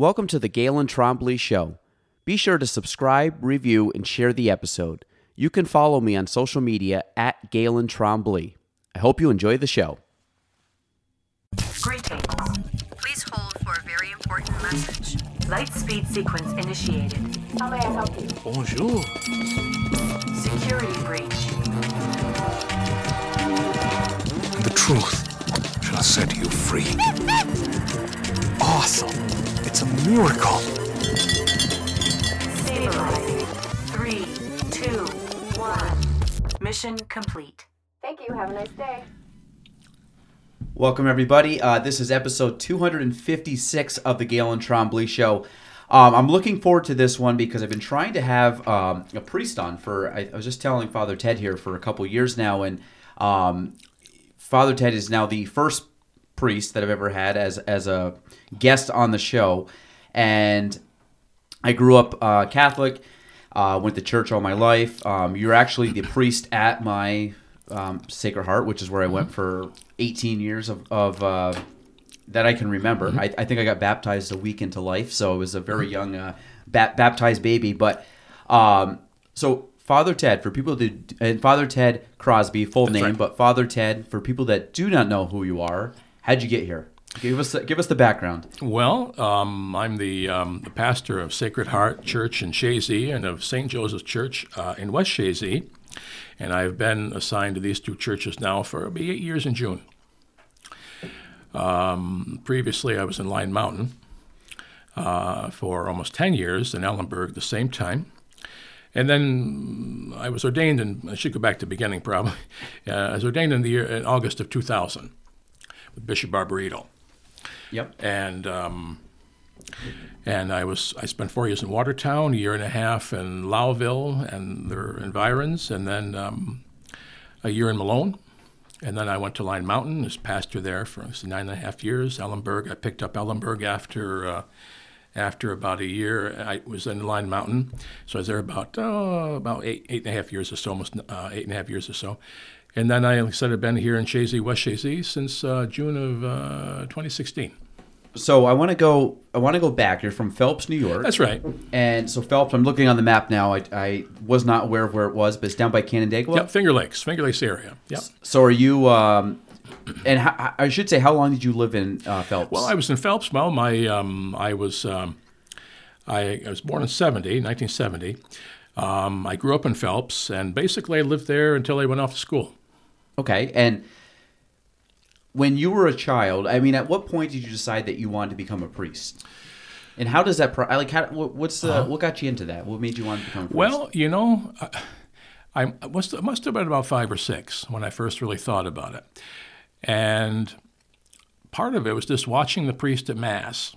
Welcome to the Galen Trombley Show. Be sure to subscribe, review, and share the episode. You can follow me on social media at Galen Trombley. I hope you enjoy the show. Greetings. Please hold for a very important message. Light speed sequence initiated. How may I help you? Bonjour. Security breach. The truth shall set you free. Awesome. It's a miracle. Stabilizing. Three, two, one. Mission complete. Thank you. Have a nice day. Welcome, everybody. Uh, this is episode 256 of the Galen Trombley Show. Um, I'm looking forward to this one because I've been trying to have um, a priest on for, I, I was just telling Father Ted here for a couple years now, and um, Father Ted is now the first priest that I've ever had as, as a guest on the show. And I grew up uh, Catholic, uh, went to church all my life. Um, you're actually the priest at my um, Sacred Heart, which is where I went for 18 years of, of uh, that I can remember. I, I think I got baptized a week into life, so I was a very young uh, ba- baptized baby. But um, so Father Ted, for people that and Father Ted Crosby, full name, right. but Father Ted, for people that do not know who you are, how'd you get here? Give us give us the background. Well, um, I'm the, um, the pastor of Sacred Heart Church in Chazy and of St. Joseph's Church uh, in West Chazy. And I've been assigned to these two churches now for it'll eight years in June. Um, previously, I was in Lyon Mountain uh, for almost 10 years, in Ellenburg the same time. And then I was ordained, in, I should go back to the beginning probably. Uh, I was ordained in the year, in August of 2000 with Bishop Barbarito. Yep. and um, and I was I spent four years in Watertown, a year and a half in Lowville and their environs, and then um, a year in Malone, and then I went to Lyon Mountain as pastor there for nine and a half years. Ellenburg, I picked up Ellenburg after. Uh, after about a year, I was in Lyon Mountain, so I was there about uh, about eight eight and a half years or so, almost uh, eight and a half years or so, and then I, like I said, I've been here in Chazy, West Chazy, since uh, June of uh, 2016. So I want to go. I want to go back. You're from Phelps, New York. That's right. And so Phelps, I'm looking on the map now. I, I was not aware of where it was, but it's down by Canandaigua. Yep, Finger Lakes, Finger Lakes area. Yep. So are you? Um, and how, I should say, how long did you live in uh, Phelps? Well, I was in Phelps. Well, my um, I was um, I, I was born in 70, 1970. Um, I grew up in Phelps, and basically I lived there until I went off to school. Okay. And when you were a child, I mean, at what point did you decide that you wanted to become a priest? And how does that? Pro- I like, how, what's the, what got you into that? What made you want to become a priest? Well, you know, I, I must must have been about five or six when I first really thought about it, and part of it was just watching the priest at mass.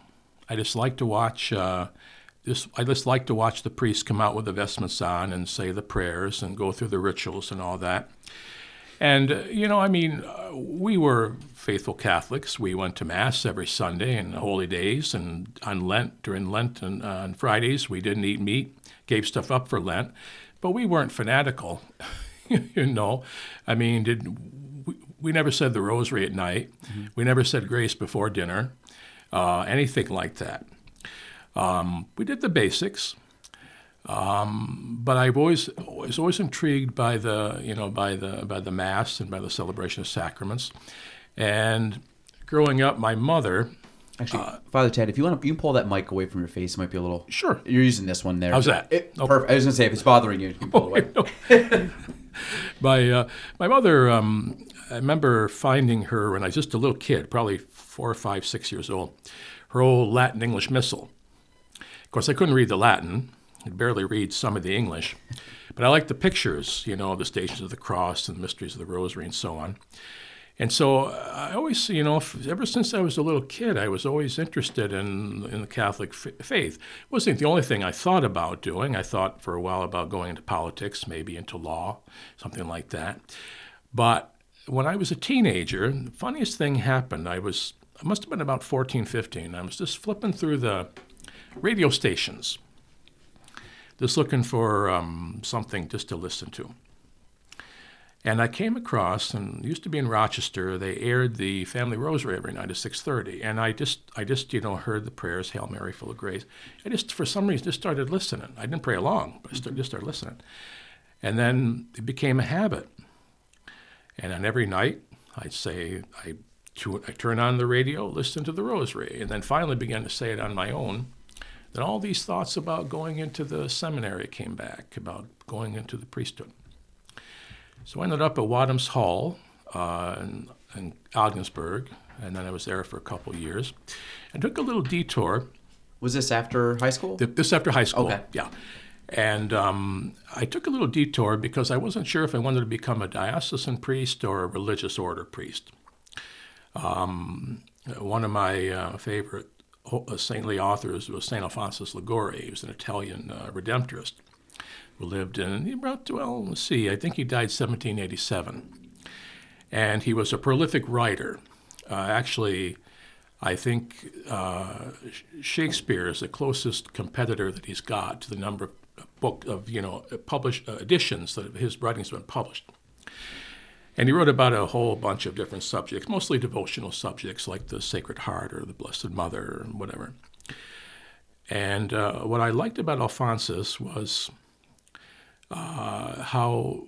I just like to watch. Uh, this I just like to watch the priest come out with the vestments on and say the prayers and go through the rituals and all that. And, uh, you know, I mean, uh, we were faithful Catholics. We went to Mass every Sunday and holy days, and on Lent, during Lent and uh, on Fridays, we didn't eat meat, gave stuff up for Lent, but we weren't fanatical, you know. I mean, did we, we never said the rosary at night, we never said grace before dinner, uh, anything like that. Um, we did the basics but I've always was always intrigued by the you know by the by the mass and by the celebration of sacraments. And growing up, my mother, Actually, Father Ted, if you want to, you can pull that mic away from your face. It might be a little. Sure. You're using this one there. How's that? It- Oh. Perfect. I was gonna say if it's bothering you, you can pull it away. my uh, my mother, um, I remember finding her when I was just a little kid, probably four, five, six years old, her old Latin English missal. Of course, I couldn't read the Latin. I could barely read some of the English, but I like the pictures, you know, the Stations of the Cross and the Mysteries of the Rosary and so on. And so uh, I always, you know, ever since I was a little kid, I was always interested in, in the Catholic faith. It wasn't the only thing I thought about doing. I thought for a while about going into politics, maybe into law, something like that. But when I was a teenager, the funniest thing happened. I was, I must have been about 14, 15. I was just flipping through the radio stations, just looking for um, something just to listen to. And I came across, and used to be in Rochester. They aired the family rosary every night at six thirty, and I just, I just, you know, heard the prayers, "Hail Mary, full of grace." I just, for some reason, just started listening. I didn't pray along, but I just started listening, and then it became a habit. And on every night, I'd say, I, I turn on the radio, listen to the rosary, and then finally began to say it on my own. Then all these thoughts about going into the seminary came back, about going into the priesthood. So I ended up at Wadhams Hall uh, in, in Ogdensburg, and then I was there for a couple years. I took a little detour. Was this after high school? th- This after high school, Okay. yeah. And um, I took a little detour because I wasn't sure if I wanted to become a diocesan priest or a religious order priest. Um, one of my uh, favorite saintly authors was St. Alphonsus Liguori. He was an Italian uh, Redemptorist who lived in, about, well, let's see, I think he died 1787. And he was a prolific writer. Uh, actually, I think uh, Shakespeare is the closest competitor that he's got to the number of book of you know published uh, editions that his writings have been published. And he wrote about a whole bunch of different subjects, mostly devotional subjects like the Sacred Heart or the Blessed Mother and whatever. And uh, what I liked about Alphonsus was uh, how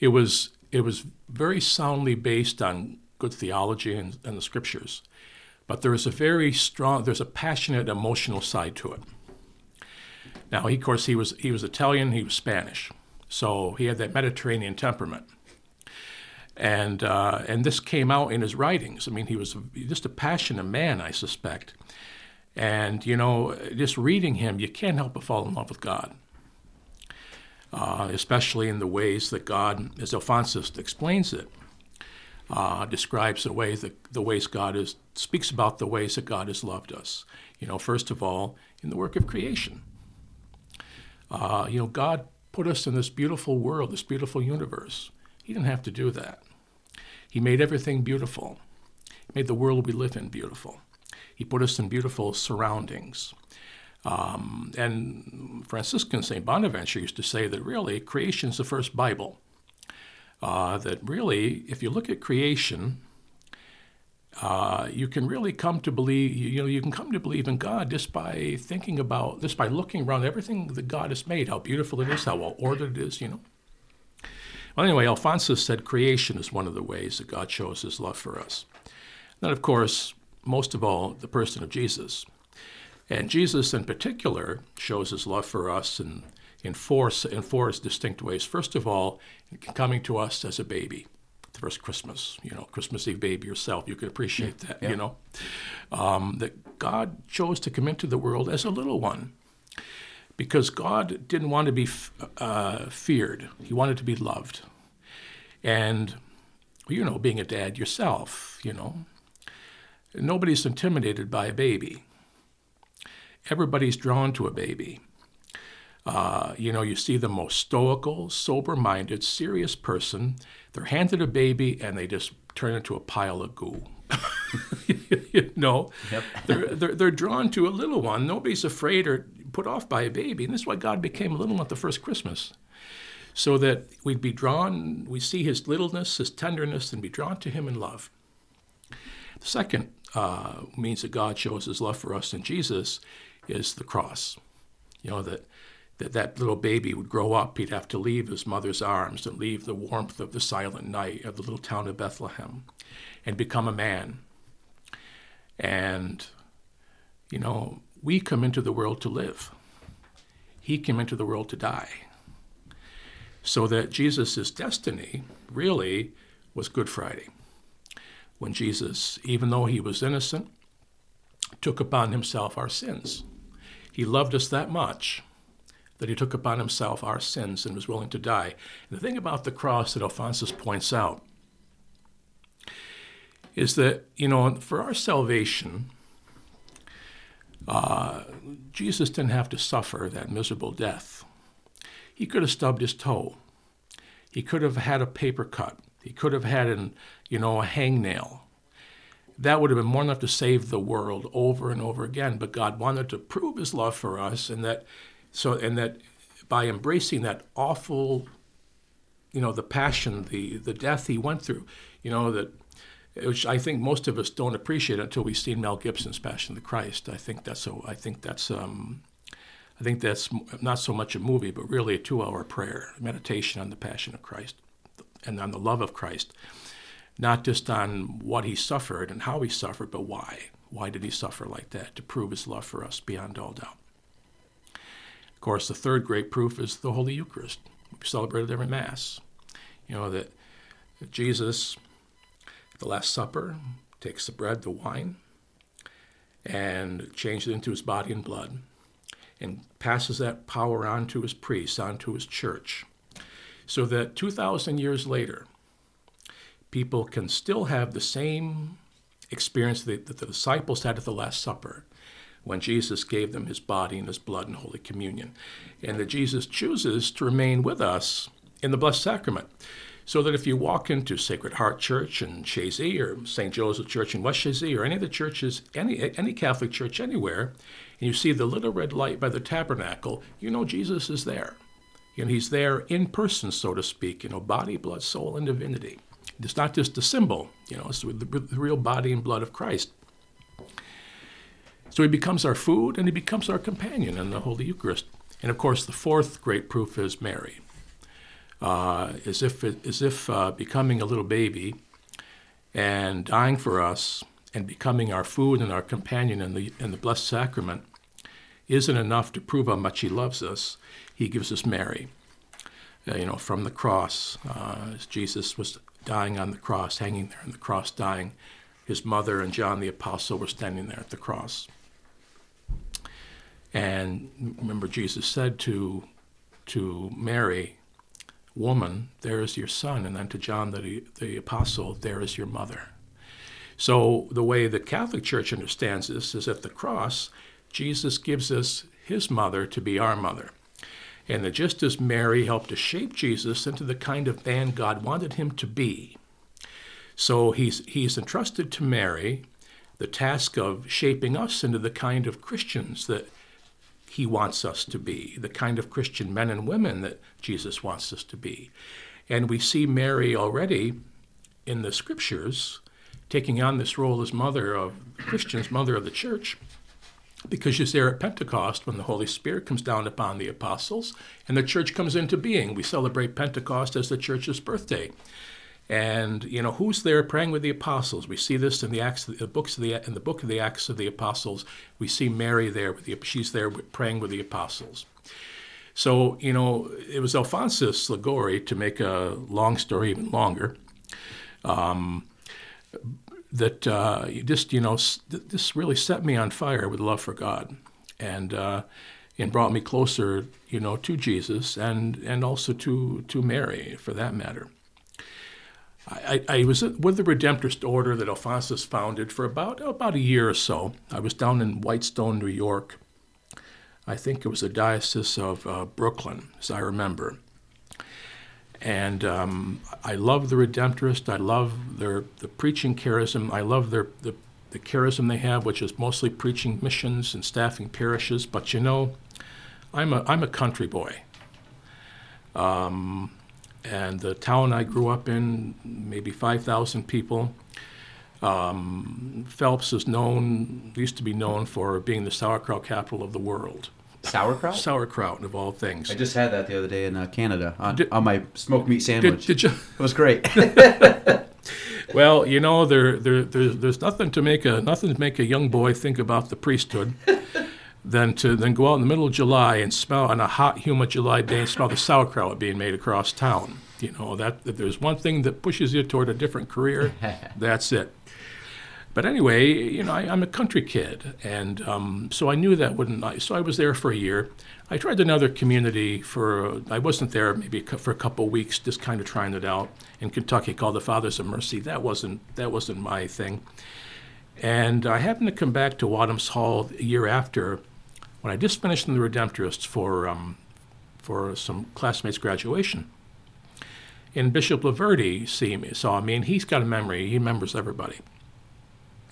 it was it was very soundly based on good theology and, and the scriptures, but there is a very strong there's a passionate emotional side to it. Now, he, of course, he was he was Italian, he was Spanish, so he had that Mediterranean temperament, and uh, and this came out in his writings. I mean, he was just a passionate man, I suspect, and you know, just reading him, you can't help but fall in love with God. Uh, especially in the ways that God, as Alphonsus explains it, uh, describes the ways that the ways God is speaks about the ways that God has loved us. You know, first of all, in the work of creation. Uh, you know, God put us in this beautiful world, this beautiful universe. He didn't have to do that. He made everything beautiful. He made the world we live in beautiful. He put us in beautiful surroundings. Um, and Franciscan St. Bonaventure used to say that really creation is the first Bible. Uh, that really, if you look at creation, uh, you can really come to believe, you know, you can come to believe in God just by thinking about, just by looking around everything that God has made, how beautiful it is, how well ordered it is, you know. Well, anyway, Alphonsus said creation is one of the ways that God shows his love for us. Then, of course, most of all, the person of Jesus. And Jesus, in particular, shows his love for us in, in, four, in four distinct ways. First of all, coming to us as a baby the first Christmas, you know, Christmas Eve baby yourself. You can appreciate that, Yeah. you know. Um, that God chose to come into the world as a little one because God didn't want to be f- uh, feared, He wanted to be loved. And, you know, being a dad yourself, you know, nobody's intimidated by a baby. Everybody's drawn to a baby. Uh, you know, you see the most stoical, sober minded, serious person. They're handed a baby and they just turn into a pile of goo. you know, they're, they're, they're drawn to a little one. Nobody's afraid or put off by a baby. And this is why God became a little one at the first Christmas. So that we'd be drawn, we see his littleness, his tenderness, and be drawn to him in love. The second uh, means that God shows his love for us in Jesus is the cross. You know, that, that that little baby would grow up, he'd have to leave his mother's arms and leave the warmth of the silent night of the little town of Bethlehem and become a man. And, you know, we come into the world to live. He came into the world to die. So that Jesus' destiny really was Good Friday when Jesus, even though he was innocent, took upon himself our sins. He loved us that much that he took upon himself our sins and was willing to die. And the thing about the cross that Alphonsus points out is that, you know, for our salvation, uh, Jesus didn't have to suffer that miserable death. He could have stubbed his toe. He could have had a paper cut. He could have had an, you know, a hangnail. That would have been more enough to save the world over and over again. But God wanted to prove His love for us, and that, so, and that by embracing that awful you know, the passion, the the death he went through, you know, that which I think most of us don't appreciate until we've seen Mel Gibson's Passion of the Christ. I think that's so. I think that's um, I think that's not so much a movie, but really a two-hour prayer, meditation on the Passion of Christ, and on the love of Christ, not just on what he suffered and how he suffered, but why. Why did he suffer like that? To prove his love for us beyond all doubt. Course, the third great proof is the Holy Eucharist. We celebrate it every Mass. You know that Jesus at the Last Supper, takes the bread, the wine, and changes it into his body and blood, and passes that power on to his priests, on to his church, so that 2,000 years later, people can still have the same experience that the disciples had at the Last Supper when Jesus gave them his body and his blood in Holy Communion, and that Jesus chooses to remain with us in the Blessed Sacrament. So that if you walk into Sacred Heart Church in Chazy or St. Joseph Church in West Chazy or any of the churches, any, any Catholic church anywhere, and you see the little red light by the tabernacle, you know Jesus is there. And he's there in person, so to speak, you know, body, blood, soul, and divinity. It's not just a symbol, you know, it's the, the real body and blood of Christ. So he becomes our food and he becomes our companion in the Holy Eucharist. And of course, the fourth great proof is Mary uh, as if, as if uh, becoming a little baby and dying for us and becoming our food and our companion in the, in the Blessed Sacrament isn't enough to prove how much He loves us. He gives us Mary. Uh, you know, from the cross, uh, as Jesus was dying on the cross, hanging there on the cross, dying, his mother and John the Apostle were standing there at the cross. And remember, Jesus said to, to Mary, Woman, there is your son. And then to John the, the apostle, there is your mother. So the way the Catholic Church understands this is at the cross, Jesus gives us his mother to be our mother. And that just as Mary helped to shape Jesus into the kind of man God wanted him to be, so he's, he's entrusted to Mary the task of shaping us into the kind of Christians that he wants us to be, the kind of Christian men and women that Jesus wants us to be. And we see Mary already in the scriptures taking on this role as mother of Christians, mother of the church, because she's there at Pentecost when the Holy Spirit comes down upon the apostles and the church comes into being. We celebrate Pentecost as the church's birthday. And you know who's there praying with the apostles? We see this in the Acts, the books of the in the book of the Acts of the Apostles. We see Mary there with the she's there praying with the apostles. So you know it was Alphonsus Liguori to make a long story even longer. Um, that uh, just you know this really set me on fire with love for God, and uh, and brought me closer you know to Jesus and and also to to Mary for that matter. I, I, was with the Redemptorist Order that Alphonsus founded for about about a year or so. I was down in Whitestone, New York. I think it was the Diocese of uh, Brooklyn, as I remember. And um, I love the Redemptorist. I love their the preaching charism. I love their the, the charism they have, which is mostly preaching missions and staffing parishes. But you know, I'm a I'm a country boy. Um, and the town I grew up in, maybe 5,000 people. Um, Phelps is known, used to be known for being the sauerkraut capital of the world. Sauerkraut? Sauerkraut, of all things. I just had that the other day in uh, Canada on, Did- on my smoked meat sandwich. Did, did you? It was great. Well, you know, there, there, there's, there's nothing to make a nothing to make a young boy think about the priesthood than to then go out in the middle of July and smell on a hot, humid July day and smell the sauerkraut being made across town. You know that if there's one thing that pushes you toward a different career, that's it. But anyway, you know, I, I'm a country kid, and um, so I knew that wouldn't. So I was there for a year. I tried another community for. I wasn't there maybe for a couple of weeks, just kind of trying it out in Kentucky called the Fathers of Mercy. That wasn't that wasn't my thing. And I happened to come back to Wadhams Hall a year after, when I just finished in the Redemptorists for um, for some classmates' graduation. And Bishop Loverde see me, saw me, and he's got a memory. He remembers everybody.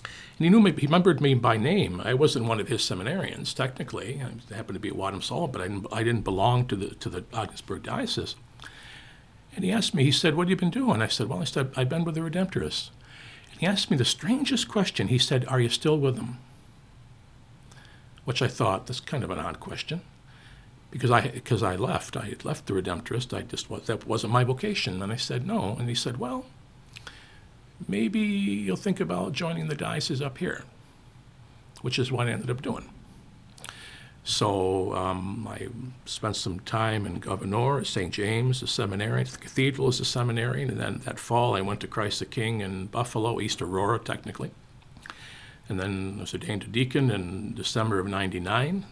And he knew me, he remembered me by name. I wasn't one of his seminarians, technically. I happened to be at Wadham Hall, but I didn't, I didn't belong to the, to the Ogdensburg Diocese. And he asked me, he said, What have you been doing? I said, Well, I said, I've been with the Redemptorists. And he asked me the strangest question. He said, Are you still with them? Which I thought, that's kind of an odd question. Because I, because I left. I had left the Redemptorist. I just, that wasn't my vocation. And I said, No. And he said, Well, maybe you'll think about joining the diocese up here, which is what I ended up doing. So um, I spent some time in Gouverneur St. James, the seminary. The cathedral is a seminary. And then that fall, I went to Christ the King in Buffalo, East Aurora, technically. And then I was ordained a deacon in December of 99,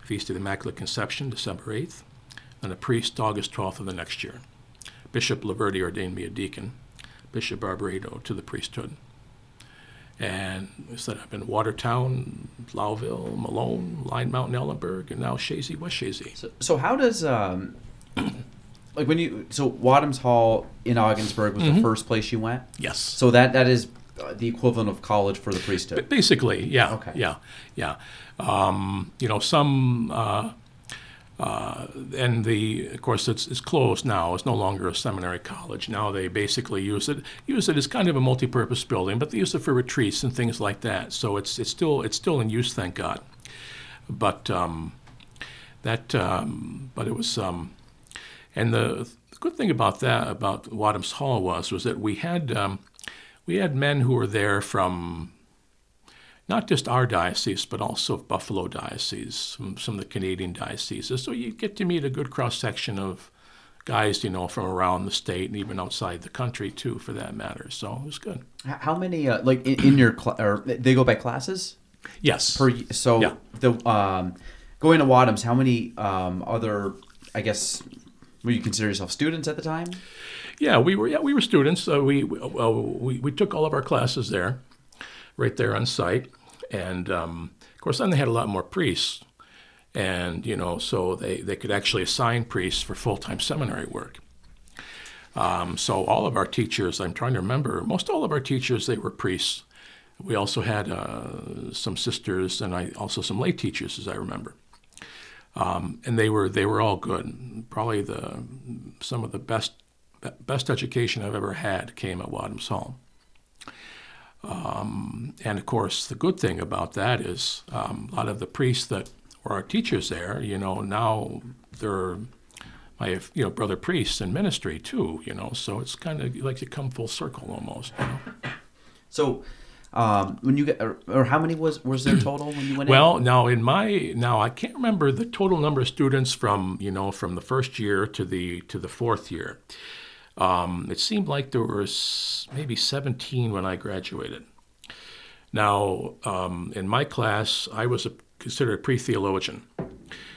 Feast of the Immaculate Conception, December 8th, and a priest August 12th of the next year. Bishop Loverde ordained me a deacon, Bishop Barbarito to the priesthood. And I said I've been Watertown, Lowville, Malone, Lyon Mountain, Ellenburg, and now Chazy, West Chazy. So, so how does um, like when you so Wadhams Hall in Ogdensburg was the first place you went? Yes. So that that is uh, the equivalent of college for the priesthood. Basically, yeah. Okay. Yeah, yeah. Um, you know, some, uh, uh, and the, of course, it's, it's closed now. It's no longer a seminary college. Now they basically use it use it as kind of a multi-purpose building, but they use it for retreats and things like that. So it's it's still it's still in use, thank God. But um, that, um, but it was, um, and the, the good thing about that about Wadhams Hall was was that we had um, we had men who were there from not just our diocese, but also Buffalo diocese, some, some of the Canadian dioceses. So you get to meet a good cross section of guys, you know, from around the state and even outside the country too, for that matter. So it was good. How many uh, like in, in your cl- or they go by classes Yes. per so Yeah. the um going to Wadhams how many um other I guess would you consider yourself students at the time? Yeah, we were. Yeah, we were students. We, well, we we took all of our classes there, right there on site, and um, of course, then they had a lot more priests, and you know, so they they could actually assign priests for full time seminary work. Um, so all of our teachers, I'm trying to remember, most all of our teachers they were priests. We also had uh, some sisters, and I also some lay teachers, as I remember Um, and they were they were all good. Probably the some of the best best education I've ever had came at Wadhams Hall. Um, and of course, the good thing about that is um, a lot of the priests that were our teachers there, you know, now they're my you know brother priests in ministry too, you know. So it's kind of like you come full circle almost. You know? So um when you get or, or how many was was there total when you went in? Well, now in my now I can't remember the total number of students from you know from the first year to the to the fourth year. Um, it seemed like there was maybe 17 when I graduated. Now, um, in my class, I was a, considered a pre-theologian,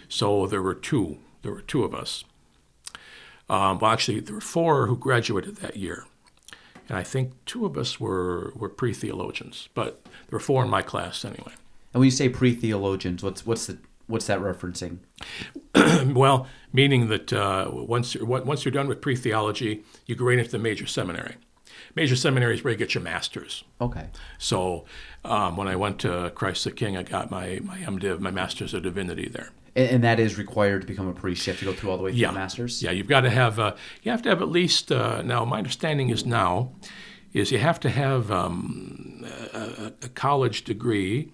so there were two. There were two of us. Um, well, actually, there were four who graduated that year, and I think two of us were were pre-theologians, but there were four in my class anyway. and when you say pre-theologians, what's what's the what's that referencing? Well, meaning that uh, once you're, once you're done with pre-theology, you go right into the major seminary. Major seminary is where you get your master's. Okay. So um, when I went to Christ the King, I got my my MDiv, my Master's of Divinity there. And, and that is required to become a priest. You have to go through all the way through Yeah, the masters. Yeah, you've got to have uh, you have to have at least uh, now. My understanding is now is you have to have um, a, a college degree,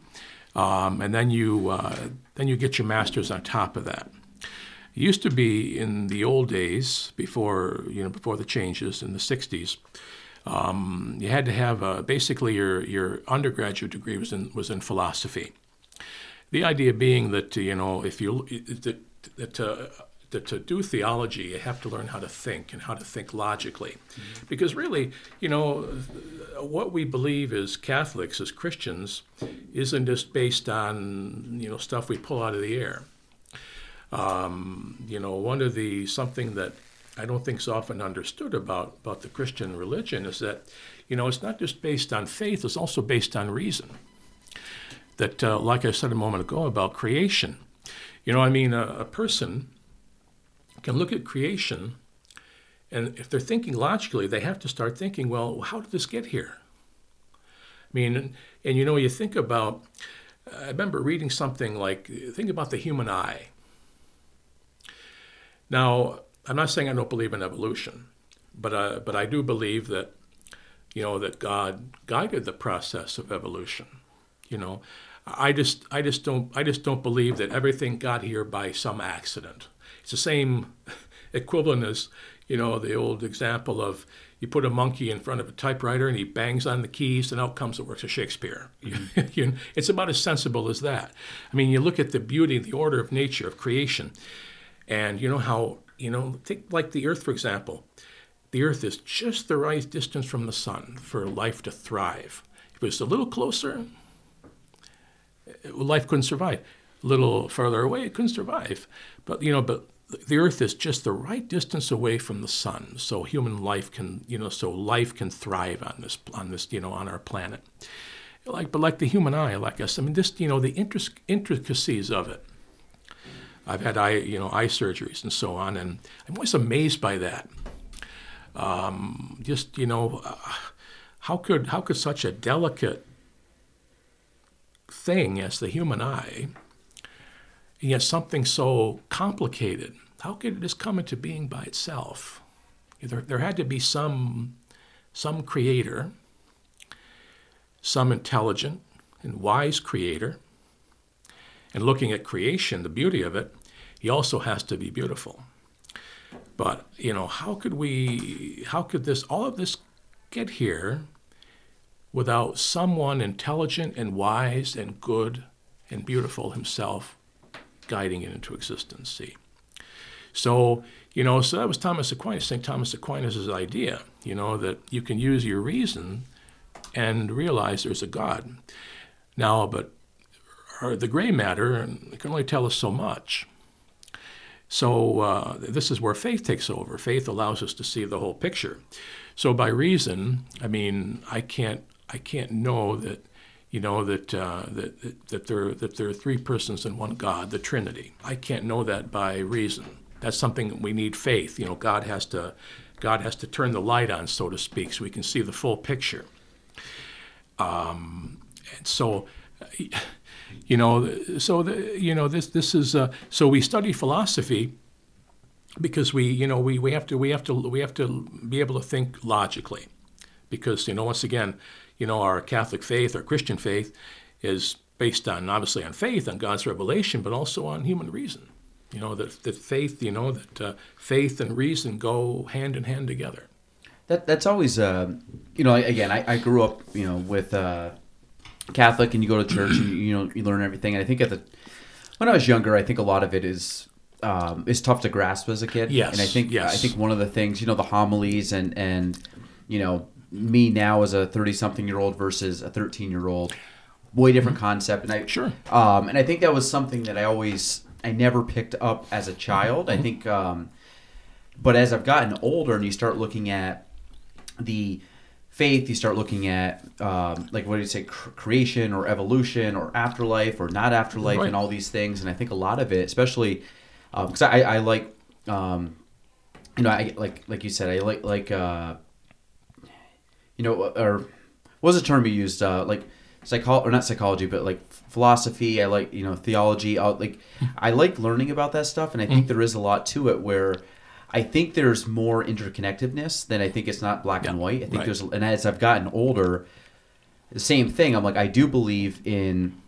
um, and then you uh, then you get your master's on top of that. It used to be in the old days before you know before the changes in the '60s. Um, you had to have uh, basically your your undergraduate degree was in was in philosophy. The idea being that you know if you that, that uh, to do theology you have to learn how to think and how to think logically, because really you know what we believe as Catholics as Christians isn't just based on you know stuff we pull out of the air. Um, you know one of the something that I don't think is often understood about about the Christian religion is that you know it's not just based on faith; it's also based on reason. That, uh, like I said a moment ago about creation, you know, I mean, a, a person can look at creation, and if they're thinking logically, they have to start thinking, well, how did this get here? I mean, and, you know, you think about, I remember reading something like, think about the human eye. Now, I'm not saying I don't believe in evolution, but uh, but I do believe that you know that God guided the process of evolution. You know, I just I just don't I just don't believe that everything got here by some accident. It's the same equivalent as you know the old example of you put a monkey in front of a typewriter and he bangs on the keys and out comes the works of Shakespeare. Mm-hmm. You- it's about as sensible as that. I mean, you look at the beauty, the order of nature, of creation, and you know how, you know, think like the Earth, for example. The Earth is just the right distance from the sun for life to thrive. If it was a little closer, eh, life couldn't survive. A little further away, it couldn't survive. But you know, but the Earth is just the right distance away from the sun, so human life can, you know, so life can thrive on this, on this, you know, on our planet. Like, but like the human eye, like us, I mean, this, you know, the intric- intricacies of it. I've had eye, you know, eye surgeries and so on, and I'm always amazed by that. Um, just, you know, uh, how could how could such a delicate thing as the human eye, and yet something so complicated, how could it just come into being by itself? There, there had to be some, some creator, some intelligent and wise creator. And looking at creation, the beauty of it, he also has to be beautiful. But, you know, how could we, how could this, all of this get here without someone intelligent and wise and good and beautiful himself guiding it into existence. See? So, you know, so that was Thomas Aquinas, St. Thomas Aquinas' idea, you know, that you can use your reason and realize there's a God. Now, but the gray matter can only tell us so much. So uh, this is where faith takes over. Faith allows us to see the whole picture. So by reason, I mean I can't I can't know that you know that uh, that that- there that there are three persons in one God, the Trinity. I can't know that by reason. That's something that we need faith. You know, God has to God has to turn the light on, so to speak, so we can see the full picture. Um, and so. You know, so the, you know this this is uh, so we study philosophy because we you know we, we have to we have to we have to be able to think logically because you know once again you know our catholic faith our christian faith is based on obviously on faith on god's revelation but also on human reason. You know that, that faith you know that uh, faith and reason go hand in hand together. That that's always uh, you know again I, I grew up you know with uh, Catholic and you go to church and you, you know you learn everything. And I think at the when I was younger I think a lot of it is um, is tough to grasp as a kid. Yes, and I think yes. I think one of the things you know the homilies and and you know me now as a 30 something year old versus a 13 year old way different concept and I Mm-hmm. Sure. um, and I think that was something that I always I never picked up as a child Mm-hmm. I think um, but as I've gotten older and you start looking at the faith, you start looking at um, like what do you say, cr- creation or evolution or afterlife or not afterlife Right. and all these things. And I think a lot of it, especially because I, I like, um, you know, I like like you said, I like like uh, you know, or what was the term you used? Uh, like psycho or not psychology, but like philosophy. I like you know theology. I, like I like learning about that stuff, and I think there is a lot to it where. I think there's more interconnectedness than I think it's not black and white. I think right. there's, and as I've gotten older, the same thing. I'm like, I do believe in,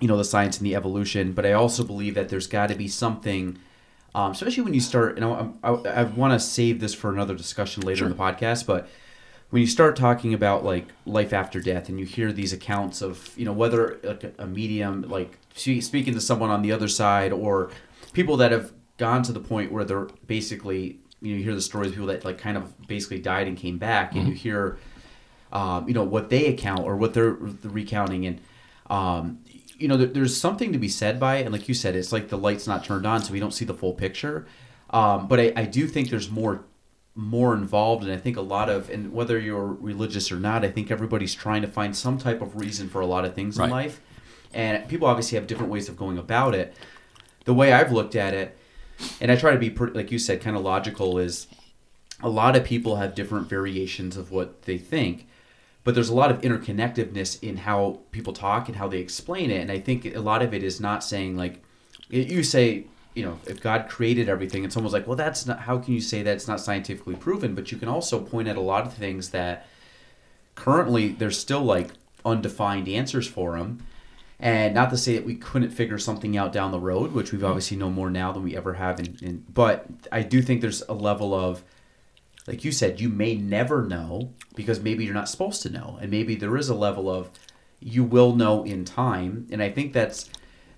you know, the science and the evolution, but I also believe that there's got to be something, um, especially when you start. And I, I, I want to save this for another discussion later in the podcast, but when you start talking about like life after death, and you hear these accounts of, you know, whether like a, medium, like speaking to someone on the other side, or people that have gone to the point where they're basically, you know, you hear the stories of people that like kind of basically died and came back, and you hear um, you know what they account or what they're recounting and um, you know there, there's something to be said by it. And like you said it's like the light's not turned on so we don't see the full picture. Um, but I, I do think there's more more involved and i think a lot of and whether you're religious or not i think everybody's trying to find some type of reason for a lot of things in life. And people obviously have different ways of going about it. The way i've looked at it and i try to be like you said kind of logical is a lot of people have different variations of what they think but there's a lot of interconnectedness in how people talk and how they explain it. And i think a lot of it is not saying like you say you know, if God created everything, and someone's like, well, that's not. How can you say that it's not scientifically proven? But you can also point at a lot of things that currently there's still like undefined answers for them. And not to say that we couldn't figure something out down the road, which we've obviously know more now than we ever have. In, in but I do think there's a level of, like you said, you may never know because maybe you're not supposed to know, and maybe there is a level of you will know in time. And I think that's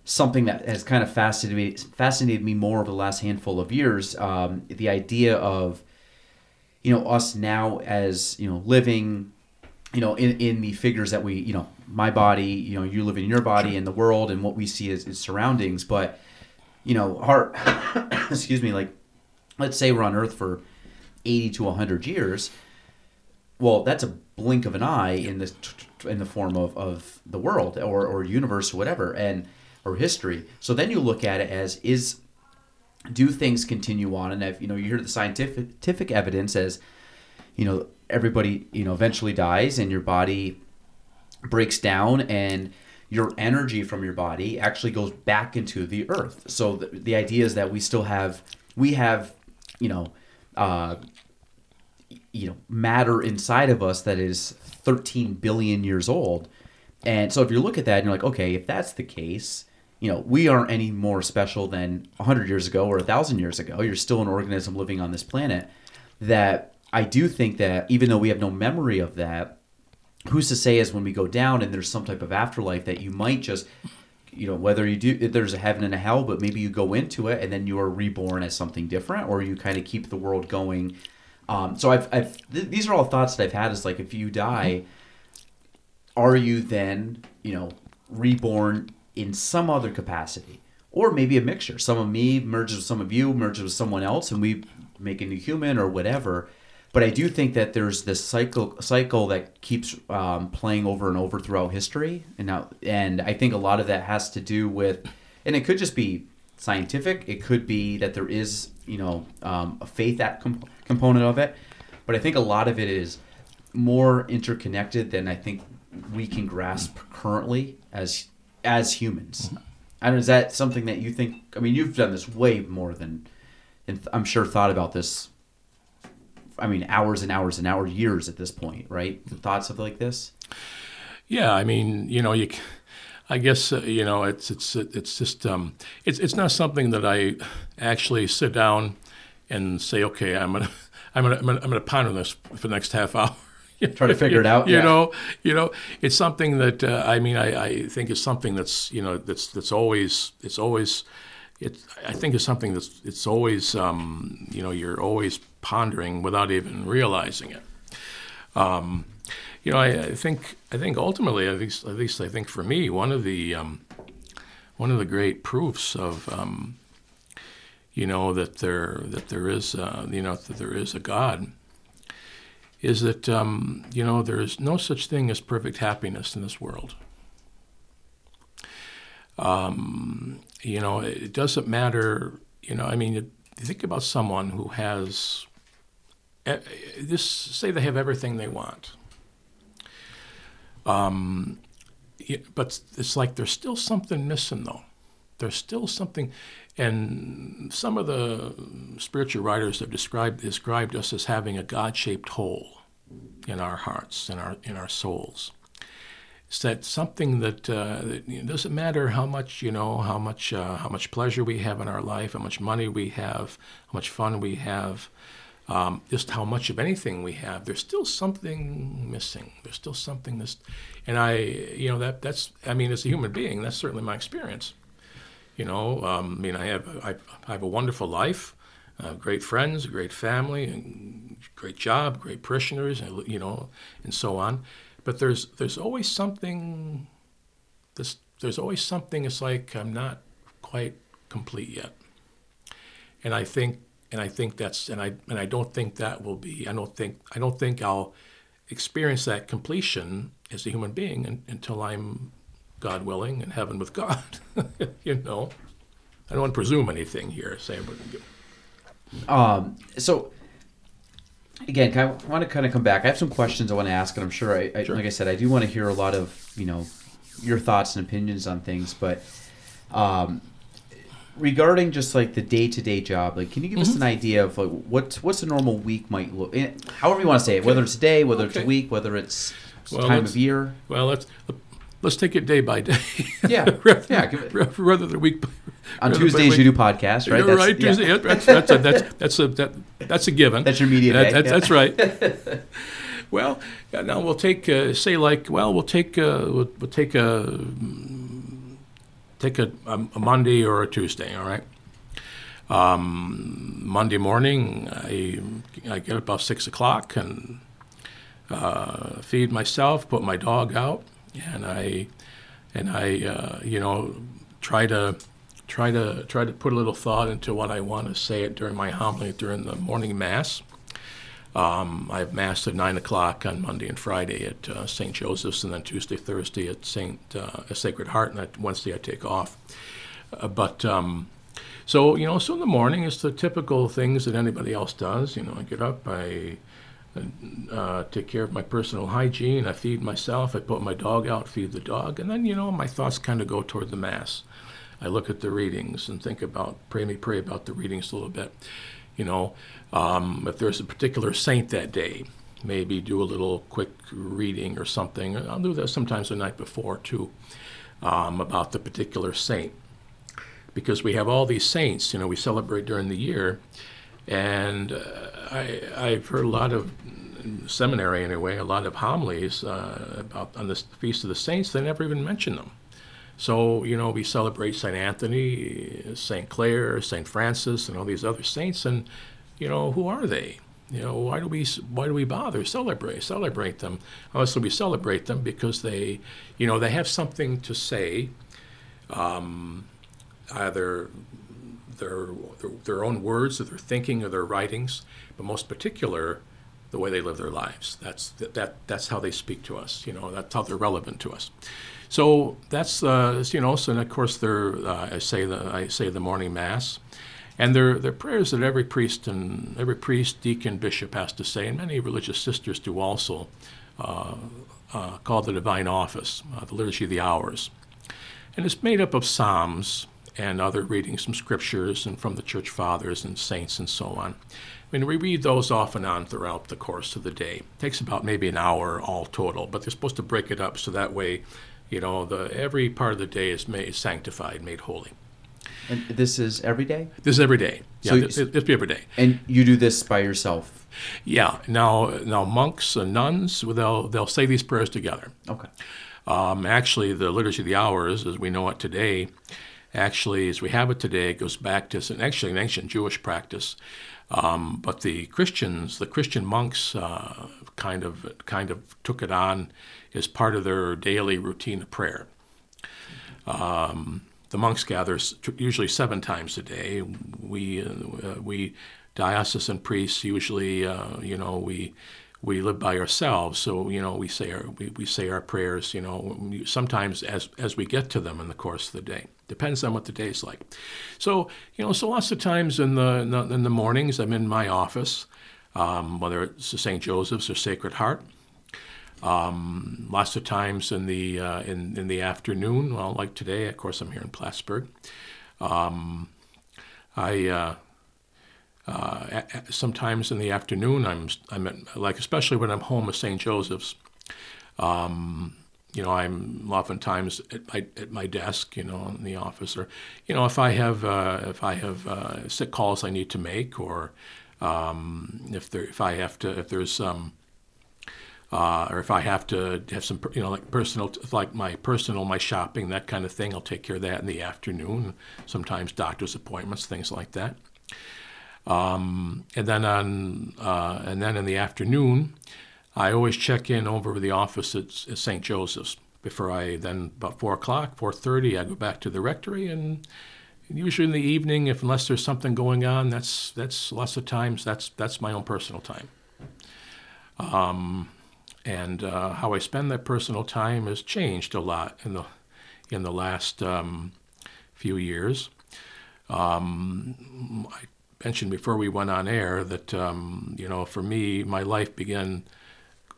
something that has kind of fascinated me, fascinated me more over the last handful of years. Um, the idea of, you know, us now as you know living you know, in, in the figures that we, you know, my body, you know, you live in your body and the world and what we see as, as surroundings. But, you know, heart, excuse me, like, let's say we're on Earth for 80 to 100 years. Well, that's a blink of an eye in the, in the form of, of the world or, or universe or whatever, and, or history. So then you look at it as, is, do things continue on? And if, you know, you hear the scientific, evidence as, you know, everybody you know eventually dies and your body breaks down and your energy from your body actually goes back into the earth so the, the idea is that we still have we have you know uh, you know matter inside of us that is 13 billion years old and so if you look at that and you're like okay if that's the case you know we aren't any more special than 100 years ago or 1000 years ago you're still an organism living on this planet that I do think that even though we have no memory of that, who's to say is when we go down and there's some type of afterlife that you might just, you know, whether you do, there's a heaven and a hell, but maybe you go into it and then you are reborn as something different, or you kind of keep the world going. Um, so I've, I've th- these are all thoughts that I've had. Is like if you die, are you then, you know, reborn in some other capacity? Or maybe a mixture. Some of me merges with some of you, merges with someone else, and we make a new human or whatever but I do think that there's this cycle cycle that keeps um, playing over and over throughout history, and now and I think a lot of that has to do with, and it could just be scientific. It could be that there is you know um, a faith that comp- component of it, but I think a lot of it is more interconnected than I think we can grasp currently as as humans. Don't is that something that you think? I mean, you've done this way more than, and I'm sure thought about this I mean, hours and hours and hours, years at this point, right? The thoughts of like this. Yeah, I mean, you know, you. I guess uh, you know it's it's it's just um, it's it's not something that I actually sit down and say, okay, I'm gonna I'm gonna I'm gonna, I'm gonna ponder this for the next half hour. Try to figure it out. You yeah. know, you know, it's something that uh, I mean, I, I think is something that's you know that's that's always it's always it, I think is something that's it's always um, you know you're always pondering without even realizing it. Um, you know, I, I, think I think ultimately, at least at least I think for me, one of the um, one of the great proofs of um, you know that there that there is uh, you know that there is a God is that um, you know there is no such thing as perfect happiness in this world. Um, you know, it doesn't matter. You know, I mean, you think about someone who has this. Say they have everything they want. Um, but it's like there's still something missing, though. There's still something, and some of the spiritual writers have described described us as having a God-shaped hole in our hearts, in our in our souls it's that something that, uh, that you know, doesn't matter how much you know, how much uh, how much pleasure we have in our life, how much money we have, how much fun we have, um, just how much of anything we have. There's still something missing. There's still something that's, and I, you know, that that's. I mean, as a human being, that's certainly my experience. You know, um, I mean, I have I, I have a wonderful life. Uh, great friends, great family, and great job, great parishioners, you know, and so on but there's there's always something this there's always something it's like I'm not quite complete yet. And I think and I think that's and I and I don't think that will be I don't think I don't think I'll experience that completion as a human being in, until I'm God willing in heaven with God. you know. I don't want to presume anything here, say but um so again, I want to kind of come back. I have some questions I want to ask, and I'm sure, I, I sure. like I said, I do want to hear a lot of you know your thoughts and opinions on things. But um, regarding just like the day to day job, like can you give Mm-hmm. us an idea of like what what's a normal week might look? eh, However you want to say it, whether it's a day, whether it's a week, whether it's Well, time of year. Well, let's let's take it day by day. Yeah, rather, yeah, give it- rather than week. by- On Tuesdays week. you do podcasts, right? You're right. Tuesday, yeah, that's, that's, a, that's, that's, a, that, that's a given. That's your media That- day, that- yeah. That's right. well, now we'll take, uh, say, like, well, we'll take, uh, we'll, we'll take a, take a, a, a Monday or a Tuesday. All right. Um, Monday morning, I, I get up about six o'clock and uh, feed myself, put my dog out, and I, and I, uh, you know, try to, try to, try to put a little thought into what I want to say it during my homily during the morning mass. Um, I have mass at nine o'clock on Monday and Friday at uh, St. Joseph's, and then Tuesday, Thursday at St. Uh, Sacred Heart, and that Wednesday I take off. Uh, but um, so you know, so in the morning it's the typical things that anybody else does. You know, I get up, I uh, take care of my personal hygiene. I feed myself. I put my dog out, feed the dog, and then you know my thoughts kind of go toward the mass. I look at the readings and think about pray me pray about the readings a little bit. You know, um, if there's a particular saint that day, maybe do a little quick reading or something. I'll do that sometimes the night before too, um, about the particular saint because we have all these saints, you know, we celebrate during the year. And uh, I, I've heard a lot of seminary anyway, a lot of homilies uh, about on the feast of the saints. They never even mention them. So you know, we celebrate Saint Anthony, Saint Clare, Saint Francis, and all these other saints. And you know, who are they? You know, why do we why do we bother celebrate celebrate them? Honestly, we celebrate them because they, you know, they have something to say either their, their their own words or their thinking or their writings, but most particular, the way they live their lives. That's that, that that's how they speak to us. You know, that's how they're relevant to us. So that's uh, you know. So and of course, they're uh, I say the I say the morning mass, and they're they're prayers that every priest and every priest, deacon, bishop has to say, and many religious sisters do also. Uh, uh, called the Divine Office, uh, the Liturgy of the Hours. And it's made up of psalms and other readings from scriptures and from the church fathers and saints and so on. I mean, we read those off and on throughout the course of the day. It takes about maybe an hour all total, but they're supposed to break it up so that way, you know, the every part of the day is made sanctified, made holy. And this is every day, This is every day. Yeah, So- this, this be every day. and you do this by yourself. Yeah. Now, now monks and nuns, they'll they'll say these prayers together. Okay. Um, actually, the Liturgy of the Hours, as we know it today, actually, as we have it today, it goes back to an, actually an ancient Jewish practice. Um, but the Christians, the Christian monks, uh, kind of kind of took it on as part of their daily routine of prayer. Um, the monks gather usually seven times a day. We uh, we diocesan priests usually, uh, you know, we we live by ourselves, so you know we say our we, we say our prayers. You know, sometimes as as we get to them in the course of the day. Depends on what the day's like. So you know, so lots of times in the in the, in the mornings, I'm in my office, um, whether it's St. Joseph's or Sacred Heart. Um, lots of times in the uh, in in the afternoon, well, like today, of course, I'm here in Plattsburgh. Um, I uh, uh, sometimes in the afternoon, I'm I'm at, like especially when I'm home at St. Joseph's. Um, you know, I'm oftentimes at my at my desk, you know, in the office, or you know, if I have uh, if I have uh, sick calls I need to make, or um, if there if I have to if there's some uh, or if I have to have some, you know, like personal, like my personal, my shopping, that kind of thing, I'll take care of that in the afternoon. Sometimes doctor's appointments, things like that. Um, and then on, uh, and then in the afternoon, I always check in over the office at, at St. Joseph's before I then about four o'clock, four thirty, I go back to the rectory, and usually in the evening, if unless there's something going on, that's that's lots of times that's that's my own personal time. and uh, how I spend that personal time has changed a lot in the in the last um, few years. Um, I mentioned before we went on air that um, you know for me my life began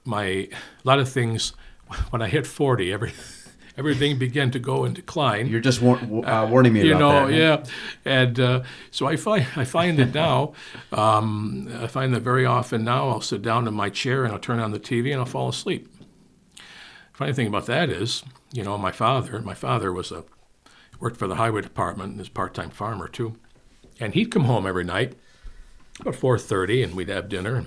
my a lot of things when I hit 40 every everything began to go in decline. You're just war- uh, warning me you about know, that. yeah, and uh, so I find I find that now, um, I find that very often now I'll sit down in my chair and I'll turn on the TV and I'll fall asleep. Funny thing about that is, you know, my father, my father was a worked for the highway department and is a part-time farmer too, and he'd come home every night about 4:30 and we'd have dinner. And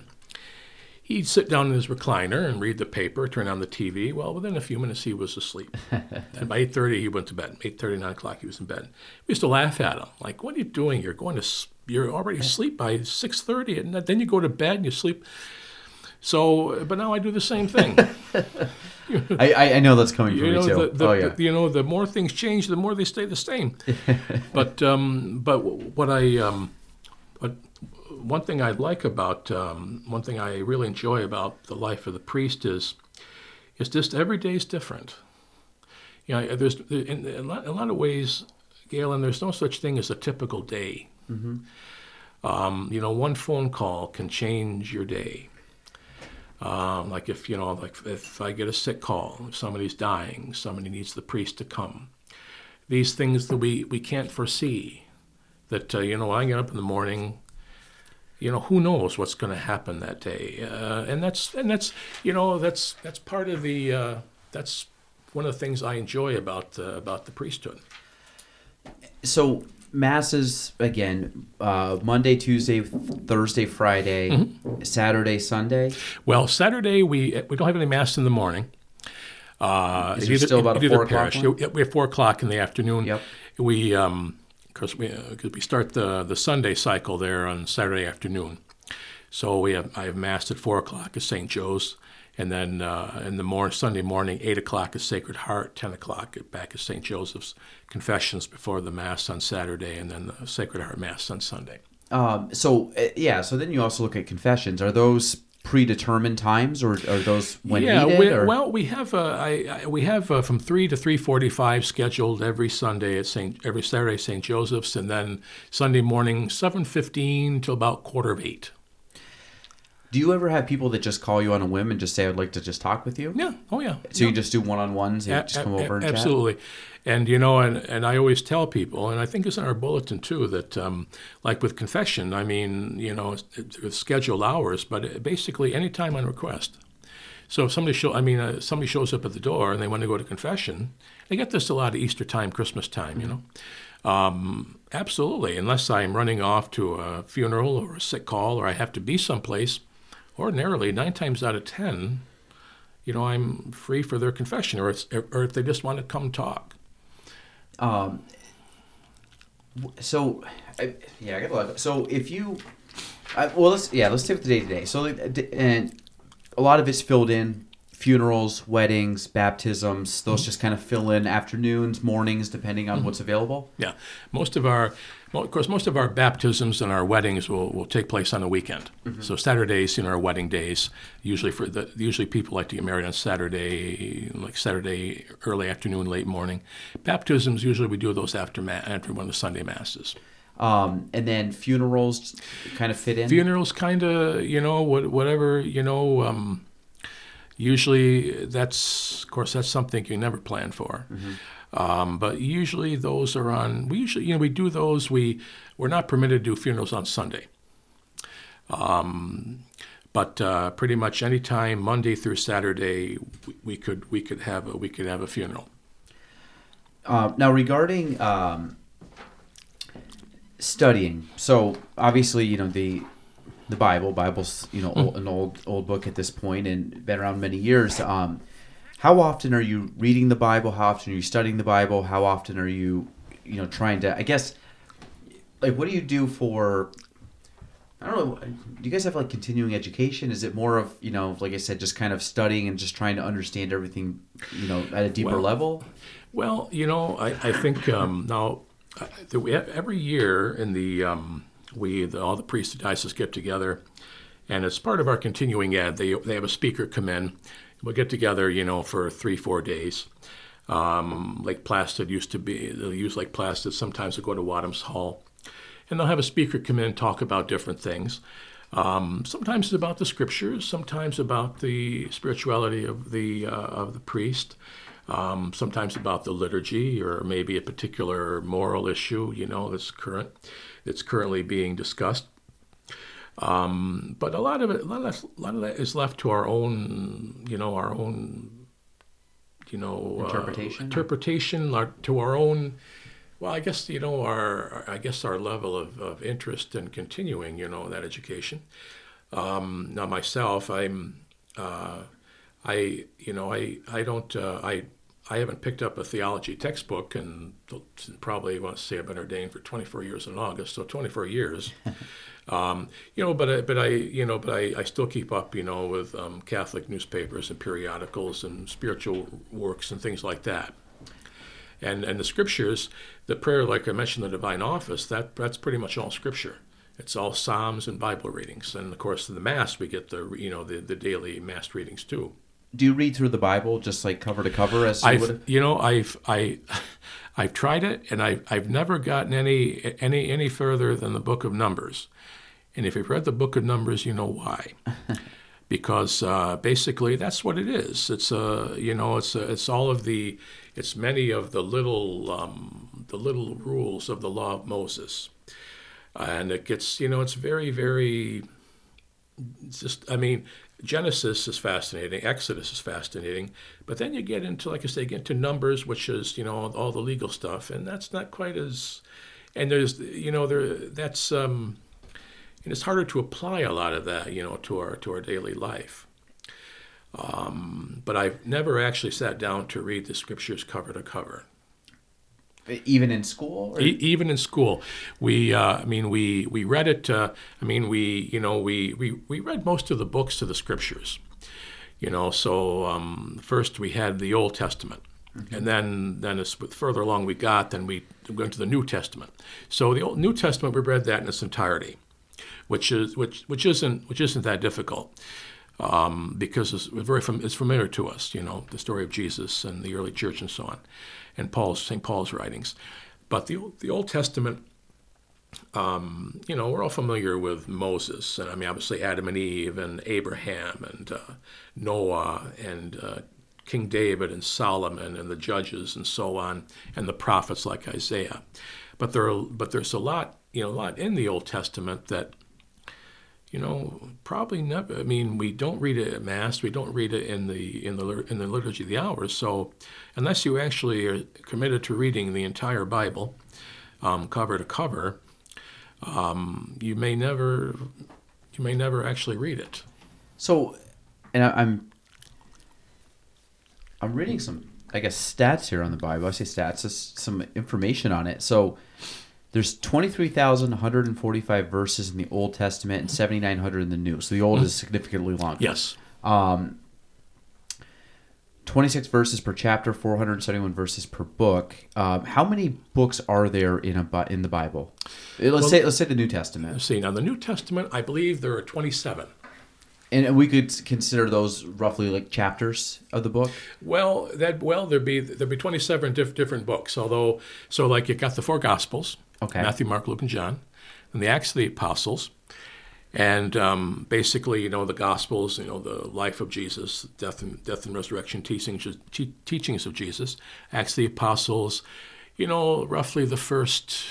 he'd sit down in his recliner and read the paper, turn on the TV. Well, within a few minutes he was asleep. and by 8:30 he went to bed. 8:30, 9 o'clock he was in bed. We used to laugh at him, like, "What are you doing? You're going to you're already asleep by 6:30, and then you go to bed and you sleep." So, but now I do the same thing. I, I, I know that's coming from you me know, too. the, the, oh yeah. the- you know, the more things change, the more they stay the same. but um, but what I um, but one thing I like about um, one thing I really enjoy about the life of the priest is is just every day is different. You know, there's in, in a lot a lot of ways, Galen. There's no such thing as a typical day. Um, you know, one phone call can change your day. Um, like if you know, like if I get a sick call, if somebody's dying, somebody needs the priest to come. These things that we we can't foresee. That uh, you know, I get up in the morning, you know, who knows what's going to happen that day, uh, and that's and that's you know that's that's part of the uh, that's one of the things I enjoy about uh, about the priesthood. so masses again uh, monday tuesday thursday friday Mm-hmm. saturday sunday Well, Saturday we we don't have any mass in the morning. Uh, Is it there still about either four o'clock parish- one? yeah, We have four o'clock in the afternoon. Yep. We, um, of course, we uh 'cause we start the the Sunday cycle there on Saturday afternoon. So we have I have mass at four o'clock at St. Joe's, and then uh, in the morning Sunday morning eight o'clock at Sacred Heart, ten o'clock back at St. Joseph's confessions before the mass on Saturday, and then the Sacred Heart mass on Sunday. um, so uh, yeah so then you also look at confessions are those predetermined times or are those when yeah, needed we, well, we have uh, I, I, we have uh, from three to three forty-five scheduled every Sunday at Saint every Saturday at St. Joseph's, and then Sunday morning seven fifteen till about quarter of eight. Do you ever have people that just call you on a whim and just say i'd like to just talk with you Yeah, oh yeah. so you just do one-on-ones and A- just come a- over and chat? absolutely. And you know, and, and I always tell people, and I think it's in our bulletin too, that um, like with confession, I mean, you know, it's, scheduled hours, but basically any time on request. So if somebody show, I mean, uh, somebody shows up at the door and they want to go to confession, they get this a lot at Easter time, Christmas time, you know. Um, absolutely, unless I'm running off to a funeral or a sick call or I have to be someplace. Ordinarily, nine times out of ten, you know, I'm free for their confession, or it's, or if they just want to come talk. Um, so, I, yeah, I got a lot. So if you, I, well, let's yeah, let's take the day to day. So and a lot of it's filled in funerals, weddings, baptisms. Those just kind of fill in afternoons, mornings, depending on what's available. Yeah, most of our, well, of course, most of our baptisms and our weddings will, will take place on a weekend. So Saturdays, you know, are wedding days. Usually, for the usually people like to get married on Saturday, like Saturday early afternoon, late morning. Baptisms usually we do those after ma- after one of the Sunday masses. Um, and then funerals kind of fit in. Funerals, kind of, you know, what, whatever, you know. Um, usually, that's of course that's something you never plan for. Um, but usually those are on. We usually, you know, we do those. We we're not permitted to do funerals on Sunday. Um, but uh, pretty much any time Monday through Saturday, we, we could we could have a we could have a funeral. Uh, now regarding um, studying, so obviously you know the the Bible. Bible's you know Hmm. old, an old old book at this point and been around many years. Um, how often are you reading the Bible? How often are you studying the Bible? How often are you you know trying to? I guess like what do you do for? I don't know. Do you guys have like continuing education? Is it more of you know, like I said, just kind of studying and just trying to understand everything, you know, at a deeper Well, level? Well, you know, I, I think um, now that we have, every year in the um, we the, all the priests of diocese get together, and as part of our continuing ed, they they have a speaker come in. We'll get together, you know, for three four days. Um, Lake Placid used to be they'll use Lake Placid. Sometimes they go to Wadhams Hall, and they'll have a speaker come in and talk about different things. Um, sometimes it's about the scriptures, sometimes about the spirituality of the uh, of the priest. um, sometimes about the liturgy or maybe a particular moral issue, you know, that's current, that's currently being discussed. Um, but a lot of it, a lot of, a lot of that is left to our own, you know, our own, you know, Interpretation? uh, interpretation, to our own. Well, I guess you know our, I guess our level of, of interest in continuing, you know, that education. Um, now myself, I'm, uh, I, you know, I, I don't, uh, I, I haven't picked up a theology textbook and probably want to say I've been ordained for 24 years in August, so 24 years. um, you know, but I, but I, you know, but I, I still keep up, you know, with um, Catholic newspapers and periodicals and spiritual works and things like that. And and the scriptures, the prayer, like I mentioned, the divine office, that that's pretty much all scripture. It's all psalms and Bible readings, and of course in the mass we get the you know the, the daily mass readings too. Do you read through the Bible just like cover to cover as you I've would? you know I've I I've tried it and I I've never gotten any any any further than the book of Numbers. And if you've read the book of Numbers, you know why. because uh, basically that's what it is. It's uh, you know it's uh, it's all of the it's many of the little um, the little rules of the law of Moses, and it gets you know it's very very just I mean Genesis is fascinating, Exodus is fascinating, but then you get into like I say, get into Numbers, which is you know all the legal stuff, and that's not quite as and there's you know there that's um, and it's harder to apply a lot of that you know to our to our daily life. Um, but I've never actually sat down to read the scriptures cover to cover. Even in school? Or? E- even in school, we, uh, I mean, we, we read it. Uh, I mean, we, you know, we, we, we read most of the books of the scriptures. You know, so um, first we had the Old Testament, and then then as further along we got, then we went to the New Testament. So the Old, New Testament we read that in its entirety, which is which which isn't which isn't that difficult. Um, because it's very fam- it's familiar to us, you know, the story of Jesus and the early church and so on, and Paul's St. Paul's writings. But the the Old Testament, um, you know, we're all familiar with Moses, and I mean, obviously Adam and Eve, and Abraham, and uh, Noah, and uh, King David, and Solomon, and the judges, and so on, and the prophets like Isaiah. But there, are, but there's a lot, you know, a lot in the Old Testament that you know, probably never. I mean, we don't read it at mass. We don't read it in the in the in the liturgy of the hours. So, unless you actually are committed to reading the entire Bible, um, cover to cover, um, you may never you may never actually read it. So, and I, I'm I'm reading some, I guess, stats here on the Bible. I say stats, just some information on it. So, there's 23,145 verses in the Old Testament and 7,900 in the New. So the Old is significantly longer. Yes. Um, 26 verses per chapter, 471 verses per book. Um, how many books are there in a in the Bible? Let's say let's say the New Testament, Let's see. Now, the New Testament, I believe there are 27. and we could consider those roughly like chapters of the book. Well, that well there'd be there'd be 27 diff- different books. Although, so like you got the four Gospels, Okay. Matthew, Mark, Luke, and John, and the Acts of the Apostles, and um, basically, you know, the Gospels, you know, the life of Jesus, death and death and resurrection teachings te- teachings of Jesus, Acts of the Apostles, you know, roughly the first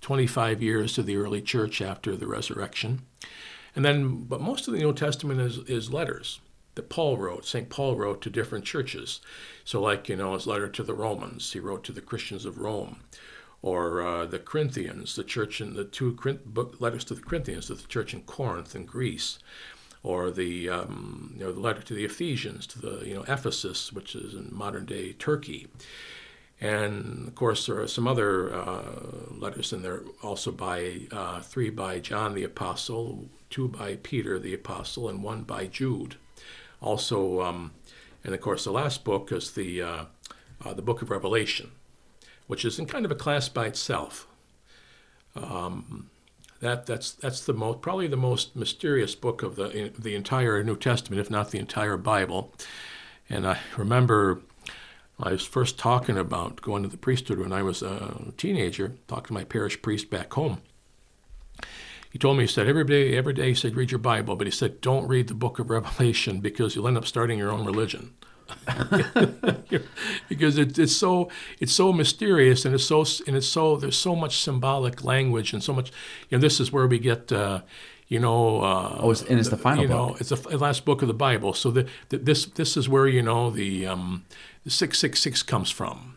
25 years of the early church after the resurrection. And then, but most of the New Testament is, is letters that Paul wrote, St. Paul wrote to different churches. So, like, you know, his letter to the Romans, he wrote to the Christians of Rome, or uh, the Corinthians, the church in the two book letters to the Corinthians, to the church in Corinth in Greece, or the, um, you know, the letter to the Ephesians, to the, you know, Ephesus, which is in modern day Turkey. And of course, there are some other uh, letters in there, also by uh, three by John the Apostle, two by Peter the Apostle, and one by Jude. Also, um, and of course, the last book is the uh, uh, the Book of Revelation, which is in kind of a class by itself. Um, that that's that's the most probably the most mysterious book of the the entire New Testament, if not the entire Bible. And I remember I was first talking about going to the priesthood when I was a teenager, talking to my parish priest back home. He told me, he said, every day, every day, he said, read your Bible, but he said, don't read the book of Revelation because you'll end up starting your own religion. because it, it's so it's so mysterious and it's so and it's so there's so much symbolic language and so much you know this is where we get uh, you know uh, Oh, it's- and it's the final you know book. it's the last book of the Bible. So the, the, this this is where you know the um, the six six six comes from.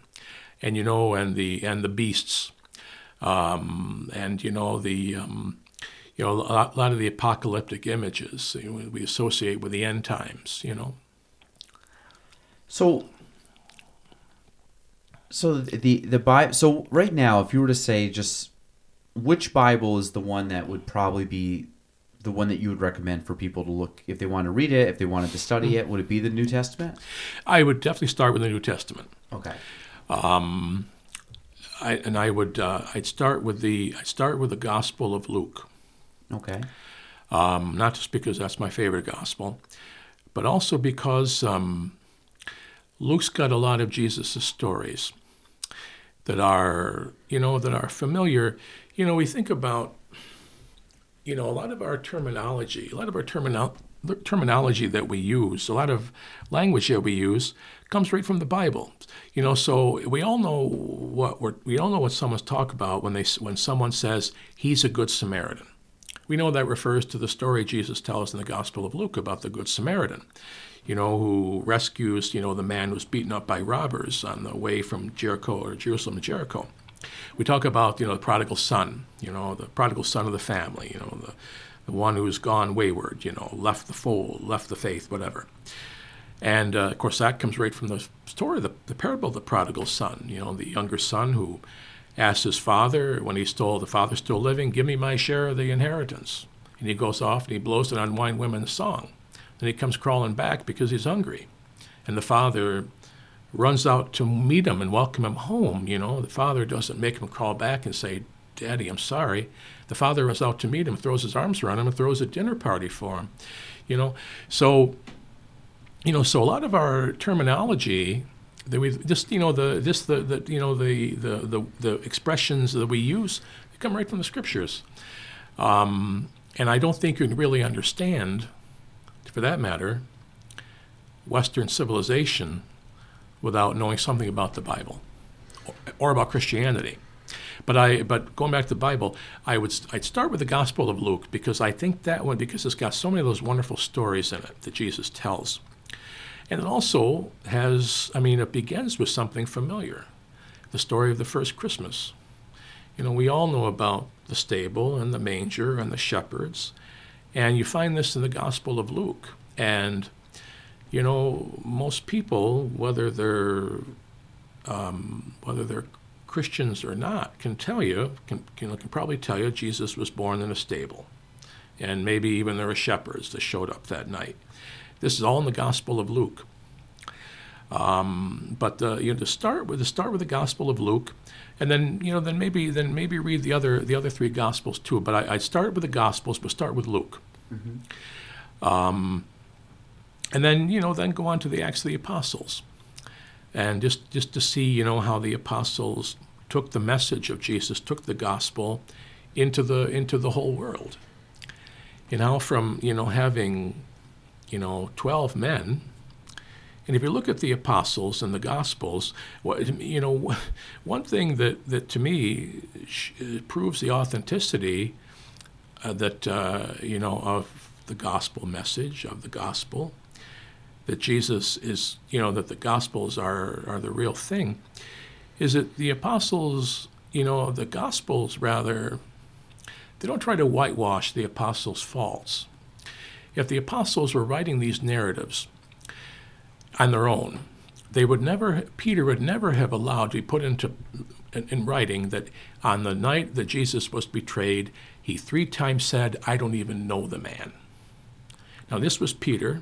And you know and the and the beasts. Um, and you know the um, you know a lot, lot of the apocalyptic images you know, we associate with the end times you know So, so the the Bible. So right now, if you were to say just which Bible is the one that would probably be the one that you would recommend for people to look if they want to read it, if they wanted to study it, would it be the New Testament? I would definitely start with the New Testament Okay. Um, I, and I would uh, I'd start with the I'd start with the Gospel of Luke Okay. um, not just because that's my favorite gospel, but also because um, Luke's got a lot of Jesus' stories that are, you know, that are familiar. You know, we think about, you know, a lot of our terminology, a lot of our terminal, the terminology that we use, a lot of language that we use comes right from the Bible. You know, so we all know what we're, we all know what someone's talking about when they when someone says he's a good Samaritan. We know that refers to the story Jesus tells in the Gospel of Luke about the Good Samaritan, you know, who rescues, you know, the man who was beaten up by robbers on the way from Jericho or Jerusalem to Jericho. We talk about, you know, the prodigal son, you know, the prodigal son of the family, you know, the, the one who's gone wayward, you know, left the fold, left the faith, whatever. And uh, of course, that comes right from the story, the, the parable of the prodigal son. You know, the younger son who asked his father when he's told the father's still living, "Give me my share of the inheritance." And he goes off and he blows it on wine women's song. Then he comes crawling back because he's hungry, and the father runs out to meet him and welcome him home. You know, the father doesn't make him crawl back and say, "Daddy, I'm sorry." The father runs out to meet him, throws his arms around him, and throws a dinner party for him. You know, so you know, so a lot of our terminology that we just, you know, the this the, the you know the, the the the expressions that we use they come right from the scriptures, um, and I don't think you can really understand, for that matter, Western civilization without knowing something about the Bible or, about Christianity. But I, but going back to the Bible, I would I'd start with the Gospel of Luke because I think that one because it's got so many of those wonderful stories in it that Jesus tells. And it also has, I mean, it begins with something familiar the story of the first Christmas. You know, we all know about the stable and the manger and the shepherds. And you find this in the Gospel of Luke. And, you know, most people, whether they're, um, whether they're Christians or not, can tell you, can, you know, can probably tell you Jesus was born in a stable. And maybe even there were shepherds that showed up that night. This is all in the Gospel of Luke. Um, but uh, you know, to start with, to start with the Gospel of Luke, and then you know, then maybe then maybe read the other the other three Gospels too. But I, I'd start with the Gospels, but start with Luke. Um, and then you know, then go on to the Acts of the Apostles, and just just to see you know how the apostles took the message of Jesus, took the gospel into the into the whole world. You know, from you know having you know, 12 men. And if you look at the apostles and the gospels, you know, one thing that, that to me sh- proves the authenticity uh, that, uh, you know, of the gospel message, of the gospel, that Jesus is, you know, that the gospels are, are the real thing, is that the apostles, you know, the gospels rather, they don't try to whitewash the apostles' faults. If the apostles were writing these narratives on their own, they would never, Peter would never have allowed to be put into in, in writing that on the night that Jesus was betrayed, he three times said, I don't even know the man. Now, this was Peter,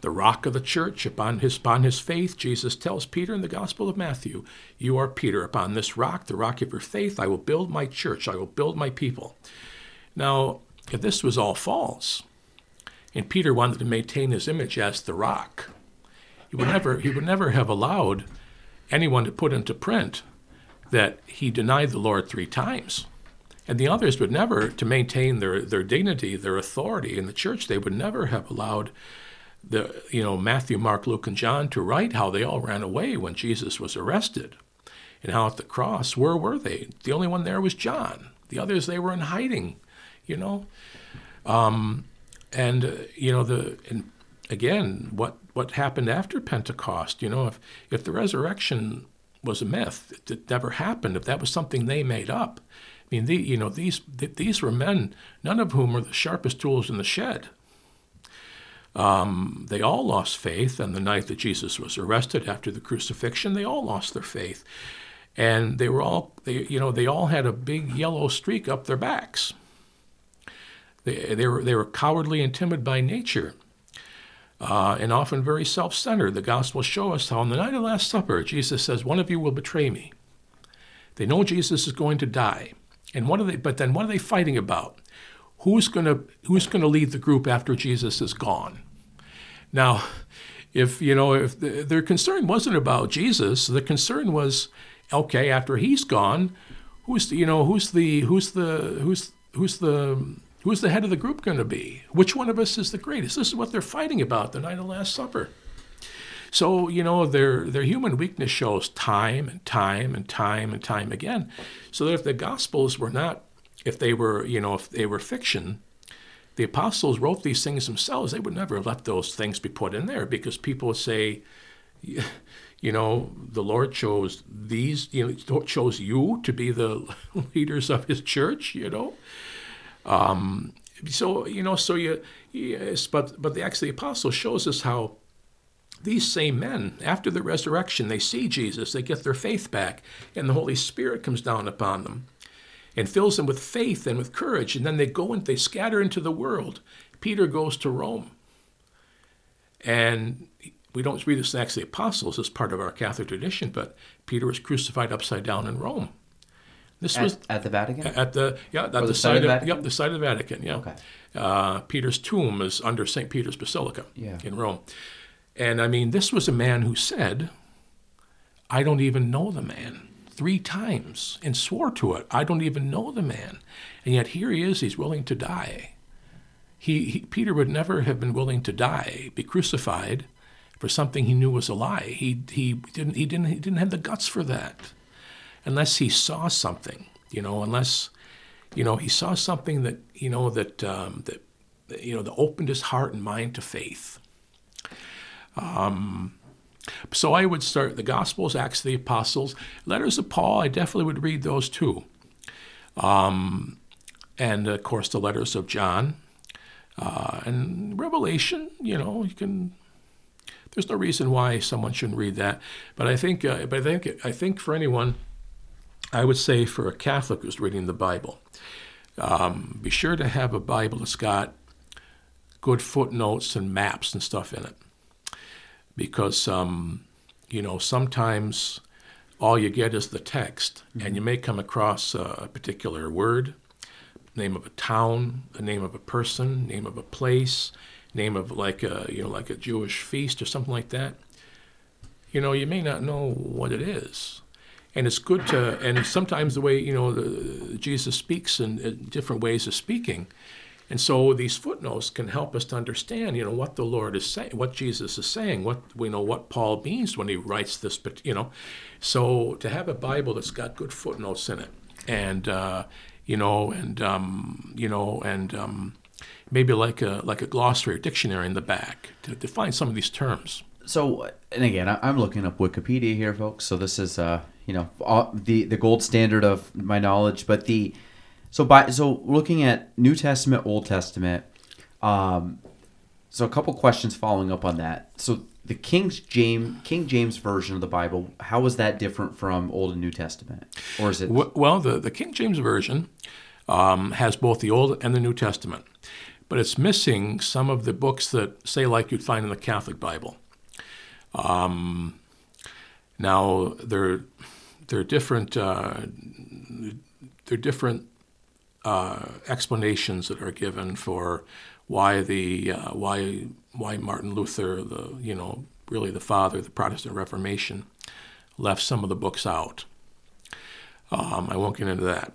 the rock of the church. Upon his, upon his faith, Jesus tells Peter in the Gospel of Matthew, You are Peter. Upon this rock, the rock of your faith, I will build my church. I will build my people. Now, if this was all false, and Peter wanted to maintain his image as the rock. He would never, he would never have allowed anyone to put into print that he denied the Lord three times. And the others would never, to maintain their, their dignity, their authority in the church, they would never have allowed the you know Matthew, Mark, Luke, and John to write how they all ran away when Jesus was arrested, and how at the cross where were they? The only one there was John. The others they were in hiding, you know. Um, and uh, you know the and again what what happened after Pentecost? You know if if the resurrection was a myth, it never happened. If that was something they made up, I mean, the, you know these these were men, none of whom were the sharpest tools in the shed. Um, they all lost faith and the night that Jesus was arrested after the crucifixion. They all lost their faith, and they were all they you know they all had a big yellow streak up their backs. They, they were they were cowardly and timid by nature. Uh, and often very self-centered. The Gospels show us how on the night of the Last Supper, Jesus says, "One of you will betray me." They know Jesus is going to die, and what are they? But then, what are they fighting about? Who's going to Who's going to lead the group after Jesus is gone? Now, if you know, if the, their concern wasn't about Jesus, the concern was, okay, after he's gone, who's the, you know who's the who's the who's who's the Who's the head of the group going to be? Which one of us is the greatest? This is what they're fighting about the night of the Last Supper. So, you know, their, their human weakness shows time and time and time and time again. So that if the Gospels were not, if they were, you know, if they were fiction, the apostles wrote these things themselves, they would never have let those things be put in there because people say, you know, the Lord chose these, you know, chose you to be the leaders of his church, you know. Um, so you know, so you, yes, but but the Acts of the Apostles shows us how these same men, after the resurrection, they see Jesus, they get their faith back, and the Holy Spirit comes down upon them and fills them with faith and with courage, and then they go and they scatter into the world. Peter goes to Rome, and we don't read this in Acts of the Apostles as part of our Catholic tradition, but Peter was crucified upside down in Rome. This at, was at the Vatican. At the yeah, at the, the, site, of, of yep, the site of the Vatican. Yeah. Okay. Uh, Peter's tomb is under St. Peter's Basilica yeah. in Rome, and I mean, this was a man who said, "I don't even know the man." Three times and swore to it. I don't even know the man, and yet here he is. He's willing to die. He, he Peter would never have been willing to die, be crucified, for something he knew was a lie. He he didn't he didn't he didn't have the guts for that unless he saw something, you know, unless, you know, he saw something that, you know, that, um, that, you know, that opened his heart and mind to faith. Um, so I would start the Gospels, Acts of the Apostles, letters of Paul. I definitely would read those too, um, and of course the letters of John uh, and Revelation. You know, you can. There's no reason why someone shouldn't read that, but I think, uh, but I think, I think for anyone I would say for a Catholic who's reading the Bible, um, be sure to have a Bible that's got good footnotes and maps and stuff in it. Because, um, you know, sometimes all you get is the text, mm-hmm. and you may come across a particular word, name of a town, the name of a person, name of a place, name of like a, you know, like a Jewish feast or something like that. You know, you may not know what it is and it's good to and sometimes the way you know the, jesus speaks in, in, different ways of speaking. And so these footnotes can help us to understand you know what the lord is saying what jesus is saying what we know what paul means when he writes this but you know. So to have a bible that's got good footnotes in it and uh, you know and um, you know and um, maybe like a like a glossary or dictionary in the back to define some of these terms. So and again i'm looking up wikipedia here folks. So this is uh you know all, the the gold standard of my knowledge. But the so by so looking at New Testament, Old Testament. Um, so a couple questions following up on that. So the King James King James version of the Bible, how is that different from Old and New Testament, or is it? Well, the the King James version um, has both the Old and the New Testament, but it's missing some of the books that say like you'd find in the Catholic Bible. Um, now there there are different uh, there are different uh, explanations that are given for why the uh, why why Martin Luther, the you know really the father of the Protestant Reformation, left some of the books out. Um, I won't get into that,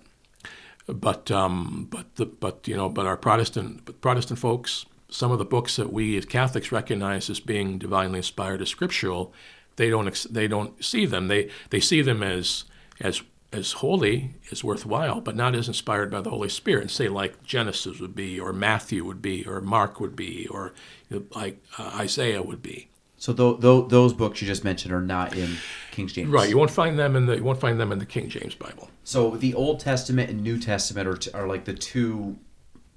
but um, but the, but you know but our Protestant but Protestant folks some of the books that we as Catholics recognize as being divinely inspired as scriptural, they don't they don't see them. They they see them as as as holy, as worthwhile, but not as inspired by the Holy Spirit. And say like Genesis would be, or Matthew would be, or Mark would be, or like uh, Isaiah would be. So th- th- those books you just mentioned are not in King James. Right. You won't find them in the you won't find them in the King James Bible. So the Old Testament and New Testament are, t- are like the two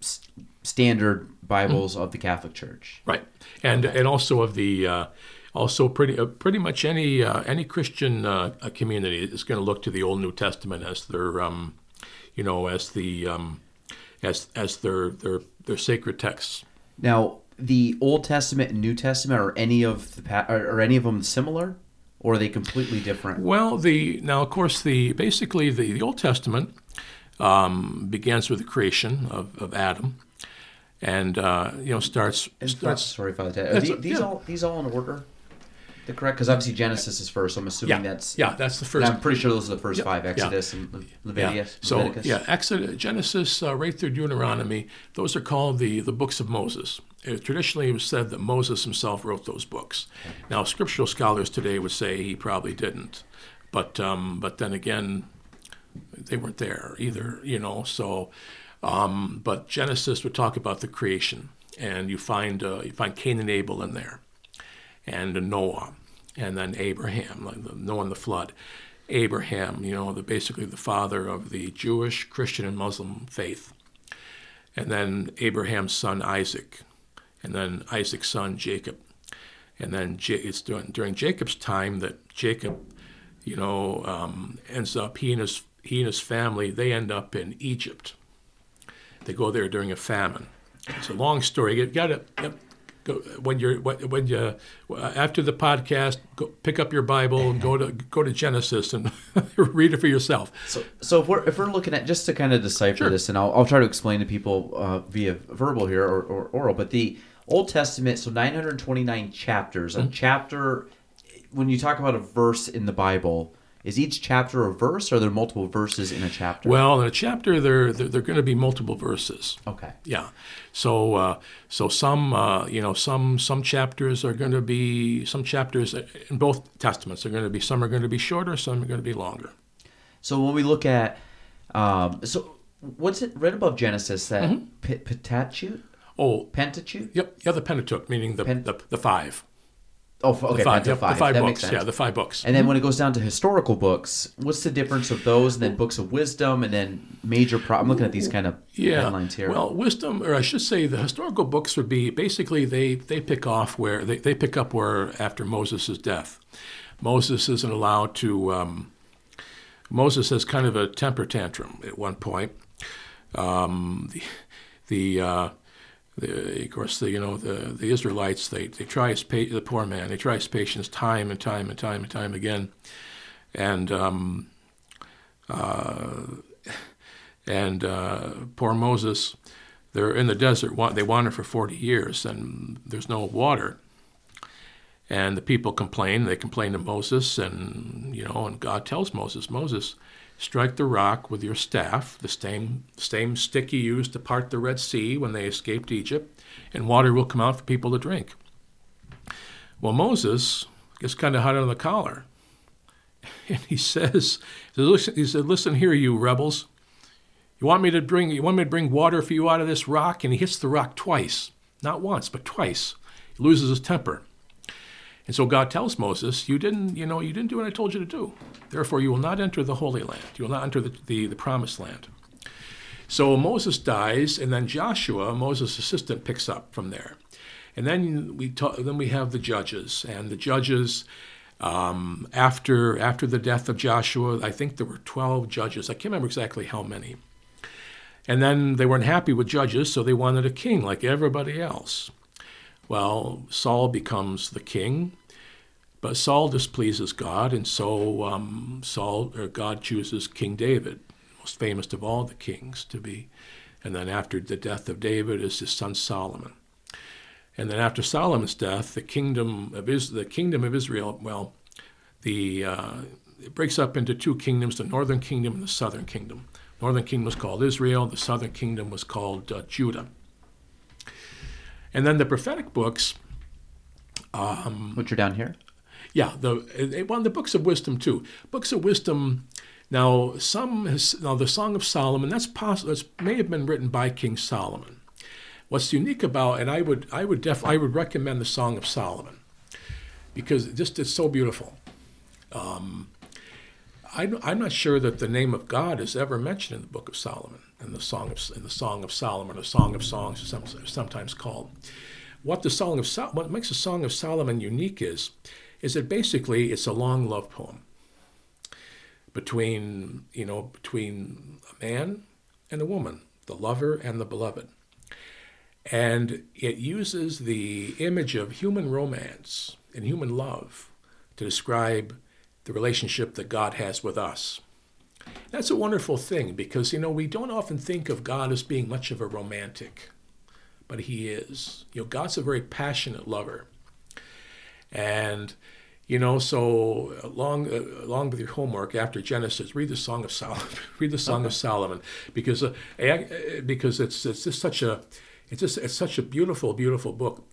s- standard Bibles of the Catholic Church. Right, and and also of the uh, also pretty uh, pretty much any uh, any Christian uh, uh, community is going to look to the Old New Testament as their um, you know as the um, as as their their their sacred texts. Now, the Old Testament and New Testament are any of the are, are any of them similar, or are they completely different? Well, the now of course the basically the, the Old Testament um, begins with the creation of, of Adam, and uh, you know starts starts sorry, Father Ted. Are That's the- a- these yeah. all these all in order? The correct? Because obviously Genesis is first. So I'm assuming yeah that's yeah that's the first I'm pretty sure those are the first Yeah, five: yeah. Exodus and Le- Yeah. Leviticus. So Leviticus. yeah, Exodus, Genesis, uh, right through Deuteronomy, those are called the the books of Moses. It, traditionally, it was said that Moses himself wrote those books. Now, scriptural scholars today would say he probably didn't, but um, but then again, they weren't there either. You know, so um, but Genesis would talk about the creation, and you find uh, you find Cain and Abel in there, and Noah, and then Abraham, Noah and the flood. Abraham, you know, the, basically the father of the Jewish, Christian, and Muslim faith. And then Abraham's son Isaac, and then Isaac's son Jacob. And then Ja- it's during, during Jacob's time that Jacob, you know, um, ends up, he and, his, he and his family, they end up in Egypt. They go there during a famine. It's a long story. You've got to go when you're when you after the podcast, go pick up your Bible and go to go to Genesis and read it for yourself. So, so if we're if we're looking at just to kind of decipher Sure. this, and I'll, I'll try to explain to people uh, via verbal here or, or oral, but the Old Testament, so 929 chapters. Mm-hmm. A chapter, when you talk about a verse in the Bible, is each chapter a verse, or are there multiple verses in a chapter? Well, in a chapter, there there, there are going to be multiple verses. okay. Yeah, so uh, so some uh, you know some some chapters are going to be some chapters in both testaments are going to be some are going to be shorter, some are going to be longer. So when we look at, um, so what's it right above Genesis? That Mm-hmm. P- Pentateuch, Oh, Pentateuch. yep, yeah, the Pentateuch, meaning the Pen- the, the five, Oh, okay, the five, five. the five that books, yeah, the five books. And then when it goes down to historical books, what's the difference of those and then books of wisdom and then major pro- I'm looking at these kind of yeah. headlines here. Well, wisdom, or I should say, the historical books would be basically they they pick off where they, they pick up where after Moses' death, Moses isn't allowed to. Um, Moses has kind of a temper tantrum at one point. Um, the the, uh, the of course the you know the the Israelites they they try his pa- the poor man they try his patience time and time and time and time again, and um, and uh, poor Moses, they're in the desert. They wander for 40 years, and there's no water. And the people complain. They complain to Moses, and you know, and God tells Moses, Moses, strike the rock with your staff, the same same stick you used to part the Red Sea when they escaped Egypt, and water will come out for people to drink. Well, Moses gets kind of hot on the collar, and he says, he said, listen, here, you rebels. You want me to bring you want me to bring water for you out of this rock? And he hits the rock twice. Not once, but twice. He loses his temper. And so God tells Moses, You didn't, you know, you didn't do what I told you to do. Therefore you will not enter the Holy Land. You will not enter the, the, the promised land. So Moses dies, and then Joshua, Moses' assistant, picks up from there. And then we ta- then we have the judges, and the judges um, after after the death of Joshua, I think there were twelve judges. I can't remember exactly how many. And then they weren't happy with judges, so they wanted a king like everybody else. Well, Saul becomes the king, but Saul displeases God, and so um, Saul or God chooses King David, most famous of all the kings, to be. And then after the death of David is his son Solomon. And then after Solomon's death, the kingdom of Is- the kingdom of Israel, well, the uh, it breaks up into two kingdoms: the northern kingdom and the southern kingdom. Northern kingdom was called Israel. The southern kingdom was called uh, Judah. And then the prophetic books, Which are down here. yeah, the eh, well, the books of wisdom too. Books of wisdom. Now, some has, now the Song of Solomon. That's possible. That's may have been written by King Solomon. What's unique about, and I would, I would def, I would recommend the Song of Solomon because just it's so beautiful. Um, I'm not sure that the name of God is ever mentioned in the Book of Solomon, in the Song of in the Song of Solomon, or Song of Songs, sometimes called. What the Song of what makes the Song of Solomon unique is, is that basically it's a long love poem between you know between a man and a woman, the lover and the beloved, and it uses the image of human romance and human love to describe the relationship that God has with us. That's a wonderful thing because you know we don't often think of God as being much of a romantic, but he is. You know, God's a very passionate lover. And you know, so along uh, along with your homework after Genesis, read the Song of Solomon. read the Song of Solomon because uh, eh, because it's it's just such a it's just it's such a beautiful beautiful book.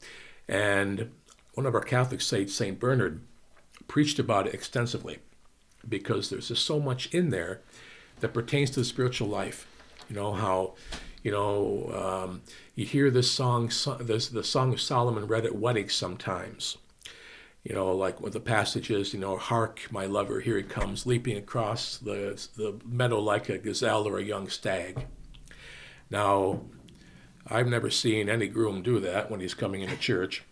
And one of our Catholic saints, Saint Bernard, preached about it extensively because there's just so much in there that pertains to the spiritual life. You know how, you know, um, you hear this song, so- this the Song of Solomon read at weddings sometimes. You know, like with the passages, you know, hark, my lover, here he comes, leaping across the the meadow like a gazelle or a young stag. Now, I've never seen any groom do that when he's coming into church.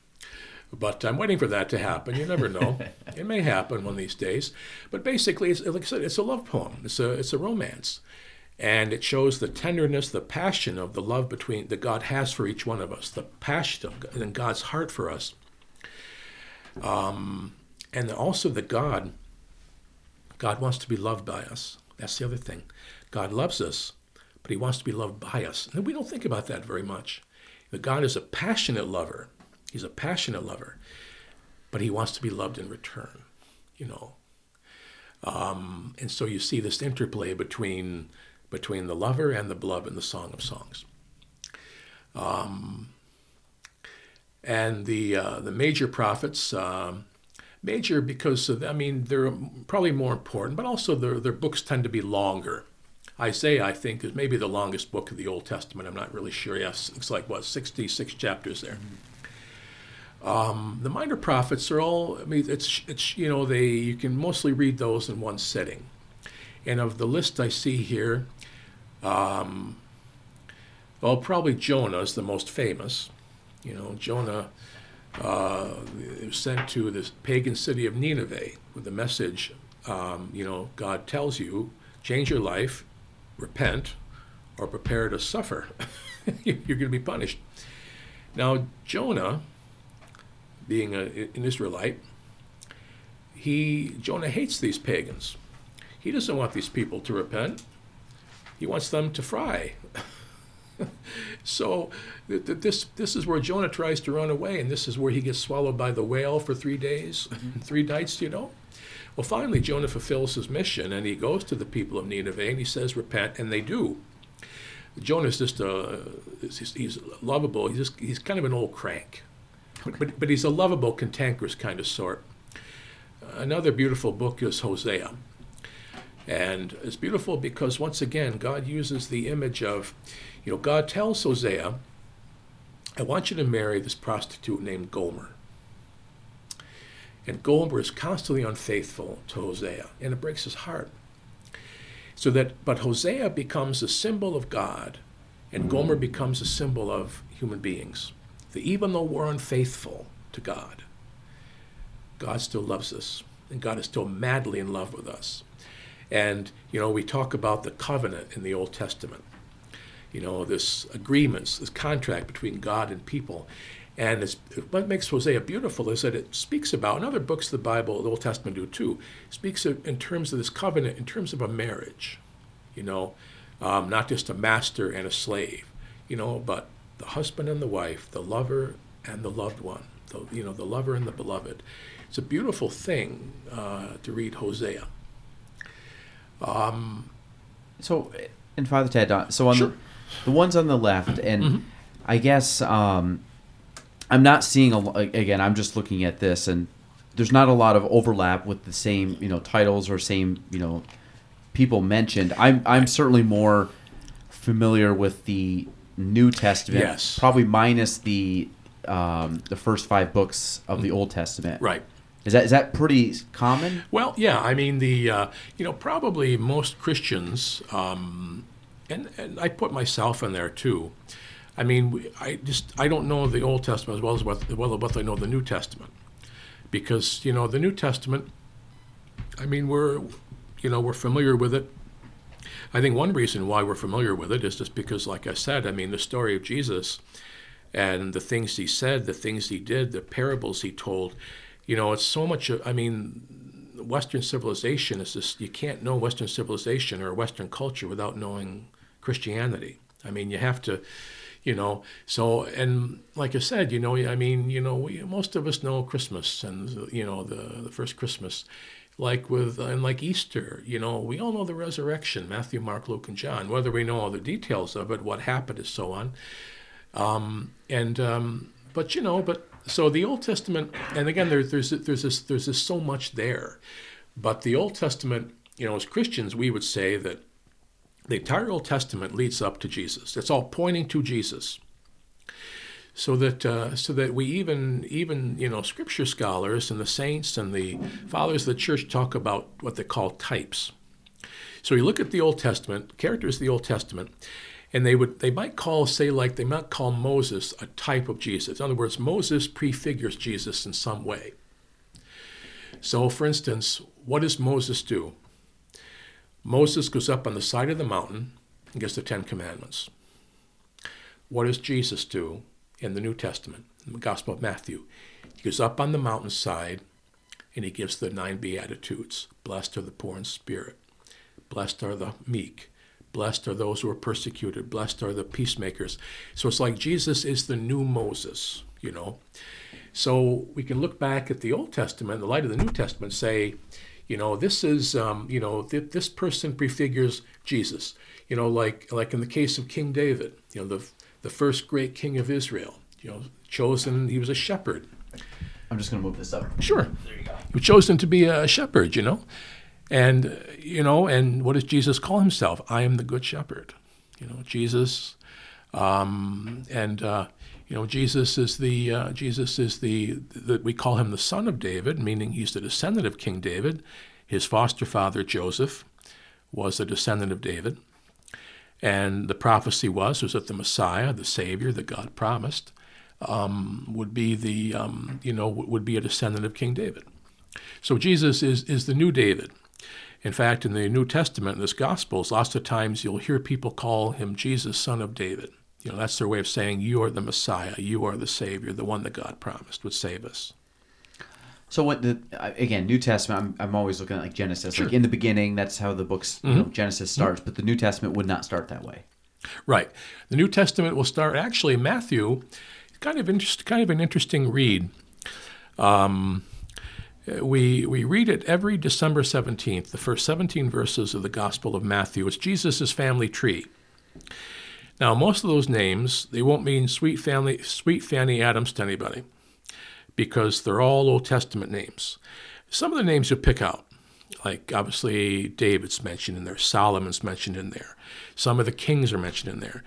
But I'm waiting for that to happen. You never know. it may happen one of these days. But basically, it's, like I said, it's a love poem. It's a, it's a romance. And it shows the tenderness, the passion of the love between that God has for each one of us, the passion of God, in God's heart for us. Um, and also that God, God wants to be loved by us. That's the other thing. God loves us, but He wants to be loved by us. And we don't think about that very much. That God is a passionate lover. He's a passionate lover, but He wants to be loved in return. You know. Um, and so you see this interplay between between the lover and the beloved in the Song of Songs. Um, and the uh, the major prophets, um, major because of, I mean they're probably more important, but also their their books tend to be longer. Isaiah, I think, is maybe the longest book of the Old Testament. I'm not really sure. Yes, it's like what 66 chapters there. Um, the minor prophets are all. I mean, it's it's you know they you can mostly read those in one sitting. And of the list I see here, um, well, probably Jonah is the most famous. You know, Jonah uh, was sent to this pagan city of Nineveh with the message, um, you know, God tells you, change your life, repent, or prepare to suffer. You're going to be punished. Now, Jonah, being a, an Israelite, he Jonah hates these pagans. He doesn't want these people to repent. He wants them to fry. so th- th- this this is where Jonah tries to run away, and this is where he gets swallowed by the whale for three days, mm-hmm. three nights. You know. Well, finally, Jonah fulfills his mission, and he goes to the people of Nineveh, and he says, "Repent," and they do. Jonah's just a he's, he's lovable. He's just he's kind of an old crank, but but he's a lovable, cantankerous kind of sort. Another beautiful book is Hosea. And it's beautiful because once again, God uses the image of, you know, God tells Hosea, I want you to marry this prostitute named Gomer. And Gomer is constantly unfaithful to Hosea, and it breaks his heart. So that, but Hosea becomes a symbol of God, and Gomer mm. becomes a symbol of human beings. That even though we're unfaithful to God, God still loves us, and God is still madly in love with us. And, you know, we talk about the covenant in the Old Testament. You know, this agreements, this contract between God and people. And what makes Hosea beautiful is that it speaks about, and other books of the Bible, the Old Testament do too, speaks of, in terms of this covenant, in terms of a marriage, you know, um, not just a master and a slave, you know, but the husband and the wife, the lover and the loved one, the, you know, the lover and the beloved. It's a beautiful thing uh, to read Hosea. Um, So, and Father Ted, uh, so on Sure. the, the ones on the left, and I guess um, I'm not seeing a again. I'm just looking at this, and there's not a lot of overlap with the same you know titles or same you know people mentioned. I'm I'm certainly more familiar with the New Testament, Yes. probably minus the um, the first five books of the Old Testament. Right. Is that is that pretty common? Well, yeah, I mean the uh, you know probably most Christians, um, and and I put myself in there too. I mean, I just I don't know the Old Testament as well as what well as I know the New Testament, because you know the New Testament. I mean, we're you know we're familiar with it. I think one reason why we're familiar with it is just because, like I said, I mean the story of Jesus and the things he said, the things he did, the parables he told. You know, it's so much. I mean, Western civilization is just you can't know Western civilization or Western culture without knowing Christianity. I mean, you have to, you know. So, and like I said, you know, I mean, you know, we, most of us know Christmas and you know the the first Christmas. Like with and like Easter, you know, we all know the resurrection, Matthew, Mark, Luke, and John. Whether we know all the details of it, what happened, and so on, and um, but you know, but so the Old Testament, and again, there, there's there's this there's this so much there, but the Old Testament, you know, as Christians, we would say that the entire Old Testament leads up to Jesus. It's all pointing to Jesus. So that uh, so that we even even you know Scripture scholars and the saints and the fathers of the church talk about what they call types. So you look at the Old Testament, characters of the Old Testament, and they would they might call say like they might call Moses a type of Jesus. In other words, Moses prefigures Jesus in some way. So for instance, what does Moses do? Moses goes up on the side of the mountain and gets the Ten Commandments. What does Jesus do in the New Testament, the Gospel of Matthew? He goes up on the mountainside and he gives the nine Beatitudes. Blessed are the poor in spirit. Blessed are the meek. Blessed are those who are persecuted. Blessed are the peacemakers. So it's like Jesus is the new Moses, you know. So we can look back at the Old Testament, the light of the New Testament, say, you know, this is, um, you know, th- this person prefigures Jesus. You know, like like in the case of King David, you know, the the first great king of Israel. You know, chosen. He was a shepherd. I'm just going to move this up. Sure. There you go. He was chosen to be a shepherd, you know. And, uh, you know, and what does Jesus call himself? I am the good shepherd. You know, Jesus, um, and, uh, you know, Jesus is the, uh, Jesus is the, that we call him the son of David, meaning he's the descendant of King David. His foster father, Joseph, was a descendant of David. And the prophecy was, was that the Messiah, the Savior that God promised, um, would be the, um, you know, would be a descendant of King David. So Jesus is, is the new David. In fact, in the New Testament, in this Gospels, lots of times you'll hear people call him Jesus, son of David. You know, that's their way of saying, you are the Messiah, you are the Savior, the one that God promised would save us. So what the again New Testament? I'm, I'm always looking at like Genesis. Like in the beginning, that's how the books you know, Genesis starts. But the New Testament would not start that way. Right. The New Testament will start actually Matthew, kind of interest, kind of an interesting read. Um, we we read it every December seventeenth. The first seventeen verses of the Gospel of Matthew. It's Jesus' family tree. Now, most of those names they won't mean sweet family, sweet Fanny Adams to anybody, because they're all Old Testament names. Some of the names you'll pick out, like obviously David's mentioned in there, Solomon's mentioned in there, some of the kings are mentioned in there.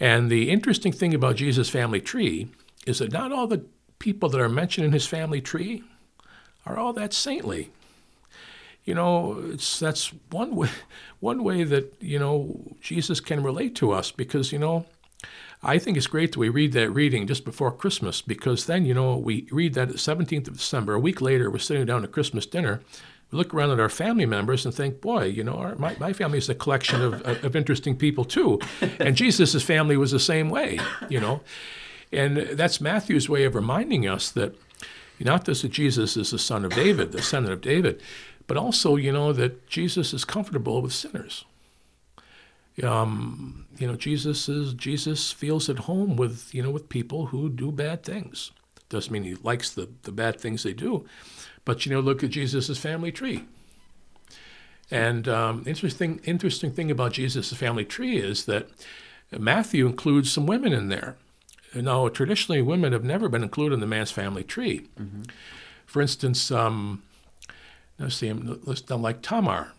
And the interesting thing about Jesus' family tree is that not all the people that are mentioned in his family tree are all that saintly. You know, it's that's one way one way that, you know, Jesus can relate to us because, you know, I think it's great that we read that reading just before Christmas because then, you know, we read that at the 17th of December. A week later, we're sitting down at Christmas dinner. We look around at our family members and think, boy, you know, our, my, my family is a collection of, of, of interesting people too. And Jesus' family was the same way, you know. And that's Matthew's way of reminding us that not just that Jesus is the son of David, the son of David, but also, you know, that Jesus is comfortable with sinners. Um, you know, Jesus is Jesus feels at home with you know with people who do bad things. Doesn't mean he likes the the bad things they do, but you know, look at Jesus' family tree. And um, interesting interesting thing about Jesus' family tree is that Matthew includes some women in there. Now, traditionally women have never been included in the man's family tree. For instance, um, let's see, let's like Tamar.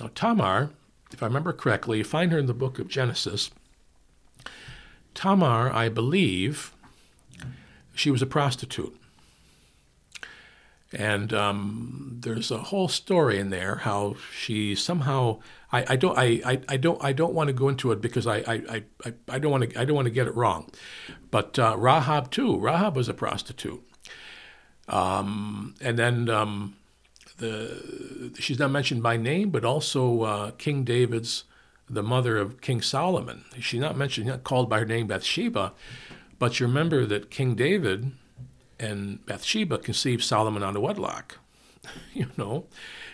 Now Tamar, if I remember correctly, you find her in the book of Genesis. Tamar, I believe, she was a prostitute. And um, there's a whole story in there how she somehow I, I don't I, I, I don't I don't want to go into it because I I, I, I don't want to I don't want to get it wrong, but uh, Rahab too Rahab was a prostitute, um, and then um, the she's not mentioned by name but also uh, King David's the mother of King Solomon she's not mentioned not called by her name Bathsheba, but you remember that King David and Bathsheba conceived Solomon out of wedlock. you know,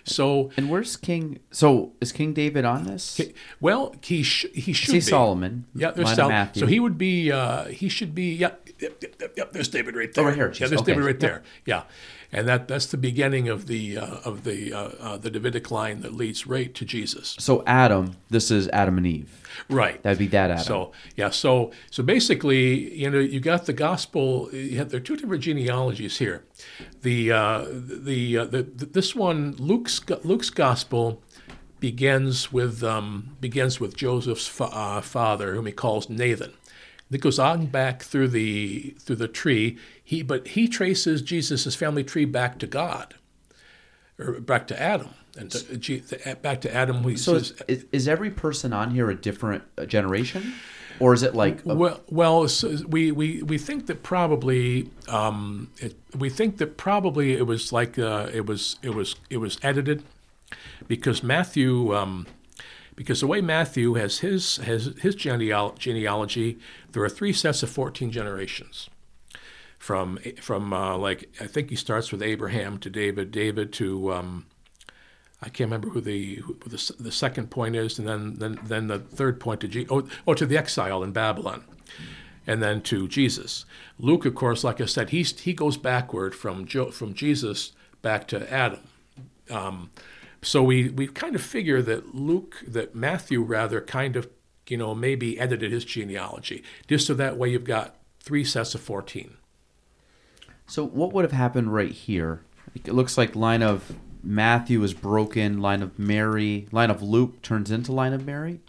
so And where's King? So is King David on this? well he sh- he should See be Solomon. Yeah, there's line Sol- Matthew. So he would be uh, he should be yeah. Yep, yep, yep, yep, there's David right there. Oh, right here, Yeah, there's okay. David right there. Yeah, and that that's the beginning of the uh, of the uh, uh, the Davidic line that leads right to Jesus. So Adam, this is Adam and Eve. Right. That'd be that Adam. So yeah, so so basically, you know, you got the gospel. You have, there are two different genealogies here. The uh, the, uh, the the this one, Luke's Luke's gospel begins with um, begins with Joseph's fa- uh, father, whom he calls Nathan. It goes on back through the through the tree. He but he traces Jesus' family tree back to God, or back to Adam, and to, back to Adam. He So says, is, is every person on here a different uh, generation, or is it like a- Well, well, so we, we, we think that probably um, it, we think that probably it was like uh, it was it was it was edited because Matthew um, because the way Matthew has his has his genealogy there are three sets of fourteen generations from from uh, like I think he starts with Abraham to David David to um, I can't remember who the who the, the second point is, and then then then the third point to G, oh, oh to the exile in Babylon, and then to Jesus. Luke, of course, like I said, he's he goes backward from jo, from Jesus back to Adam. Um, so we we kind of figure that Luke, that Matthew rather kind of you know maybe edited his genealogy just so that way you've got three sets of fourteen. So what would have happened right here? It looks like line of Matthew is broken. Line of Mary, line of Luke turns into line of Mary.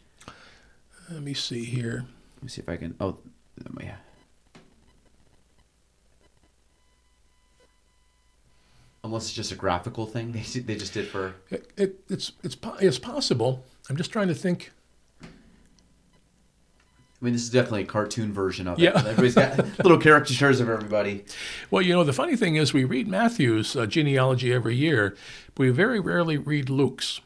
Let me see here. Let me see if I can. Oh, oh yeah. Unless it's just a graphical thing they they just did for. It, it, it's it's it's possible. I'm just trying to think. I mean, this is definitely a cartoon version of it. Yeah. Everybody's got little caricatures of everybody. Well, you know, the funny thing is we read Matthew's uh, genealogy every year, but we very rarely read Luke's.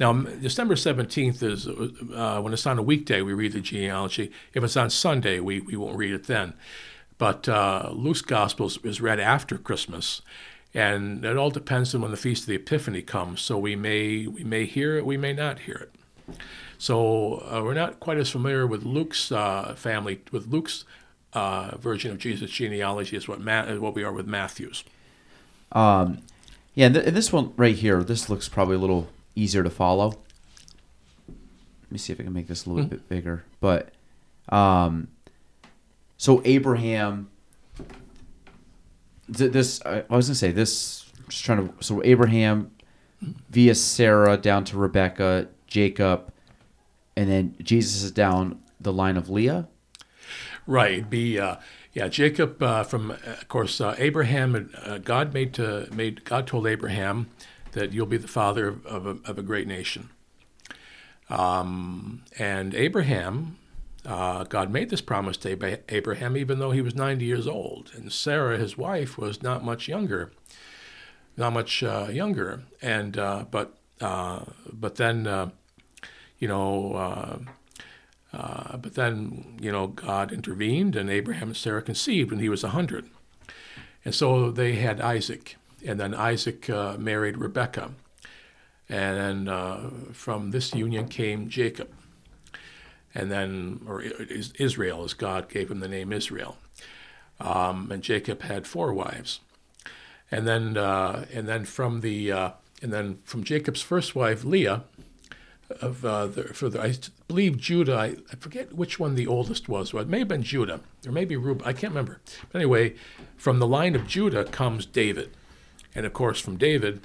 Now, December 17th is uh, when it's on a weekday, we read the genealogy. If it's on Sunday, we, we won't read it then. But uh, Luke's Gospel is- is read after Christmas. And it all depends on when the Feast of the Epiphany comes. So we may, we may hear it, we may not hear it. So uh, we're not quite as familiar with Luke's uh, family, with Luke's uh, version of Jesus' genealogy as what Ma- what we are with Matthew's. Um, yeah, and, th- and this one right here, this looks probably a little easier to follow. Let me see if I can make this a little bit bigger. But, um, so Abraham, th- this I I was gonna say this. Just trying to. So Abraham, via Sarah down to Rebecca, Jacob, and then Jesus is down the line of Leah. Right. Be uh, yeah, Jacob uh, from uh, of course uh, Abraham. Uh, God made to made God told Abraham that you'll be the father of, of, a, of a great nation. Um, and Abraham, uh, God made this promise to Abraham even though he was 90 years old, and Sarah, his wife, was not much younger, not much uh, younger. And uh, but uh, but then you know. Uh, uh, but then, you know, God intervened and Abraham and Sarah conceived when he was 100. And so they had Isaac. And then Isaac uh, married Rebekah. And then uh, from this union came Jacob. And then, or Israel, as God gave him the name Israel. Um, and Jacob had four wives. And then, uh, and then from the, uh, and then from Jacob's first wife, Leah, of uh, the, for the I believe Judah. I, I forget which one the oldest was. Well, it may have been Judah or maybe Reuben. I can't remember. But anyway, from the line of Judah comes David, and of course from David.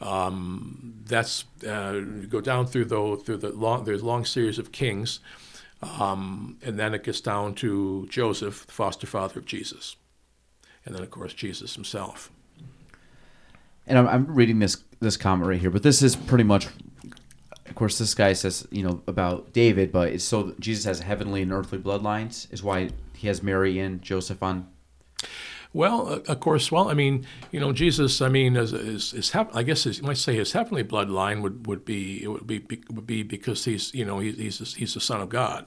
Um, that's uh, you go down through the through the long there's long series of kings, um, and then it gets down to Joseph, the foster father of Jesus, and then of course Jesus himself. And I'm, I'm reading this this comment right here, but this is pretty much, of course, this guy says you know about David, but it's so Jesus has heavenly and earthly bloodlines is why he has Mary and Joseph on. Well, uh, of course. Well, I mean, you know, Jesus. I mean, is is, is I guess you might say his heavenly bloodline would, would be it would be would be because he's you know he, he's he's the son of God.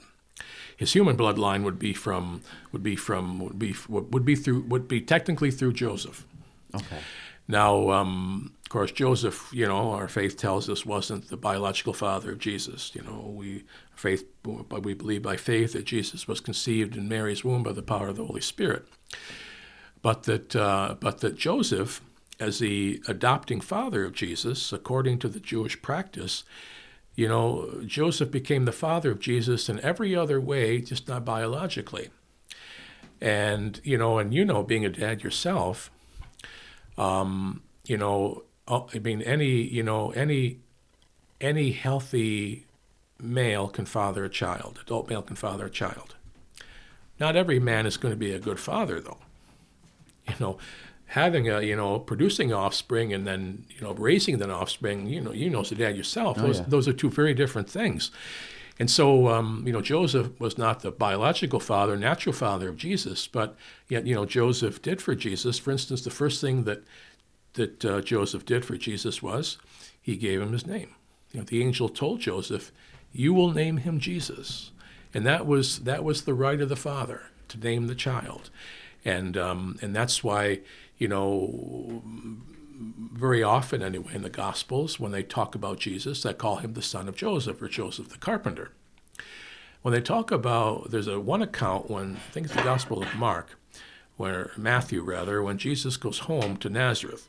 His human bloodline would be from would be from would be would be through would be technically through Joseph. Okay. Now, um, of course, Joseph, you know, our faith tells us wasn't the biological father of Jesus. You know, we faith, but we believe by faith that Jesus was conceived in Mary's womb by the power of the Holy Spirit. But that, uh, but that Joseph, as the adopting father of Jesus, according to the Jewish practice, you know, Joseph became the father of Jesus in every other way, just not biologically. And you know, and you know, being a dad yourself, um, you know, I mean, any you know, any any healthy male can father a child. Adult male can father a child. Not every man is going to be a good father, though. You know, having a you know producing offspring and then you know raising that offspring. You know, you know as a dad yourself. those, yeah. those are two very different things. And so, um, you know, Joseph was not the biological father, natural father of Jesus, but yet, you know, Joseph did for Jesus. For instance, the first thing that that uh, Joseph did for Jesus was he gave him his name. You know, the angel told Joseph, "You will name him Jesus," and that was that was the right of the father to name the child, and um, and that's why you know very often anyway in the gospels when they talk about jesus they call him the son of joseph or joseph the carpenter. When they talk about there's a one account when i think it's the gospel of mark where matthew rather when jesus goes home to nazareth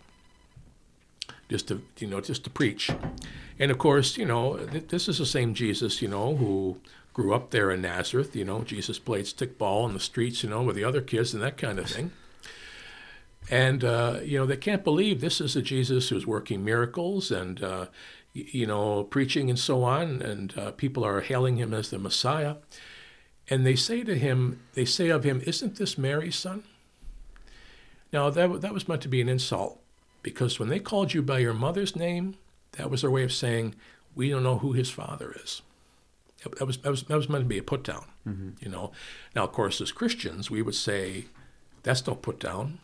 just to you know just to preach and of course you know th- this is the same jesus you know who grew up there in nazareth you know jesus played stickball in the streets you know with the other kids and that kind of thing and, uh, you know, they can't believe this is a Jesus who's working miracles and, uh, you know, preaching and so on. And uh, people are hailing him as the Messiah. And they say to him, they say of him, Isn't this Mary's son? Now, that, that was meant to be an insult because when they called you by your mother's name, that was their way of saying, We don't know who his father is. That- was, that was, that was meant to be a put down, you know. Now, of course, as Christians, we would say, That's no put down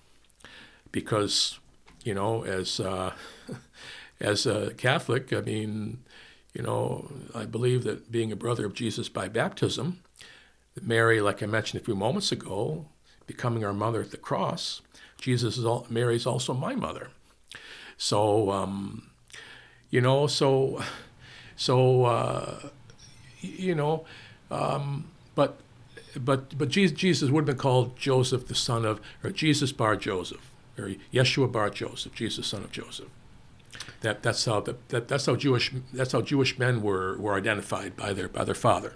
because you know as uh, as a Catholic, I mean, you know, I believe that being a brother of Jesus by baptism, that Mary, like I mentioned a few moments ago, becoming our mother at the cross, Jesus is all, Mary is also my mother. So um, you know, so so uh, you know, um, but but but Jesus, Jesus would have been called Joseph, the son of, or Jesus bar Joseph, or Yeshua bar Joseph, Jesus, son of Joseph. That that's how that, that that's how Jewish that's how Jewish men were were identified by their by their father.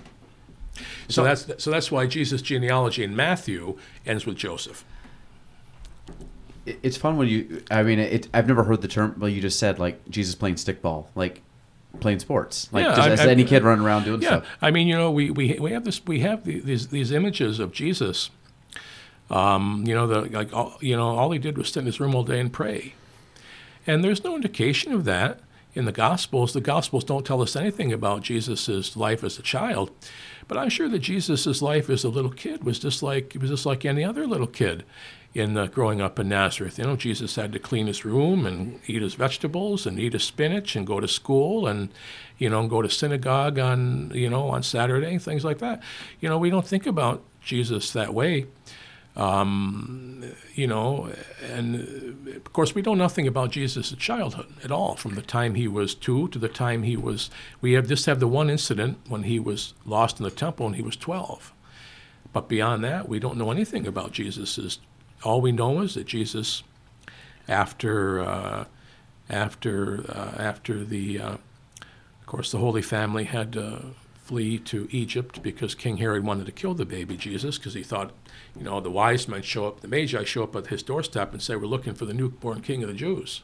So that's so that's why Jesus' genealogy in Matthew ends with Joseph. It- It's fun when you. I mean, it. I've never heard the term. Well, you just said like Jesus playing stickball, like playing sports, like Yeah, just I- as I- any kid running around doing Yeah, stuff. I mean, you know, we, we, we have this we have the, these these images of Jesus. Um, you know, the like all, you know, all he did was sit in his room all day and pray, and there's no indication of that in the Gospels. The Gospels don't tell us anything about Jesus' life as a child, but I'm sure that Jesus' life as a little kid was just like it was just like any other little kid in growing up in Nazareth. You know, Jesus had to clean his room and eat his vegetables and eat his spinach and go to school and, you know, go to synagogue on, you know, on Saturday, things like that. You know, we don't think about Jesus that way. Um, you know, and of course, we know nothing about Jesus' childhood at all, from the time he was two to the time he was. We have just have the one incident when he was lost in the temple and he was 12. But beyond that, we don't know anything about Jesus' all we know is that Jesus, after uh, after uh, after the uh, course, the Holy Family had to flee to Egypt because King Herod wanted to kill the baby Jesus because he thought, you know, the wise men show up, the Magi show up at his doorstep and say, "We're looking for the newborn King of the Jews."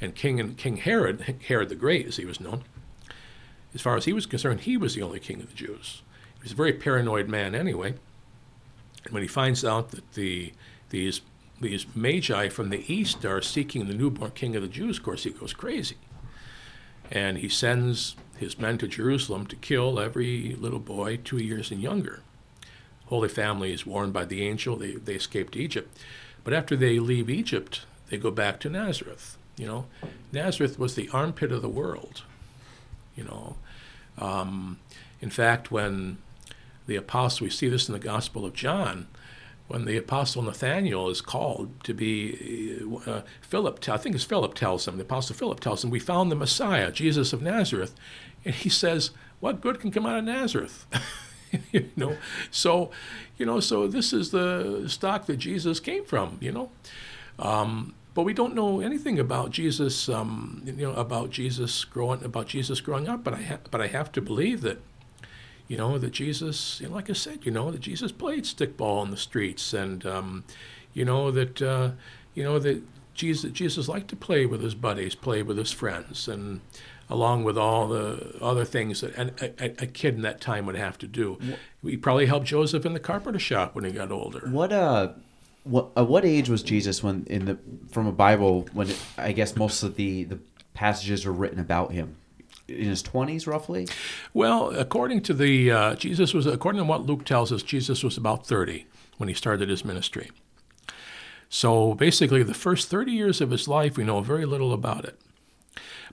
And King and King Herod, Herod the Great, as he was known, as far as he was concerned, he was the only king of the Jews. He was a very paranoid man anyway. And when he finds out that the these these magi from the east are seeking the newborn king of the Jews, of course, he goes crazy. And he sends his men to Jerusalem to kill every little boy two years and younger. Holy Family is warned by the angel. They, they escape to Egypt. But after they leave Egypt, they go back to Nazareth. You know, Nazareth was the armpit of the world. You know, um, in fact, when the apostle, we see this in the Gospel of John, when the apostle Nathaniel is called to be uh, Philip, I think it's Philip tells him, the apostle Philip tells him, we found the Messiah, Jesus of Nazareth, and he says, what good can come out of Nazareth? you know, so, you know, so this is the stock that Jesus came from, you know. Um, but we don't know anything about Jesus, um, you know, about Jesus growing, about Jesus growing up. But I, ha- but I have to believe that you know, that Jesus, you know, like I said, you know, that Jesus played stickball on the streets, and um, you know that uh, you know that Jesus Jesus liked to play with his buddies, play with his friends, and along with all the other things that a, a, a kid in that time would have to do. He probably helped Joseph in the carpenter shop when he got older. What uh, what at what age was Jesus when in the from a Bible when it, I guess most of the the passages are written about him? In his twenties, roughly. Well, according to the uh, Jesus was according to what Luke tells us, Jesus was about thirty when he started his ministry. So basically, the first thirty years of his life, we know very little about it.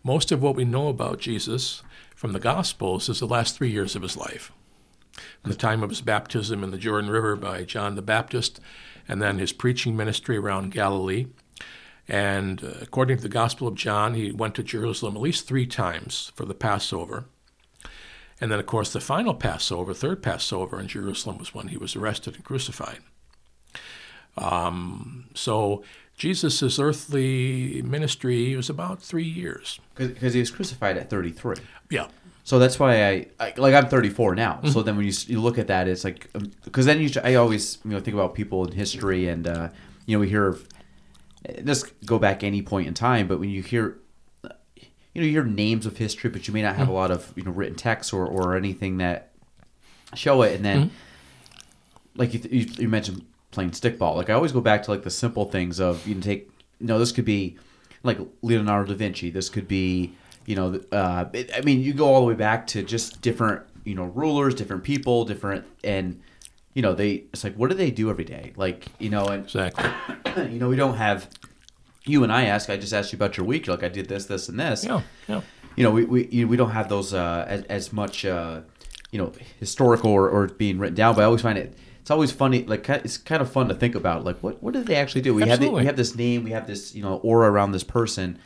Most of what we know about Jesus from the Gospels is the last three years of his life. From the time of his baptism in the Jordan River by John the Baptist, and then his preaching ministry around Galilee. And according to the Gospel of John, he went to Jerusalem at least three times for the Passover. And then, of course, the final Passover, third Passover in Jerusalem, was when he was arrested and crucified. Um, so Jesus' earthly ministry was about three years. Because he was crucified at 33. Yeah. So that's why I, I like I'm 34 now. Mm-hmm. So then when you you look at that, it's like because then you I always you know think about people in history and uh, you know we hear of just go back any point in time, but when you hear you know you hear names of history, but you may not have a lot of you know written text or or anything that show it, and then like you, you you mentioned playing stickball. Like I always go back to like the simple things of you can take you know this could be like Leonardo da Vinci. This could be you know uh, it, I mean you go all the way back to just different you know rulers, different people, different and you know they it's like what do they do every day? Like you know and Exactly. you know we don't have you and I ask. I just asked you about your week. You're like I did this, this, and this Yeah. Yeah. you know, we we, you know, we don't have those uh, as, as much, uh, you know, historical or, or being written down. But I always find it it's always funny. Like it's kind of fun to think about. Like what what did they actually do? We have the, we have this name, we have this you know aura around this person.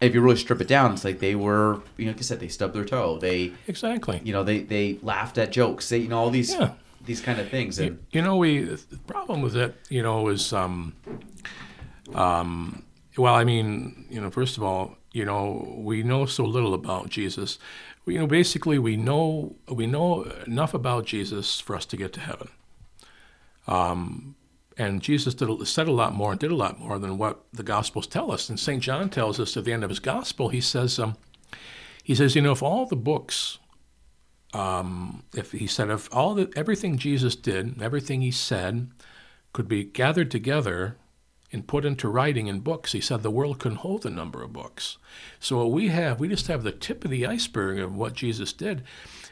And if you really strip it down, it's like they were, you know, like I said, they stubbed their toe. They, Exactly. you know, they they laughed at jokes. They, you know, all these Yeah. These kind of things. And You know, we the problem with it, you know, is um, um, well, I mean, you know, first of all, you know, we know so little about Jesus. You know, basically, we know we know enough about Jesus for us to get to heaven. Um, and Jesus did, said a lot more and did a lot more than what the Gospels tell us. And St. John tells us at the end of his Gospel, he says, um, he says, you know, if all the books Um, if he said if all the everything Jesus did, everything he said, could be gathered together and put into writing in books, he said the world couldn't hold the number of books. So what we have, we just have the tip of the iceberg of what Jesus did,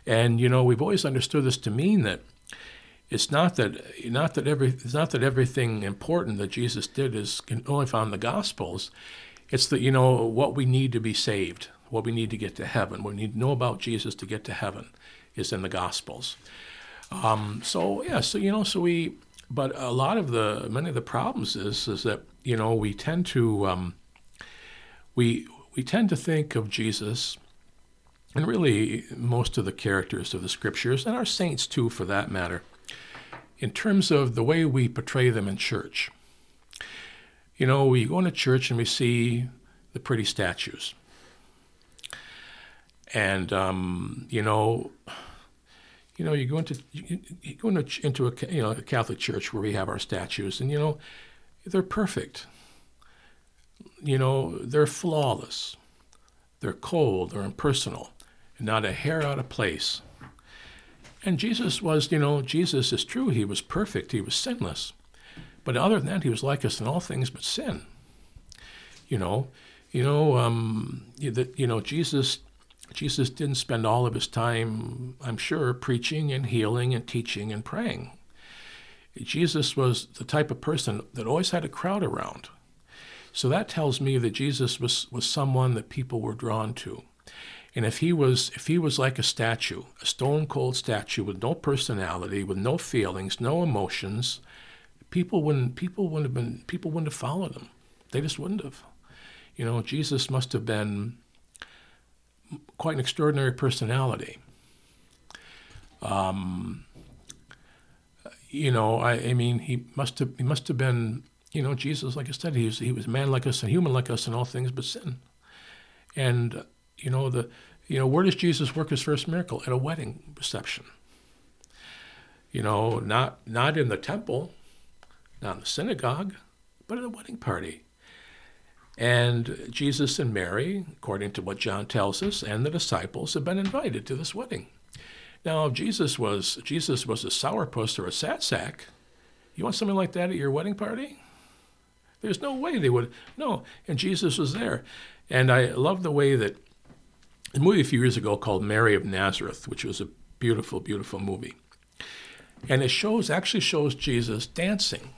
and you know we've always understood this to mean that it's not that not that every it's not that everything important that Jesus did is can only found in the Gospels. It's that you know what we need to be saved, what we need to get to heaven, what we need to know about Jesus to get to heaven, is in the Gospels. Um, so yeah, so you know, so we, but a lot of the many of the problems is is that you know we tend to um, we we tend to think of Jesus and really most of the characters of the scriptures and our saints too for that matter in terms of the way we portray them in church. You know we go into church and we see the pretty statues and um, you know, you know, you go into you, you go into, into a you know a Catholic church where we have our statues, and you know, they're perfect. You know, they're flawless. They're cold. They're impersonal, and not a hair out of place. And Jesus was, you know, Jesus is true. He was perfect. He was sinless. But other than that, he was like us in all things but sin. You know, you know, um, you- that you know, Jesus, Jesus didn't spend all of his time, I'm sure, preaching and healing and teaching and praying. Jesus was the type of person that always had a crowd around. So that tells me that Jesus was, was someone that people were drawn to. And if he was if he was like a statue, a stone cold statue with no personality, with no feelings, no emotions, people wouldn't people wouldn't have been people wouldn't have followed him. They just wouldn't have. You know, Jesus must have been quite an extraordinary personality. Um, you know, I, I mean, he must have he must have been, you know, Jesus. Like I said, he was he was man like us and human like us in all things but sin. And you know the, you know, where does Jesus work his first miracle? At a wedding reception. You know, not not in the temple, not in the synagogue, but at a wedding party. And Jesus and Mary, according to what John tells us, and the disciples have been invited to this wedding. Now, if Jesus was Jesus was a sourpuss or a sat sack, you want something like that at your wedding party? There's no way they would. No, and Jesus was there, and I love the way that a movie a few years ago called Mary of Nazareth, which was a beautiful, beautiful movie, and it shows actually shows Jesus dancing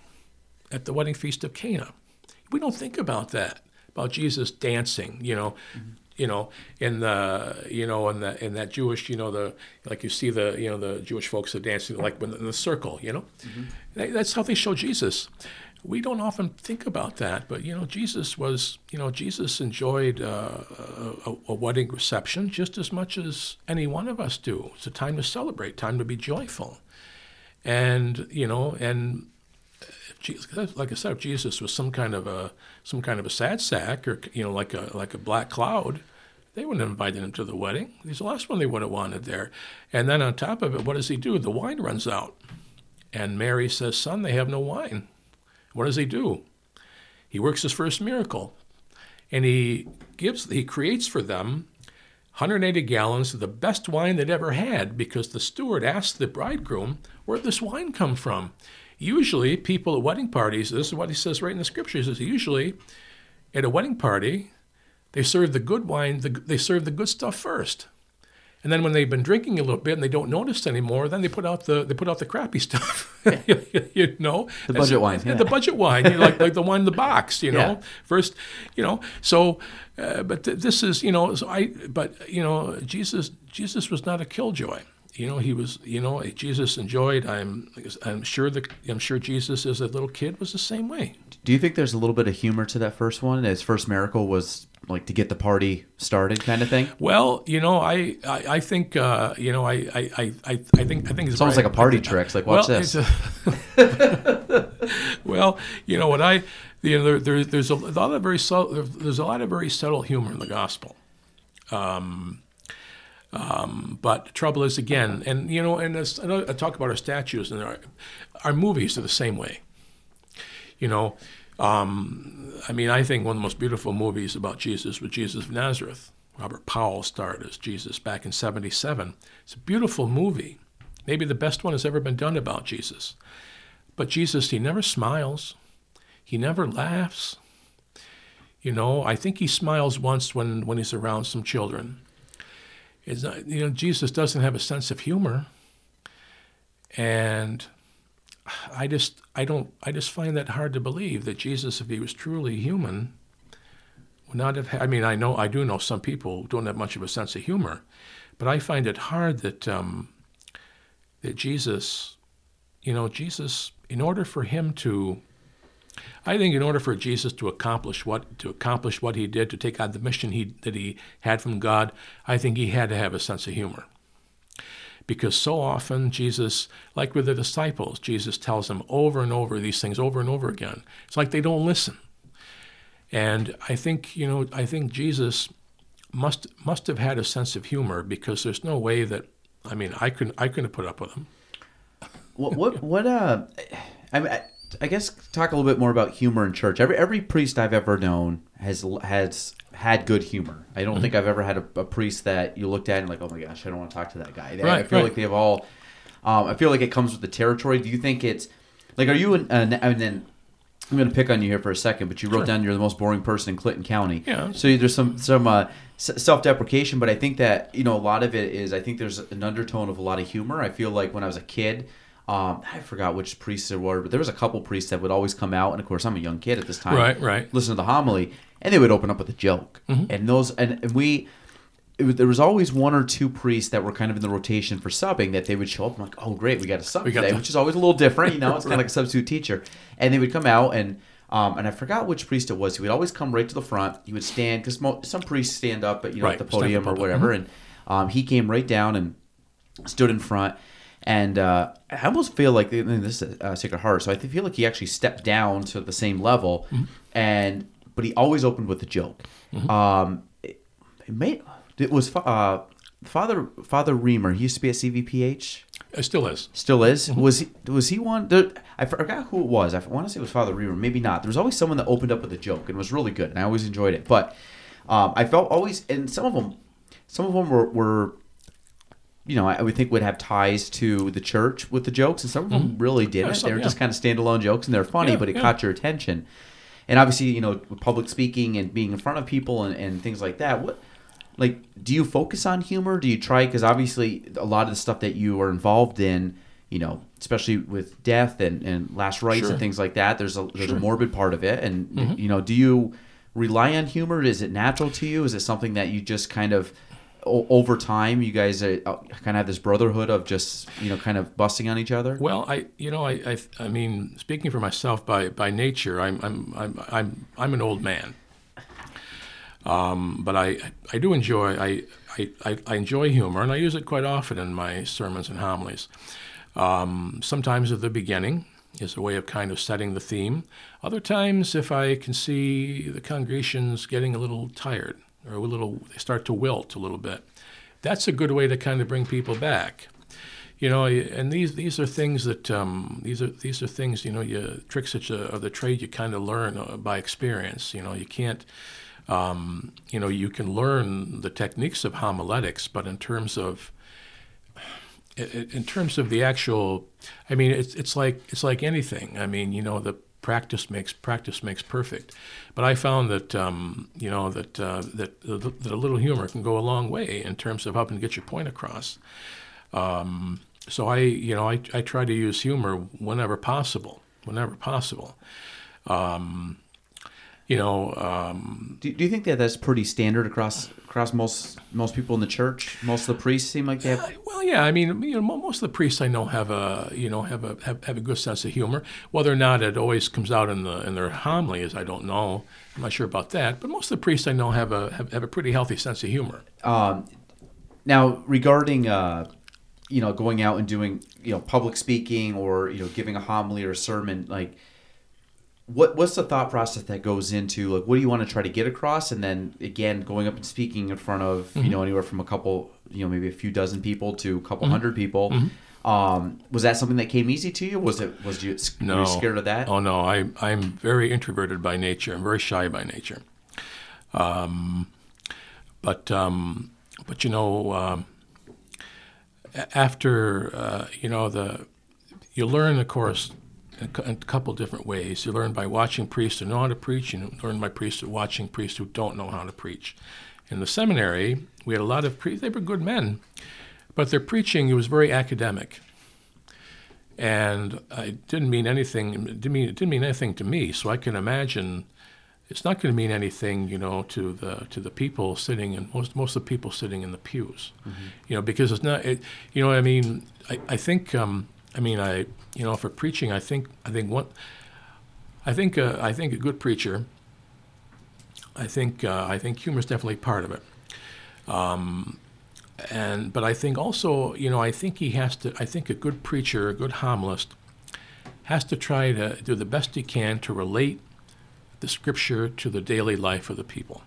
at the wedding feast of Cana. We don't think about that about Jesus dancing, you know, you know, in the you know in the in that Jewish, you know, the like you see the you know the Jewish folks are dancing like in the circle, you know, That- that's how they show Jesus. We don't often think about that, but you know, Jesus was, you know, Jesus enjoyed uh, a, a wedding reception just as much as any one of us do. It's a time to celebrate, time to be joyful, and you know, and Like I said, if Jesus was some kind of a some kind of a sad sack or you know like a like a black cloud, they wouldn't have invited him to the wedding. He's the last one they would have wanted there. And then on top of it, what does he do? The wine runs out, and Mary says, "Son, they have no wine." What does he do? He works his first miracle, and he gives he creates for them 180 gallons of the best wine they'd ever had because the steward asked the bridegroom, Where'd this wine come from? Usually, people at wedding parties, this is what he says right in the scriptures, is usually at a wedding party, they serve the good wine, the, they serve the good stuff first. And then when they've been drinking a little bit and they don't notice anymore, then they put out the they put out the crappy stuff. you know, The budget wine, The budget wine, you know, like like the wine in the box. You know, Yeah. first, you know. So, uh, but th- this is you know, so I but you know, Jesus Jesus was not a killjoy. You know, he was you know Jesus enjoyed. I'm I'm sure the I'm sure Jesus as a little kid was the same way. Do you think there's a little bit of humor to that first one? His first miracle was like to get the party started, kind of thing. Well, you know, I I, I think uh, you know I I, I, I think I think It's almost like a party trick. It's like, watch well, this. a- well, you know what I, you know, there, there, there's a lot of very subtle, there's a lot of very subtle humor in the gospel. Um, um, but the trouble is again, and you know, and as, I talk about our statues and our, our movies are the same way. You know, um, I mean, I think one of the most beautiful movies about Jesus was Jesus of Nazareth. Robert Powell starred as Jesus back in '77. It's a beautiful movie, maybe the best one has ever been done about Jesus. But Jesus, he never smiles, he never laughs. You know, I think he smiles once when, when he's around some children. It's not, you know, Jesus doesn't have a sense of humor, and I just I don't I just find that hard to believe that Jesus, if he was truly human, would not have. Had, I mean, I know I do know some people don't have much of a sense of humor, but I find it hard that um, that Jesus, you know, Jesus, in order for him to, I think, in order for Jesus to accomplish what to accomplish what he did to take on the mission he that he had from God, I think he had to have a sense of humor because so often Jesus, like with the disciples, Jesus tells them over and over these things over and over again. It's like they don't listen. And I think, you know, I think Jesus must must have had a sense of humor because there's no way that I mean I couldn't I couldn't put up with him. What what what uh I I, I guess talk a little bit more about humor in church. Every every priest I've ever known has has had good humor. I Mm-hmm. don't think I've ever had a, a priest that you looked at and like, oh my gosh, I don't want to talk to that guy. They- I feel right. like they have all. Um, I feel like it comes with the territory. Do you think it's like? Are you an? an and then I'm going to pick on you here for a second, but you wrote down you're the most boring person in Clinton County. Yeah. So there's some some uh, self-deprecation, but I think that you know a lot of it is I think there's an undertone of a lot of humor. I feel like when I was a kid, um, I forgot which priests there were, but there was a couple priests that would always come out, and of course I'm a young kid at this time. Right, right. Listen to the homily, and they would open up with a joke, and those and, and we. It was, there was always one or two priests that were kind of in the rotation for subbing that they would show up. I'm like, oh great, we got a sub today, the- which is always a little different. You know, it's kind of like a substitute teacher, and they would come out and um, and I forgot which priest it was. He would always come right to the front. He would stand because mo- some priests stand up, at you know, Right, at the podium or whatever, and um, he came right down and stood in front. And uh, I almost feel like this is uh, Sacred Heart, so I feel like he actually stepped down to the same level, and but he always opened with a joke. Um, it, it may it was uh, Father Father Reamer. He used to be at CVPH. It still is. Still is. Was he? Was he one? There, I forgot who it was. I want to say it was Father Reamer. Maybe not. There was always someone that opened up with a joke and was really good, and I always enjoyed it. But um, I felt always, and some of them, some of them were, were, you know, I would think would have ties to the church with the jokes, and some of them really didn't. some- they were yeah. just kind of standalone jokes, and they're funny, Yeah, but it yeah. caught your attention. And obviously, you know, with public speaking and being in front of people and, and things like that. What like do you focus on humor do you try because obviously a lot of the stuff that you are involved in you know especially with death and, and last rites Sure. and things like that there's a there's a morbid part of it and Mm-hmm. you know do you rely on humor is it natural to you is it something that you just kind of o- over time you guys uh, kind of have this brotherhood of just you know kind of busting on each other Well, I you know I I, I mean speaking for myself by by nature I'm I'm I'm I'm, I'm an old man. Um, but I I do enjoy I, I, I enjoy humor and I use it quite often in my sermons and homilies. Um, sometimes at the beginning is a way of kind of setting the theme. Other times, if I can see the congregation's getting a little tired or a little, they start to wilt a little bit, that's a good way to kind of bring people back. You know, and these these are things that um, these are these are things you know, you tricks of the trade you kind of learn uh, by experience. You know, you can't um, you know, you can learn the techniques of homiletics, but in terms of in terms of the actual, I mean, it's it's like it's like anything. I mean, you know, the practice makes practice makes perfect. But I found that um, you know that uh, that that a little humor can go a long way in terms of helping to get your point across. Um, so I, you know, I, I try to use humor whenever possible, whenever possible. Um, you know, um, do, do you think that that's pretty standard across across most most people in the church most of the priests seem like they have Well, yeah, I mean, you know, most of the priests I know have a, you know, have a have, have a good sense of humor. Whether or not it always comes out in the in their homilies, I don't know. I'm not sure about that. But most of the priests I know have a have, have a pretty healthy sense of humor. Um, now, regarding uh, you know going out and doing you know public speaking or you know giving a homily or a sermon, like what what's the thought process that goes into like what do you want to try to get across, and then again going up and speaking in front of you know anywhere from a couple you know maybe a few dozen people to a couple hundred people. Um, was that something that came easy to you? Was it was you, were No, you scared of that? Oh no, I I'm very introverted by nature. I'm very shy by nature. Um, but um, but you know, um, after uh, you know the you learn, of course, a cou- in a couple different ways. You learn by watching priests who know how to preach, and you learn by priests who watching priests who don't know how to preach. In the seminary, we had a lot of priests. They were good men, but their preaching it was very academic and it didn't mean anything. It didn't mean, it didn't mean anything to me. So I can imagine it's not going to mean anything, you know, to the to the people sitting in most most of the people sitting in the pews, you know, because it's not. It, you know, I mean, I, I think, um, I mean, I you know, for preaching, I think I think what I think uh, I think a good preacher. I think uh, I think humor is definitely part of it Um, and but I think also, you know, I think he has to. I think a good preacher, a good homilist, has to try to do the best he can to relate the scripture to the daily life of the people.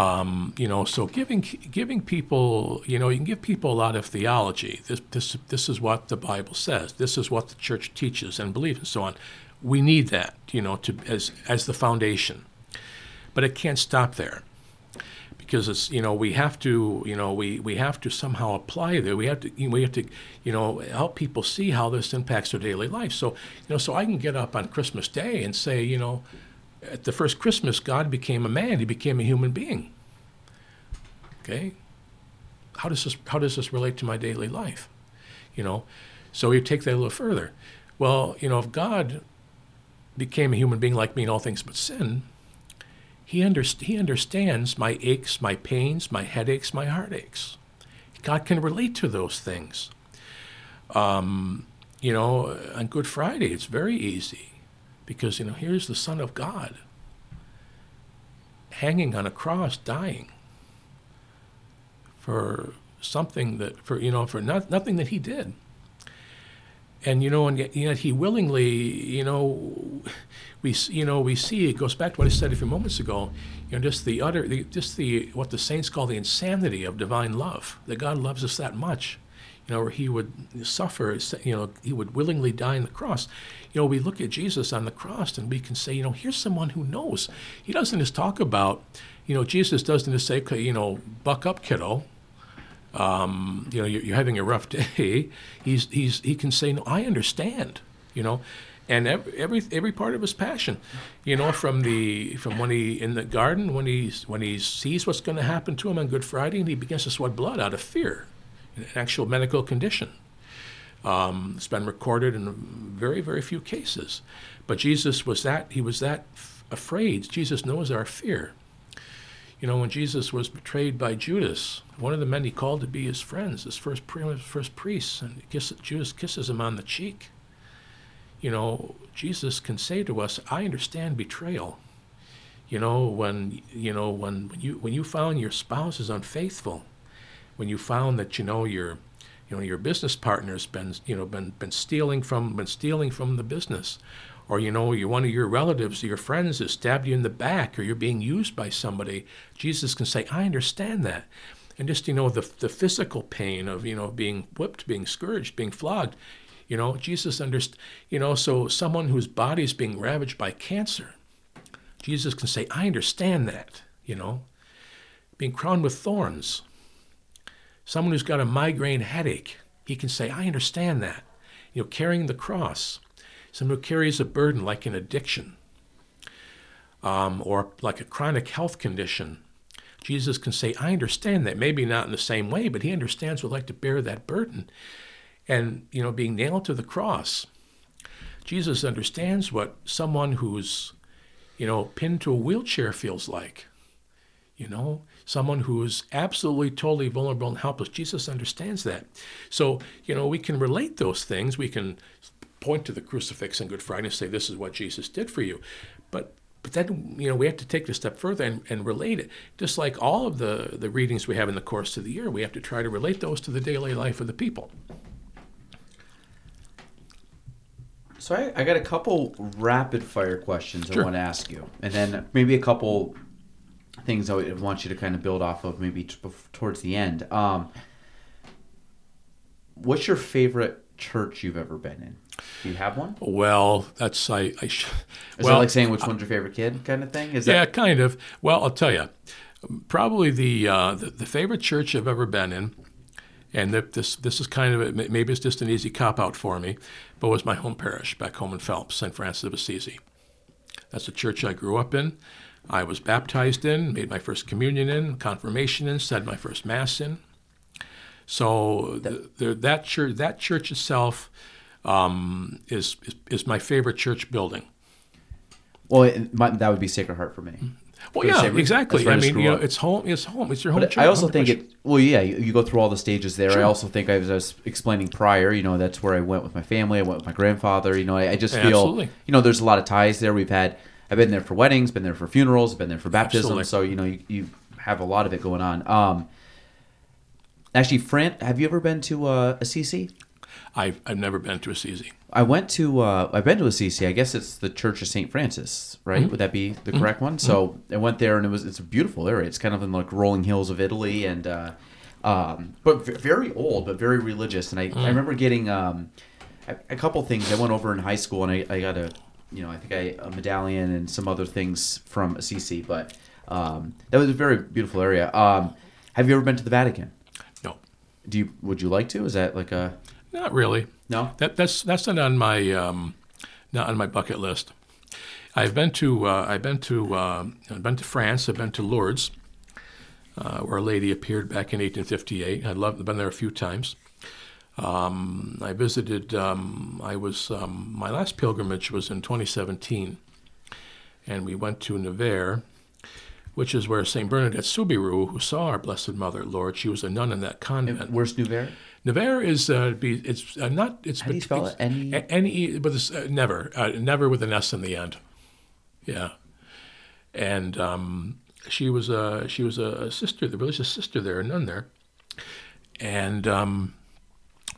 Um, you know, so giving giving people, you know, you can give people a lot of theology. This this this is what the Bible says. This is what the church teaches and believes, and so on. We need that, you know, to as as the foundation. But it can't stop there because it's you know we have to you know we, we have to somehow apply that we have to you know, we have to you know help people see how this impacts their daily life so you know so I can get up on Christmas Day and say you know at the first Christmas God became a man. He became a human being. Okay? How does this how does this relate to my daily life? You know? So you take that a little further. Well you know if God became a human being like me in all things but sin he, underst- he understands my aches, my pains, my headaches, my heartaches. God can relate to those things. Um, you know, on Good Friday, it's very easy because, you know, here's the Son of God hanging on a cross, dying for something that, for, you know, for not, nothing that he did. And, you know, and yet, yet he willingly, you know, we, you know, we see it goes back to what I said a few moments ago. You know, just the utter, the, just the what the saints call the insanity of divine love. That God loves us that much, you know, where He would suffer. You know, He would willingly die on the cross. You know, we look at Jesus on the cross and we can say, you know, here's someone who knows. He doesn't just talk about, you know, Jesus doesn't just say, you know, buck up, kiddo. Um, you know, you're, you're having a rough day. He's he's he can say, no, I understand. You know, and every, every every part of his passion, you know, from the from when he in the garden when he's when he sees what's going to happen to him on Good Friday and he begins to sweat blood out of fear, an actual medical condition. Um, it's been recorded in very very few cases, but Jesus was that he was that f- afraid. Jesus knows our fear. You know, when Jesus was betrayed by Judas, one of the men he called to be his friends, his first, first priests, and kiss, Judas kisses him on the cheek you know, Jesus can say to us, I understand betrayal. You know, when you know when, when you when you found your spouse is unfaithful, when you found that you know your you know your business partner's been you know been been stealing from been stealing from the business, or you know you one of your relatives or your friends has stabbed you in the back, or you're being used by somebody, Jesus can say, I understand that. And just you know the the physical pain of you know being whipped, being scourged, being flogged, you know, Jesus understood, you know, so someone whose body is being ravaged by cancer, Jesus can say, I understand that, you know. Being crowned with thorns, someone who's got a migraine headache, he can say, I understand that. You know, carrying the cross, someone who carries a burden like an addiction um, or like a chronic health condition, Jesus can say, I understand that. Maybe not in the same way, but he understands what it's like to bear that burden and you know being nailed to the cross jesus understands what someone who's you know pinned to a wheelchair feels like you know someone who is absolutely totally vulnerable and helpless. Jesus understands that. So you know we can relate those things. We can point to the crucifix on good friday and say this is what jesus did for you. But but then you know we have to take it a step further and, and relate it. Just like all of the the readings we have in the course of the year we have to try to relate those to the daily life of the people. So I, I got a couple rapid fire questions Sure. I want to ask you, and then maybe a couple things I would want you to kind of build off of maybe t- towards the end. Um, what's your favorite church you've ever been in? Do you have one? Well, that's I. I sh- Is well, that like saying which one's your favorite kid kind of thing? Is yeah, that kind of. Well, I'll tell you. Probably the, uh, the the favorite church I've ever been in, and this this is kind of a, maybe it's just an easy cop out for me, but was my home parish back home in Phelps, St. Francis of Assisi. That's the church I grew up in. I was baptized in, made my first communion in, confirmation in, said my first mass in. So the, the, that church that church itself um, is, is is my favorite church building. well, it, my, that would be Sacred Heart for me. Well, For yeah, reason. exactly. I I mean, you know, it's home. It's home. It's your home But church. I also think it. Well, yeah, you, you go through all the stages there. I also think, as I was explaining prior, you know, that's where I went with my family. I went with my grandfather. You know, I, I just feel, absolutely. you know, there's a lot of ties there. We've had. I've been there for weddings, been there for funerals, been there for baptism. Absolutely. So you know, you, you have a lot of it going on. Um, actually, Fran, have you ever been to uh, Assisi? I've, I've never been to Assisi. I went to uh, I've been to Assisi. I guess it's the Church of Saint Francis, right? Would that be the correct one? So I went there, and it was it's a beautiful area. It's kind of in like rolling hills of Italy, and uh, um, but v- very old, but very religious. And I, I remember getting um, a, a couple things. I went over in high school, and I, I got a you know I think I a medallion and some other things from Assisi, but um, that was a very beautiful area. Um, have you ever been to the Vatican? No, Do you would you like to? Is that like a not really. no? That, that's that's not on my um, not on my bucket list. I've been to uh, I've been to uh, I've been to France. I've been to Lourdes, uh, where a Lady appeared back in 1858. I've love been there a few times. Um, I visited. Um, I was um, my last pilgrimage was in 2017, and we went to Nevers, which is where Saint Bernadette Soubirous, who saw our Blessed Mother Lord, she was a nun in that convent. Where's Nevers? Nevers is uh, be it's uh, not it's How do you spell it? N-E- E but it's uh, never uh, never with an S in the end. Yeah, and um, she was a she was a sister, the religious sister there, a nun there, and um,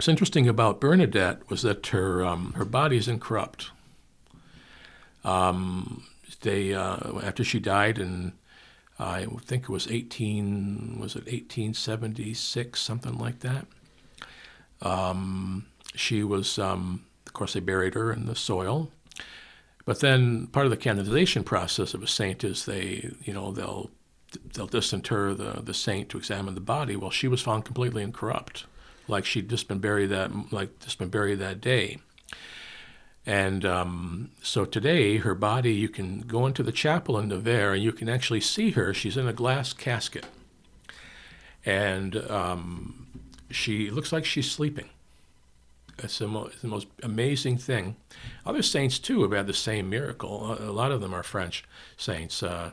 what's interesting about Bernadette was that her um, her body is incorrupt. Um, they uh, after she died in I think it was eighteen was it eighteen seventy six something like that. Um, she was um, of course they buried her in the soil, but then part of the canonization process of a saint is they you know they'll they'll disinter the the saint to examine the body. Well, she was found completely incorrupt, like she'd just been buried that like just been buried that day. And um, so today, her body, you can go into the chapel in Nevers and you can actually see her. She's in a glass casket. And um, she looks like she's sleeping. It's the, mo- the most amazing thing. Other saints, too, have had the same miracle. A, lot of them are French saints. Uh,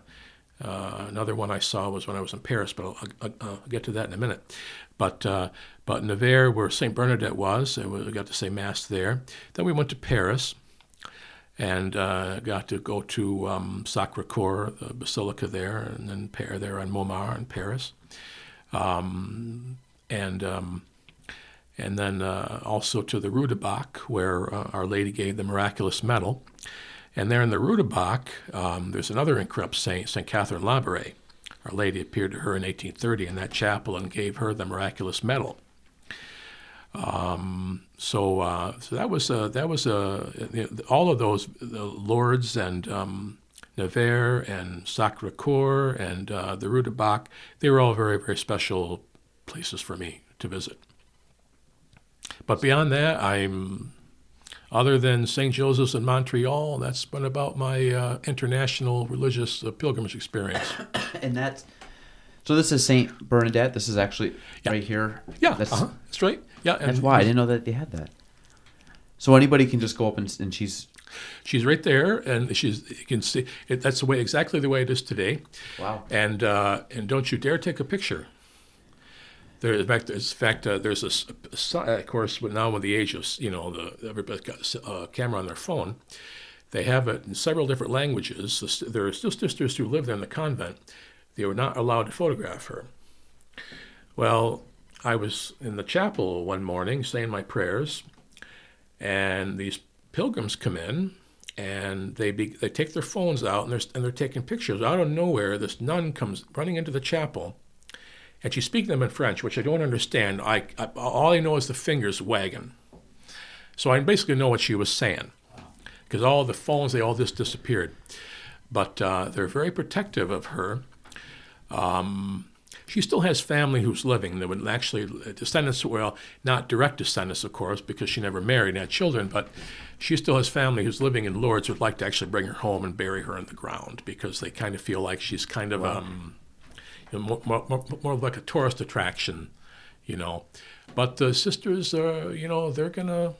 uh, another one I saw was when I was in Paris, but I'll, I'll, I'll get to that in a minute. But uh, but Nevers, where Saint Bernadette was, uh, we got to say mass there. Then we went to Paris, and uh, got to go to um, Sacre Coeur, the basilica there, and then pair there on Montmartre in Paris, um, and um, and then uh, also to the Rue de Bac, where uh, Our Lady gave the miraculous medal. And there in the Rue de Bac, um, there's another incorrupt saint, St. Catherine Labouré. Our Lady appeared to her in 1830 in that chapel and gave her the miraculous medal. Um, so, uh, so that was uh, that was uh, all of those the Lourdes and um, Nevers and Sacre Coeur and uh, the Rue de Bac. They were all very very special places for me to visit. But beyond that, I'm other than St. Joseph's in Montreal, that's been about my uh, international religious uh, pilgrimage experience. and that's so this is Saint Bernadette. This is actually Yeah. right here. Yeah, that's, uh-huh, that's right. Yeah, and that's why I didn't know that they had that. So anybody can just go up and, and she's She's right there, and she's you can see it, that's the way exactly the way it is today. wow. And uh, and don't you dare take a picture. There, in fact, there's, in fact, uh, there's a, of course, but now with the age of you know, the everybody's got a uh, camera on their phone. They have it in several different languages. There are still sisters who live there in the convent. They were not allowed to photograph her. Well, I was in the chapel one morning saying my prayers, and these pilgrims come in and they be, they take their phones out and they're, and they're taking pictures. Out of nowhere, this nun comes running into the chapel, and she's speaking them in French, which I don't understand. I, I all I know is the fingers wagging, so I basically know what she was saying, because all the phones they all just disappeared. But uh, they're very protective of her. Um, she still has family who's living. That would actually descendants, well, not direct descendants, of course, because she never married and had children, but she still has family who's living in Lourdes would like to actually bring her home and bury her in the ground because they kind of feel like she's kind of um, more, more, more, like a tourist attraction, you know. But the sisters, uh, you know, they're gonna,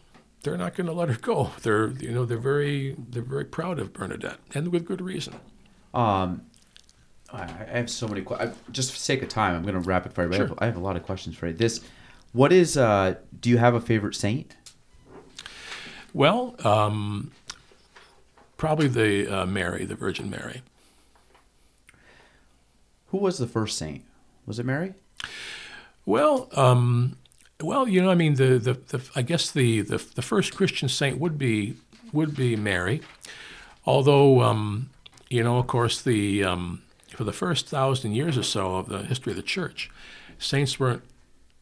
they're not gonna let her go. They're, you know, they're very, they're very proud of Bernadette, and with good reason. Um, I have so many questions. Just for sake of time, I'm going to rapid fire. but I, Sure. have, I have a lot of questions for you. This, what is? Uh, do you have a favorite saint? Well, um, probably the uh, Mary, the Virgin Mary. Who was the first saint? Was it Mary? Well, um, Well, you know, I mean, the, the, the I guess the, the the first Christian saint would be would be Mary, although um, you know, of course, the um, for the first thousand years or so of the history of the church, saints weren't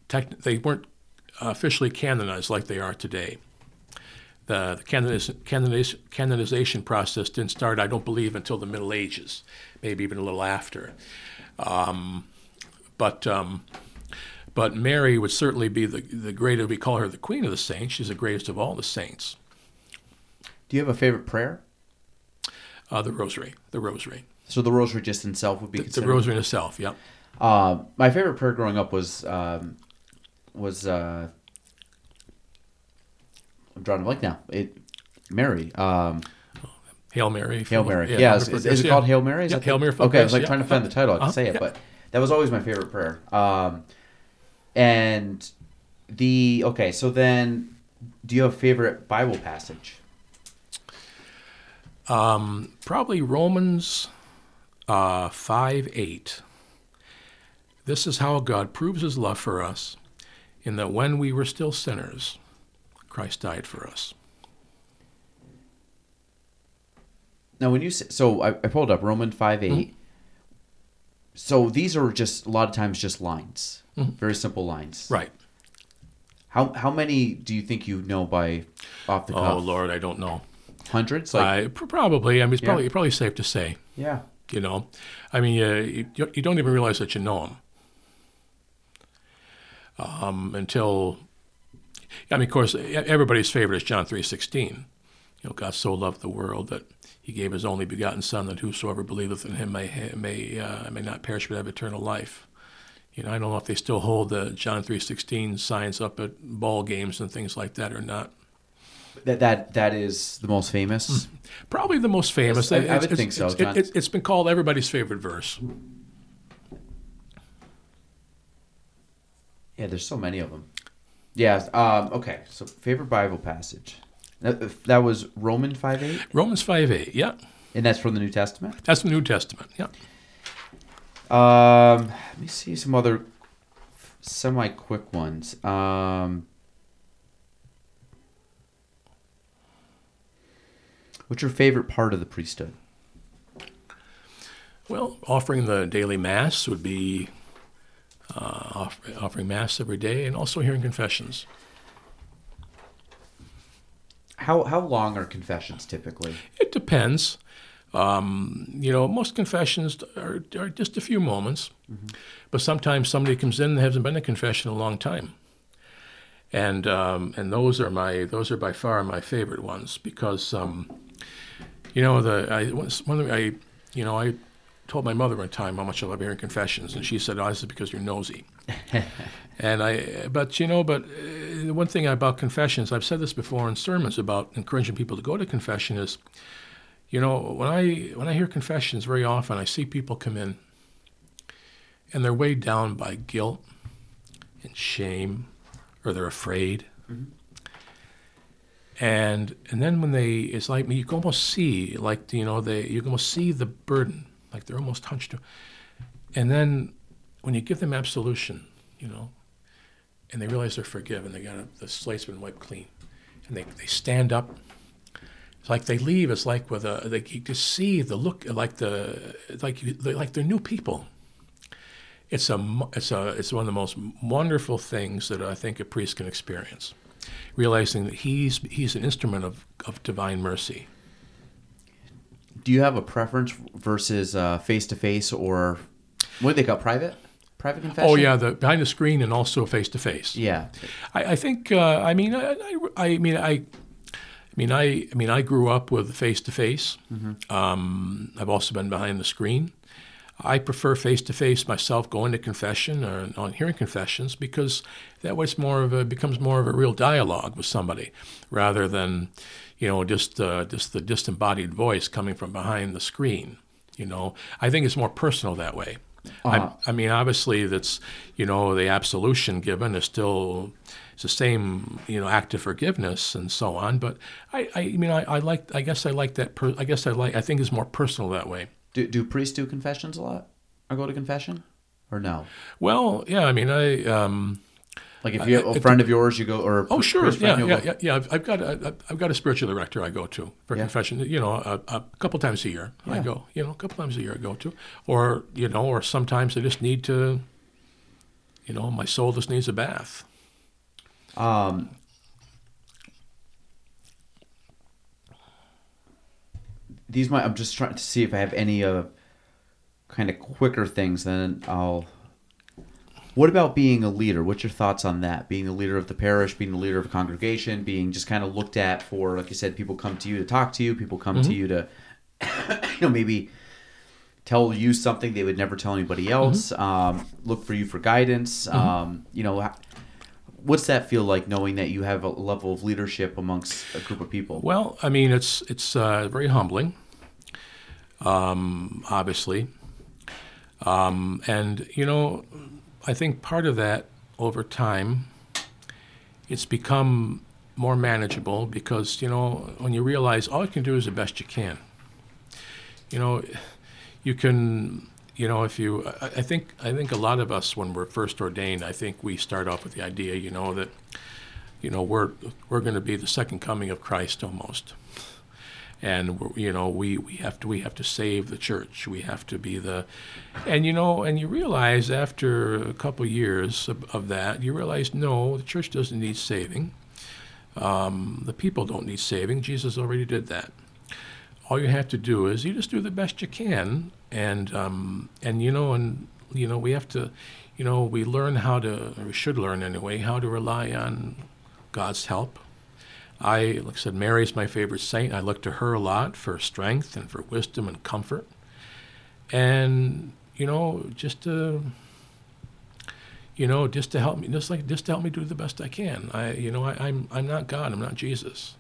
tech, they weren't officially canonized like they are today. The, the canoniz- canoniz- canonization process didn't start, I don't believe, until the Middle Ages, maybe even a little after. Um, but um, but Mary would certainly be the the greatest. We call her the Queen of the Saints. She's the greatest of all the saints. Do you have a favorite prayer? Uh, the Rosary, the Rosary, So the rosary just in itself would be the, the. Rosary in itself. Yep. Uh, my favorite prayer growing up was um, was uh, I'm drawing a blank now. It Mary. Um, Hail Mary. Hail Mary. Yeah, is, full of is it yeah. called Hail Mary? Is Yeah, Hail Mary. Okay, I was like yeah. trying to find the title. I could Uh-huh, say it, yeah. but that was always my favorite prayer. Um, and the okay, so then, do you have a favorite Bible passage? Probably Romans uh, 5 8. This is how God proves his love for us, in that when we were still sinners, Christ died for us. Now, when you say, so, I, I pulled up Roman five Mm-hmm. eight. So these are just a lot of times just lines, Mm-hmm. very simple lines. Right. How how many do you think you know by off the Oh, cuff? Lord, I don't know. Hundreds, like pr- probably. I mean, it's Yeah. probably, probably safe to say. yeah. You know, I mean, uh, you, you don't even realize that you know them um, until. I mean, of course, everybody's favorite is John three sixteen. You know, God so loved the world that He gave His only begotten Son, that whosoever believeth in Him may may uh, may not perish but have eternal life. You know, I don't know if they still hold the John three sixteen signs up at ball games and things like that or not. That that that is the most famous. Probably the most famous. I- I would it's- think so, it's- John. It, has been called everybody's favorite verse. Yeah, there's so many of them. Yeah. Um, okay. So favorite Bible passage. That, that was Roman five eight, Romans 5 8, yeah. and that's from the New Testament. That's the New Testament, yeah. Um, let me see some other semi quick ones. Um, what's your favorite part of the priesthood? Well, offering the daily Mass would be uh, offering Mass every day and also hearing confessions. How how long are confessions typically? It depends. Um, you know, most confessions are, are just a few moments, but sometimes somebody comes in and hasn't been to confession in a long time. And um, and those are my those are by far my favorite ones because um, you know the I once- one of the- I you know I told my mother one time how much I love hearing confessions, and she said, "Oh, this is because you're nosy." and I, but you know, but uh, the one thing about confessions, I've said this before in sermons about encouraging people to go to confession is, you know, when I when I hear confessions, very often I see people come in, and they're weighed down by guilt and shame, or they're afraid. Mm-hmm. And and then when they, it's like you can almost see, like you know, they you can almost see the burden, like they're almost hunched. And then when you give them absolution, you know, and they realize they're forgiven, they got a, the slate's been wiped clean, and they, they stand up. It's like they leave. It's like with a they you just see the look, like the like you, they're like they're new people. It's a it's a it's one of the most wonderful things that I think a priest can experience, realizing that he's he's an instrument of, of divine mercy. Do you have a preference versus uh, face to face or what they call private? Private confession. Oh yeah, the behind the screen and also face to face. Yeah. I, I think. Uh, I mean, I, I, I mean, I, I mean, I, I mean, I grew up with face to face. Um, I've also been behind the screen. I prefer face to face myself, going to confession or on hearing confessions because that way it's more of a becomes more of a real dialogue with somebody, rather than, you know, just uh, just the disembodied voice coming from behind the screen. You know, I think it's more personal that way. I, I mean, obviously, that's you know the absolution given is still it's the same you know act of forgiveness and so on. But I, I mean, I, I like I guess I like that. Per, I guess I like I think it's more personal that way. Do do priests do confessions a lot? Or go to confession? Or no? Well, yeah, I mean, I um, Like if you have I- a friend of yours, you go or Oh, sure. Yeah, yeah, yeah, yeah. I've, I've got a, I've got a spiritual director I go to for confession. You know, a, a couple times a year I go. You know, a couple times a year I go to, or you know, or sometimes I just need to. You know, my soul just needs a bath. Um, these might. I'm just trying to see if I have any uh, kind of quicker things. Then I'll. What about being a leader? What's your thoughts on that? Being the leader of the parish, being the leader of a congregation, being just kind of looked at for, like you said, people come to you to talk to you. People come to you to, you know, maybe tell you something they would never tell anybody else. Um, look for you for guidance. Um, you know, what's that feel like knowing that you have a level of leadership amongst a group of people? Well, I mean, it's it's uh, very humbling. Um, obviously, um, and you know, I think part of that over time, it's become more manageable because you know when you realize all you can do is the best you can. You know, you can. You know, if you, I think, I think a lot of us, when we're first ordained, I think we start off with the idea, you know, that you know we're we're going to be the second coming of Christ almost, and you know we, we have to we have to save the church. We have to be the, and you know and you realize after a couple years of, of that you realize no the church doesn't need saving. Um, the people don't need saving. Jesus already did that. All you have to do is you just do the best you can, and um, and you know and you know we have to, you know we learn how to or we should learn anyway how to rely on God's help. I, like I said, Mary's my favorite saint. I look to her a lot for strength and for wisdom and comfort. And, you know, just to, you know, just to help me, just like, just to help me do the best I can. I, you know, I, I'm, I'm not God. I'm not Jesus.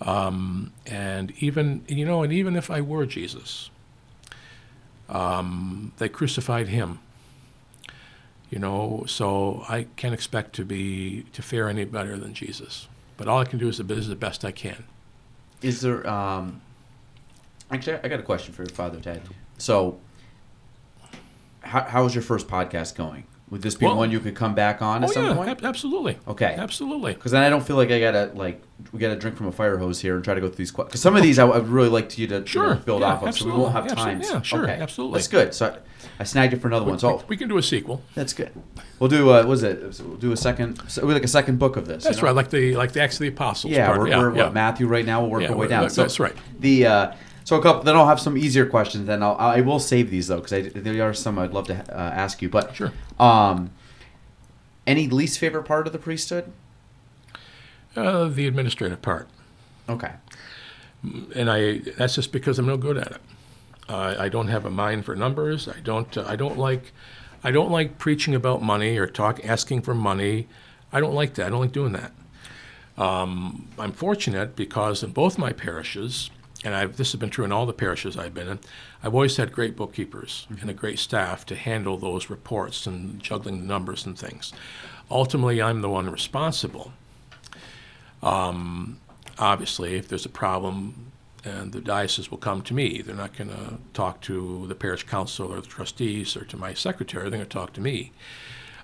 Um, and even, you know, and even if I were Jesus, um, they crucified him you know so i can't expect to be to fare any better than jesus but all i can do is the, is the best i can Is there? Um, actually, I got a question for your father, Ted. So, how how was your first podcast going? Would this be Well- one you could come back on at oh some yeah point? ab- absolutely Okay. absolutely Because then I don't feel like I gotta like we gotta drink from a fire hose here and try to go through these. Because some of these I would really like you to you know, Sure. build Yeah, off of, so we won't have absolutely. time. Yeah, sure. Okay. Absolutely. That's good. So I, I snagged it for another one. So we can do a sequel that's good. We'll do. Uh, what was it? We'll do a second. So like a second book of this. you that's know? right like the like the acts of the apostles Yeah, part. we're, yeah, we're yeah. what Matthew right now. We'll work Yeah, our way down. So that's right. The uh, so a couple. Then I'll have some easier questions. Then I'll I will save these though because there are some I'd love to uh, ask you. But Sure. Um, any least favorite part of the priesthood? uh, the administrative part Okay. and I that's just because I'm no good at it. I I don't have a mind for numbers. I don't uh, I don't like I don't like preaching about money or talk asking for money. I don't like that. I don't like doing that. Um, I'm fortunate because in both my parishes, and I've, this has been true in all the parishes I've been in, I've always had great bookkeepers and a great staff to handle those reports and juggling the numbers and things. Ultimately, I'm the one responsible obviously, if there's a problem, and the diocese will come to me. They're not going to talk to the parish council or the trustees or to my secretary. They're going to talk to me.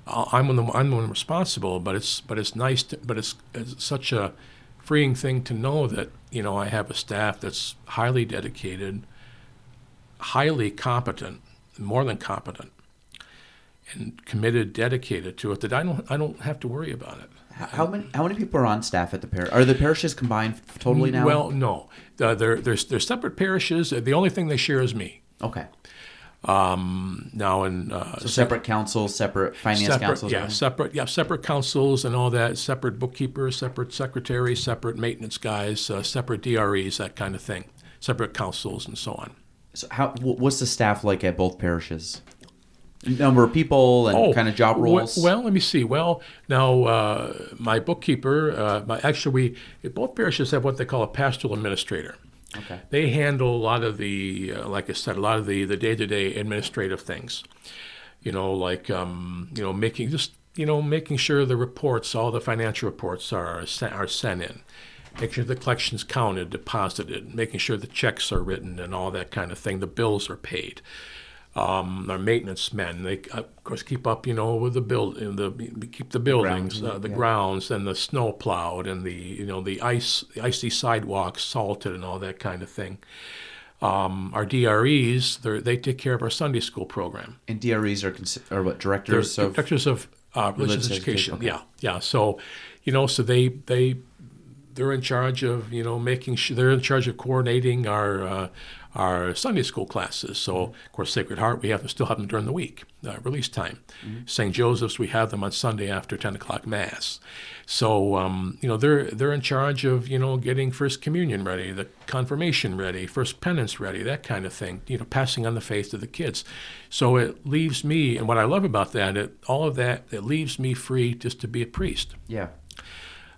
Uh, I'm the I'm the one responsible, but it's but it's nice. To, but it's, it's such a freeing thing to know that you know I have a staff that's highly dedicated, highly competent, more than competent, and committed, dedicated to it. That I don't I don't have to worry about it. How many how many people are on staff at the parish? Are the parishes combined totally now? Well, no, uh, they're, they're they're separate parishes. The only thing they share is me. okay. Now in uh, So separate councils, separate finance separate, councils. yeah, everything? separate, yeah, separate councils and all that. Separate bookkeepers, separate secretaries, separate maintenance guys, uh, separate DREs, that kind of thing. Separate councils and so on. So how what's the staff like at both parishes? Number of people and kind of job roles. Oh, Well, let me see. Well, now uh, my bookkeeper, uh, my actually, we both parishes have what they call a pastoral administrator. Okay. They handle a lot of the, uh, like I said, a lot of the the day to day administrative things. You know, like um, you know, making just you know making sure the reports, all the financial reports are sent, are sent in, making sure the collections counted, deposited, making sure the checks are written, and all that kind of thing. The bills are paid. Um, our maintenance men. They of course keep up, you know, with the build, the keep the buildings, Grounds, uh, the yeah. grounds, and the snow plowed, and the you know the ice, the icy sidewalks salted, and all that kind of thing. Um, our DREs, they're- take care of our Sunday school program. And DREs are consi- are what They're directors of directors of uh, religious, Religious education. education, Yeah, yeah. So, you know, so they they they're in charge of you know making sure they're in charge of coordinating our uh, our Sunday school classes. So, of course, Sacred Heart we have to still have them during the week, uh, release time. St. Joseph's we have them on Sunday after ten o'clock mass. So, um, you know, they're they're in charge of you know getting First Communion ready, the confirmation ready, First Penance ready, that kind of thing. You know, passing on the faith to the kids. So it leaves me, and what I love about that, it, all of that, it leaves me free just to be a priest yeah.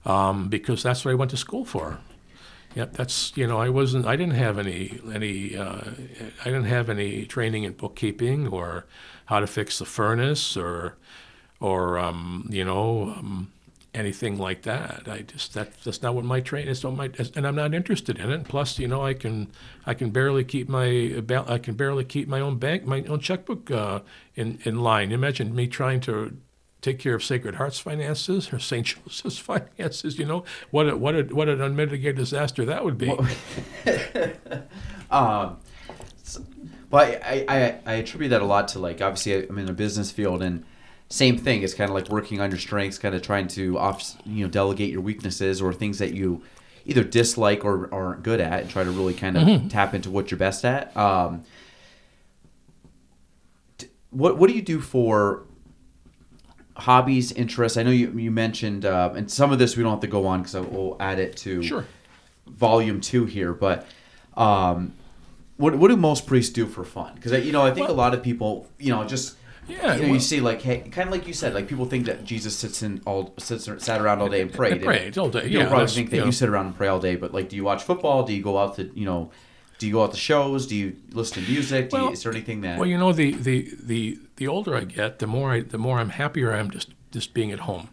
um, because that's what I went to school for. Yep, that's you know I wasn't I didn't have any any uh, I didn't have any training in bookkeeping or how to fix the furnace or or um, you know um, anything like that. I just that that's not what my training is. Not my and I'm not interested in it. Plus, you know, I can I can barely keep my I can barely keep my own bank my own checkbook uh, in in line. Imagine me trying to take care of Sacred Heart's finances or St. Joseph's finances. You know what a, what a, what an unmitigated disaster that would be. Um, so- but I, I, I attribute that a lot to like obviously I'm in a business field and same thing. It's kind of like working on your strengths, kind of trying to off you know delegate your weaknesses or things that you either dislike or, aren't good at, and try to really kind of tap into what you're best at. Um, what what do you do for hobbies, interests? I know you you mentioned, uh, and some of this we don't have to go on because we'll add it to Sure. volume two here, but um, what what do most priests do for fun? Because you know, I think a lot of people, you know, just Yeah, you, know, you see like, hey, kind of like you said, like people think that Jesus sits in all sits sat around all day and prayed. And prayed all day, People yeah, probably think that you you, sit around and pray all day, but like, do you watch football? Do you go out to you know? Do you go out to shows? Do you listen to music? Do you, Well- is there anything that? Well, you know, the, the, the, the older I get, the more I, the more I'm happier I am just just being at home.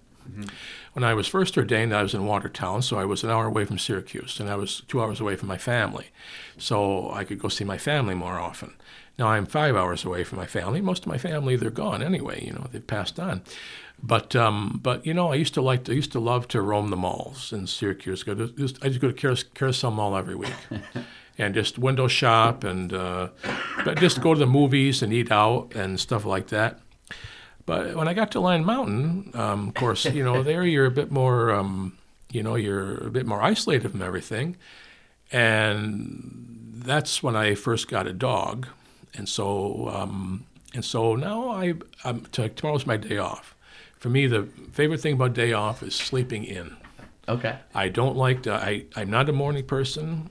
When I was first ordained, I was in Watertown, so I was an hour away from Syracuse, and I was two hours away from my family, so I could go see my family more often. Now I'm five hours away from my family. Most of my family they're gone anyway. You know, they've passed on. But um, but you know, I used to like to, I used to love to roam the malls in Syracuse. Go to, just, I used to go to Carousel Mall every week. and just window shop and uh, but just go to the movies and eat out and stuff like that. But when I got to Lyon Mountain, um, of course, you know, there you're a bit more, um, you know, you're a bit more isolated from everything, and that's when I first got a dog, and so um, and so now I I'm, tomorrow's my day off. For me, the favorite thing about day off is sleeping in. okay. I don't like to, I, I'm not a morning person.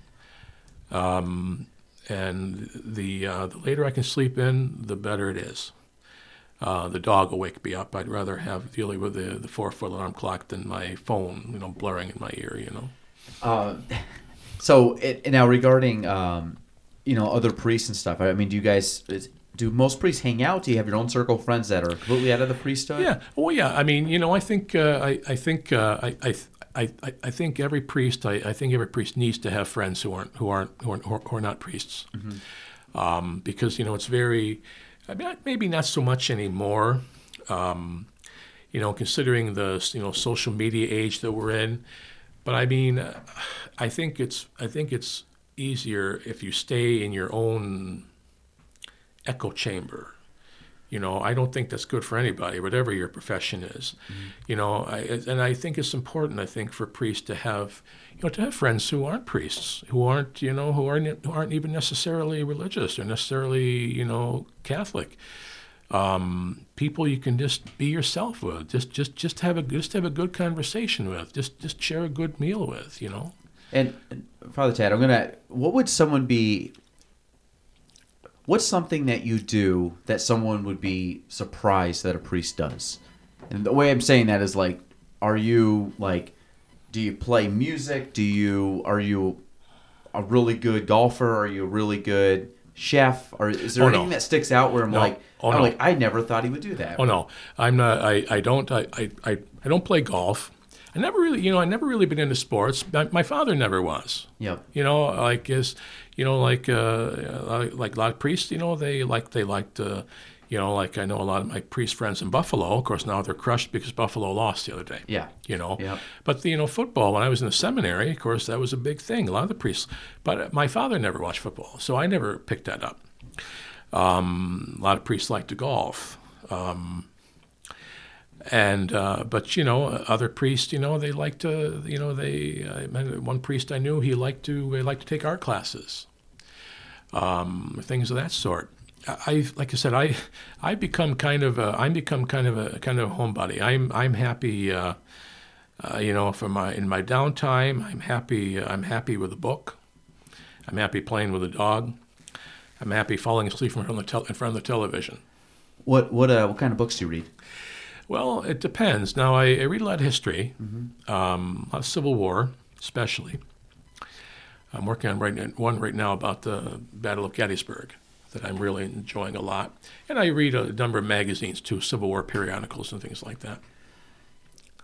Um, and the, uh, the later I can sleep in, the better it is. Uh, the dog will wake me up. I'd rather have dealing with the, the four foot alarm clock than my phone, you know, blaring in my ear, you know. Uh, so it, now regarding um, you know other priests and stuff. I mean, do you guys do most priests hang out? Do you have your own circle of friends that are completely out of the priesthood? Yeah. Well, yeah. I mean, you know, I think uh, I, I think uh, I, I, I, I- I think every priest I, I think every priest needs to have friends who aren't who aren't who are, who are not priests, um, because you know it's very I mean, maybe not so much anymore. Um, you know, considering the you know social media age that we're in, but I mean, I think it's I think it's easier if you stay in your own echo chamber you know, I don't think that's good for anybody, whatever your profession is. You know, I, and I think it's important. I think for priests to have, you know, to have friends who aren't priests, who aren't, you know, who aren't who aren't even necessarily religious or necessarily, you know, Catholic. Um, people you can just be yourself with. Just just just have a just have a good conversation with. Just just share a good meal with. You know. And and Father Ted, I'm gonna. What would someone be? What's something that you do that someone would be surprised that a priest does? And the way I'm saying that is like, are you like, do you play music? Do you are you a really good golfer? Are you a really good chef? Or is there Oh, no. anything that sticks out where I'm No. like, Oh, I'm no. like, I never thought he would do that. Oh no, I'm not. I, I don't. I, I, I don't play golf. I I never really, you know, I never really been into sports. My, my father never was. Yep. You know, like is, you know, like uh, like a lot of priests. You know, they like they liked. Uh, you know, like I know a lot of my priest friends in Buffalo. Of course, now they're crushed because Buffalo lost the other day. Yeah. You know, Yeah. but you know, football. When I was in the seminary, of course, that was a big thing. A lot of the priests, but my father never watched football, so I never picked that up. Um, a lot of priests like to golf. Um, and uh, but you know other priests you know they like to you know they I one priest I knew he liked to he liked to take art classes um, things of that sort. I I- like I said I I become kind of a, I'm become kind of a kind of a homebody. I'm I'm happy uh, uh, you know for my in my downtime I'm happy I'm happy with a book. I'm happy playing with a dog. I'm happy falling asleep in front of the, tel- in front of the television. What what uh what kind of books do you read? Well, it depends. Now, I, I read a lot of history, um, a lot of Civil War, especially. I'm working on right one right now about the Battle of Gettysburg that I'm really enjoying a lot. And I read a number of magazines too, Civil War periodicals and things like that.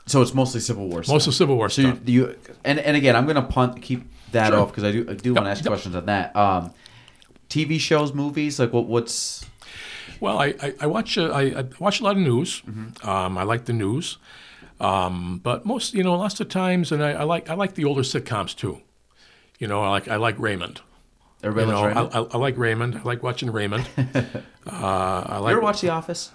So it's mostly Civil War. Most stuff. of Civil War So you, stuff. you and and again, I'm gonna punt keep that Sure. off because I do I do want to ask yep. questions on that. Um, TV shows, movies, like what what's Well, I, I, I watch uh, I, I watch a lot of news. Um, I like the news, um, but most you know lots of times, and I, I like I like the older sitcoms too. You know, I like I like Raymond. everybody You know, loves Raymond? I, I, I like Raymond. I like watching Raymond. uh, I like. you ever watch The Office?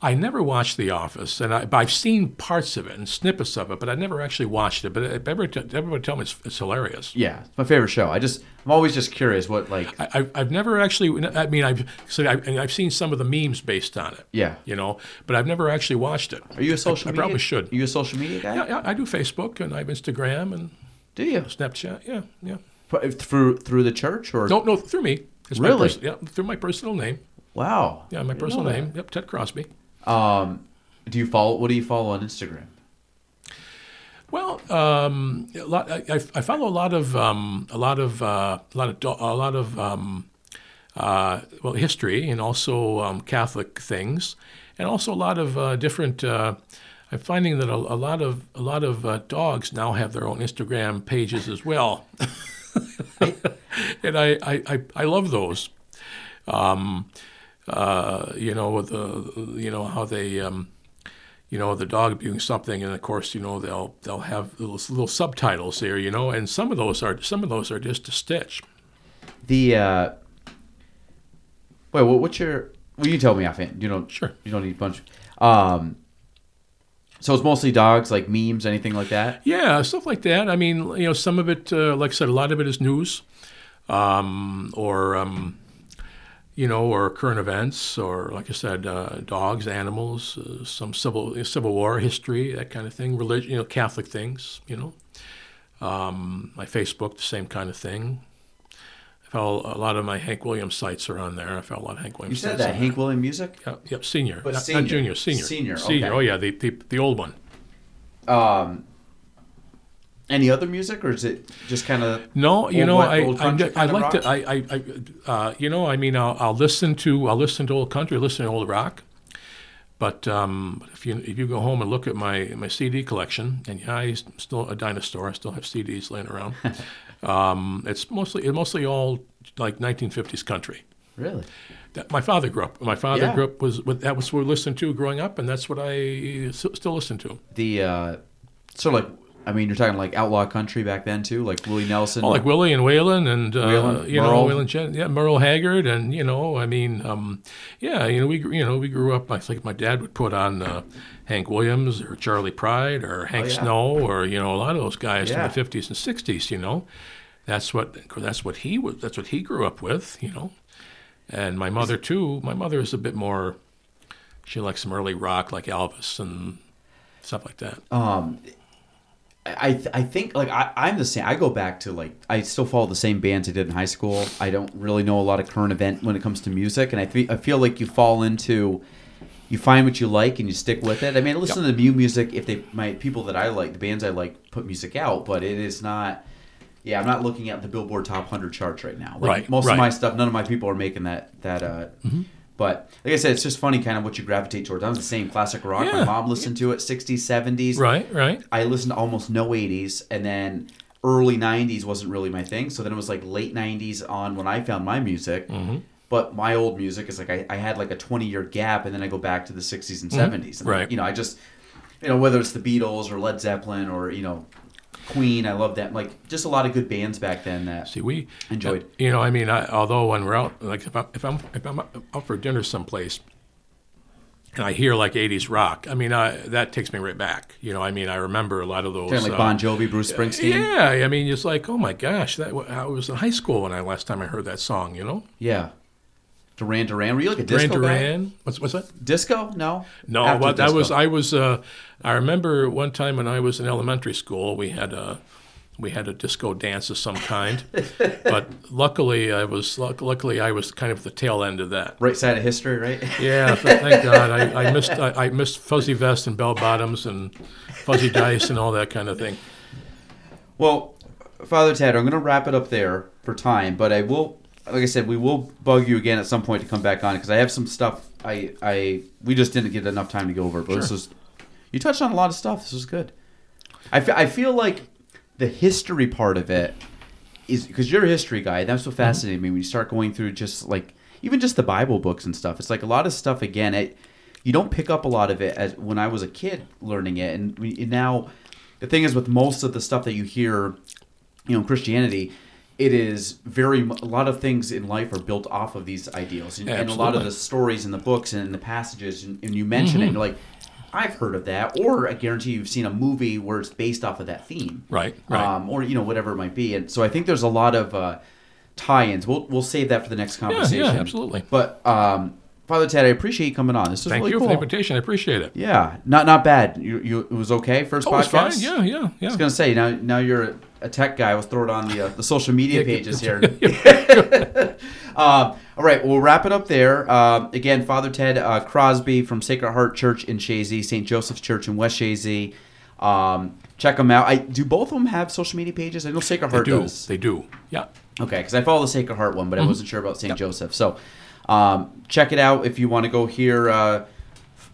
I never watched The Office, and I, I've seen parts of it and snippets of it, but I never actually watched it. But everybody, everybody tell me it's, it's hilarious. Yeah, it's my favorite show. I just I'm always just curious what like I, I've, I've never actually. I mean, I've so I, and I've seen some of the memes based on it. Yeah. You know, but I've never actually watched it. Are you a social I media? I probably should. Are you a social media guy? Yeah, yeah, I do Facebook and I have Instagram and Do you Snapchat. Yeah, yeah. through through the church or No, no, through me. It's Really? Pers- yeah, through my personal name. Wow. Yeah, my personal name. Yep, Ted Crosby. Um, do you follow? What do you follow on Instagram? Well, um, a lot, I, I I follow a lot of um, a lot of uh, a lot of a lot of um, uh, well history and also um, Catholic things, and also a lot of uh, different. Uh, I'm finding that a, a lot of a lot of uh, dogs now have their own Instagram pages as well, and I, I, I, I love those. Um, uh, you know the you know how they. Um, you know the dog doing something and of course you know they'll they'll have little, little subtitles there you know and some of those are some of those are just a stitch The uh, wait, what's your? Well, you tell me offhand. You don't. Sure. You don't need a bunch. Um, so it's mostly dogs, like memes, anything like that. yeah stuff like that i mean you know some of it uh, like i said a lot of it is news um, or um, you know or current events or like i said uh, dogs animals uh, some civil civil war history that kind of thing religion you know catholic things you know um, my facebook the same kind of thing I follow a lot of my Hank Williams sites are on there. I follow a lot of Hank Williams. You said that Hank William music. Yep, yep, senior. But not, senior. not junior, senior. Senior, Senior. okay. Oh yeah, the, the the old one. Um, any other music, or is it just kind of? No, you Old know, I I, I like to I I, I uh, you know, I mean, I'll, I'll listen to I'll listen to old country, listen to old rock. But um, if you if you go home and look at my my CD collection, and yeah, I'm still a dinosaur. I still have CDs laying around. um, it's mostly it's mostly all like 1950s country. Really? That my father grew up. My father Yeah. grew up was that was what we listened to growing up, and that's what I still listen to. The uh, sort of like. I mean, you're talking like outlaw country back then too, like Willie Nelson. Oh, like Willie and Waylon and uh, you know Merle. Waylon, Jen, yeah, Merle Haggard, and you know, I mean, um, yeah, you know, we you know we grew up. I think my dad would put on uh, Hank Williams or Charley Pride or Hank Oh, yeah. Snow or you know a lot of those guys Yeah. in the fifties and sixties. You know, that's what that's what he was. That's what he grew up with. You know, and my mother too. My mother is a bit more. She likes some early rock like Elvis and stuff like that. Um, I th- I think like I, I'm the same. I go back to like I still follow the same bands I did in high school. I don't really know a lot of current event when it comes to music, and I fe- I feel like you fall into you find what you like and you stick with it. I mean, I listen to the new music if they my people that I like, the bands I like, put music out, but it is not. Yeah, I'm not looking at the Billboard Top 100 charts right now. Like, Right, Most right. of my stuff, none of my people are making that that uh, But like I said, it's just funny kind of what you gravitate towards. I was the same classic rock. My mom listened to it 60s, 70s. Right, right. I listened to almost no 80s, and then early 90s wasn't really my thing. So then it was like late 90s on when I found my music. Mm-hmm. But my old music is like I, I had like a 20 year gap, and then I go back to the 60s and 70s. And Mm-hmm. Right. You know, I just, you know, whether it's the Beatles or Led Zeppelin or, you know, Queen, I love that. Like, just a lot of good bands back then that. See, we Enjoyed. You know, I mean, I, although when we're out, like if I'm if I'm if I'm out for dinner someplace, and I hear like '80s rock, I mean, I, that takes me right back. You know, I mean, I remember a lot of those. Kind of like Bon Jovi, Bruce Springsteen. Yeah, I mean, it's like, oh my gosh, that I was in high school when I last time I heard that song. You know, Yeah. Duran Duran. Were you like a Duran disco guy? Duran. What's what's that? Disco? No. No, After but that disco. was I was. Uh, I remember one time when I was in elementary school, we had a we had a disco dance of some kind. but luckily, I was luckily I was kind of the tail end of that. right side of history, right? Yeah, th- thank God. I, I missed I, I missed fuzzy vest and bell bottoms and fuzzy dice and all that kind of thing. Well, Father Ted, I'm going to wrap it up there for time, but I will, like I said, we will bug you again at some point to come back on because I have some stuff I, I, we just didn't get enough time to go over. But this Sure. was, you touched on a lot of stuff. This was good. I, I feel like the history part of it is because you're a history guy. That's what mm-hmm. fascinated me when you start going through just like even just the Bible books and stuff. It's like a lot of stuff again. It you don't pick up a lot of it as when I was a kid learning it, and, we, and now the thing is with most of the stuff that you hear, you know, in Christianity. It is very a lot of things in life are built off of these ideals, and, and a lot of the stories in the books and in the passages, and, and you mention it, and you're like, I've heard of that, or I guarantee you've seen a movie where it's based off of that theme Right, right. um, or you know whatever it might be. And so I think there's a lot of uh, tie-ins. We'll we'll save that for the next conversation. Yeah, absolutely. But um, Father Ted, I appreciate you coming on. This was Thank really you cool. for the invitation. I appreciate it. Yeah, not not bad. You you it was okay first Oh, podcast. fine. Yeah, yeah, yeah. I was gonna say now now you're a, tech guy. Let's throw it on the uh, the social media pages here. um, all right, we'll wrap it up there. Um, again, Father Ted uh, Crosby from Sacred Heart Church in Chazy, St. Joseph's Church in West Chazy. Um, check them out. I do both of them have social media pages. I know Sacred They Heart do. does. They do. Yeah. Okay, because I follow the Sacred Heart one, but Mm-hmm. I wasn't sure about St. Joseph. So um, check it out if you want to go hear uh,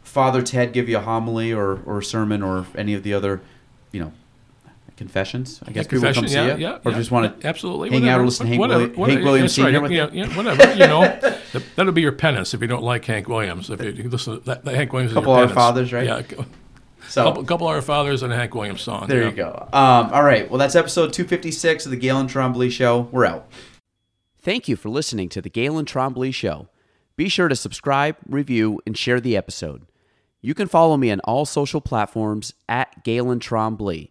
Father Ted give you a homily or, or sermon or any of the other, you know, confessions. I guess people come Confession, see yeah, you. yeah, or yeah, just want to absolutely hang out whatever. or listen to Hank, Whatever, Willi- whatever, Hank Williams right, with yeah, yeah, whatever. You know, that, that'll be your penance if you don't like Hank Williams. If you, you listen to that, that Hank Williams, is Couple your Our penance. Fathers, right? Yeah, a cou- So couple, couple Our Fathers and a Hank Williams song. there yeah. you go. Um, all right. Well, that's episode 256 of the Galen Trombley Show. We're out. Thank you for listening to the Galen Trombley Show. Be sure to subscribe, review, and share the episode. You can follow me on all social platforms at Galen Trombley.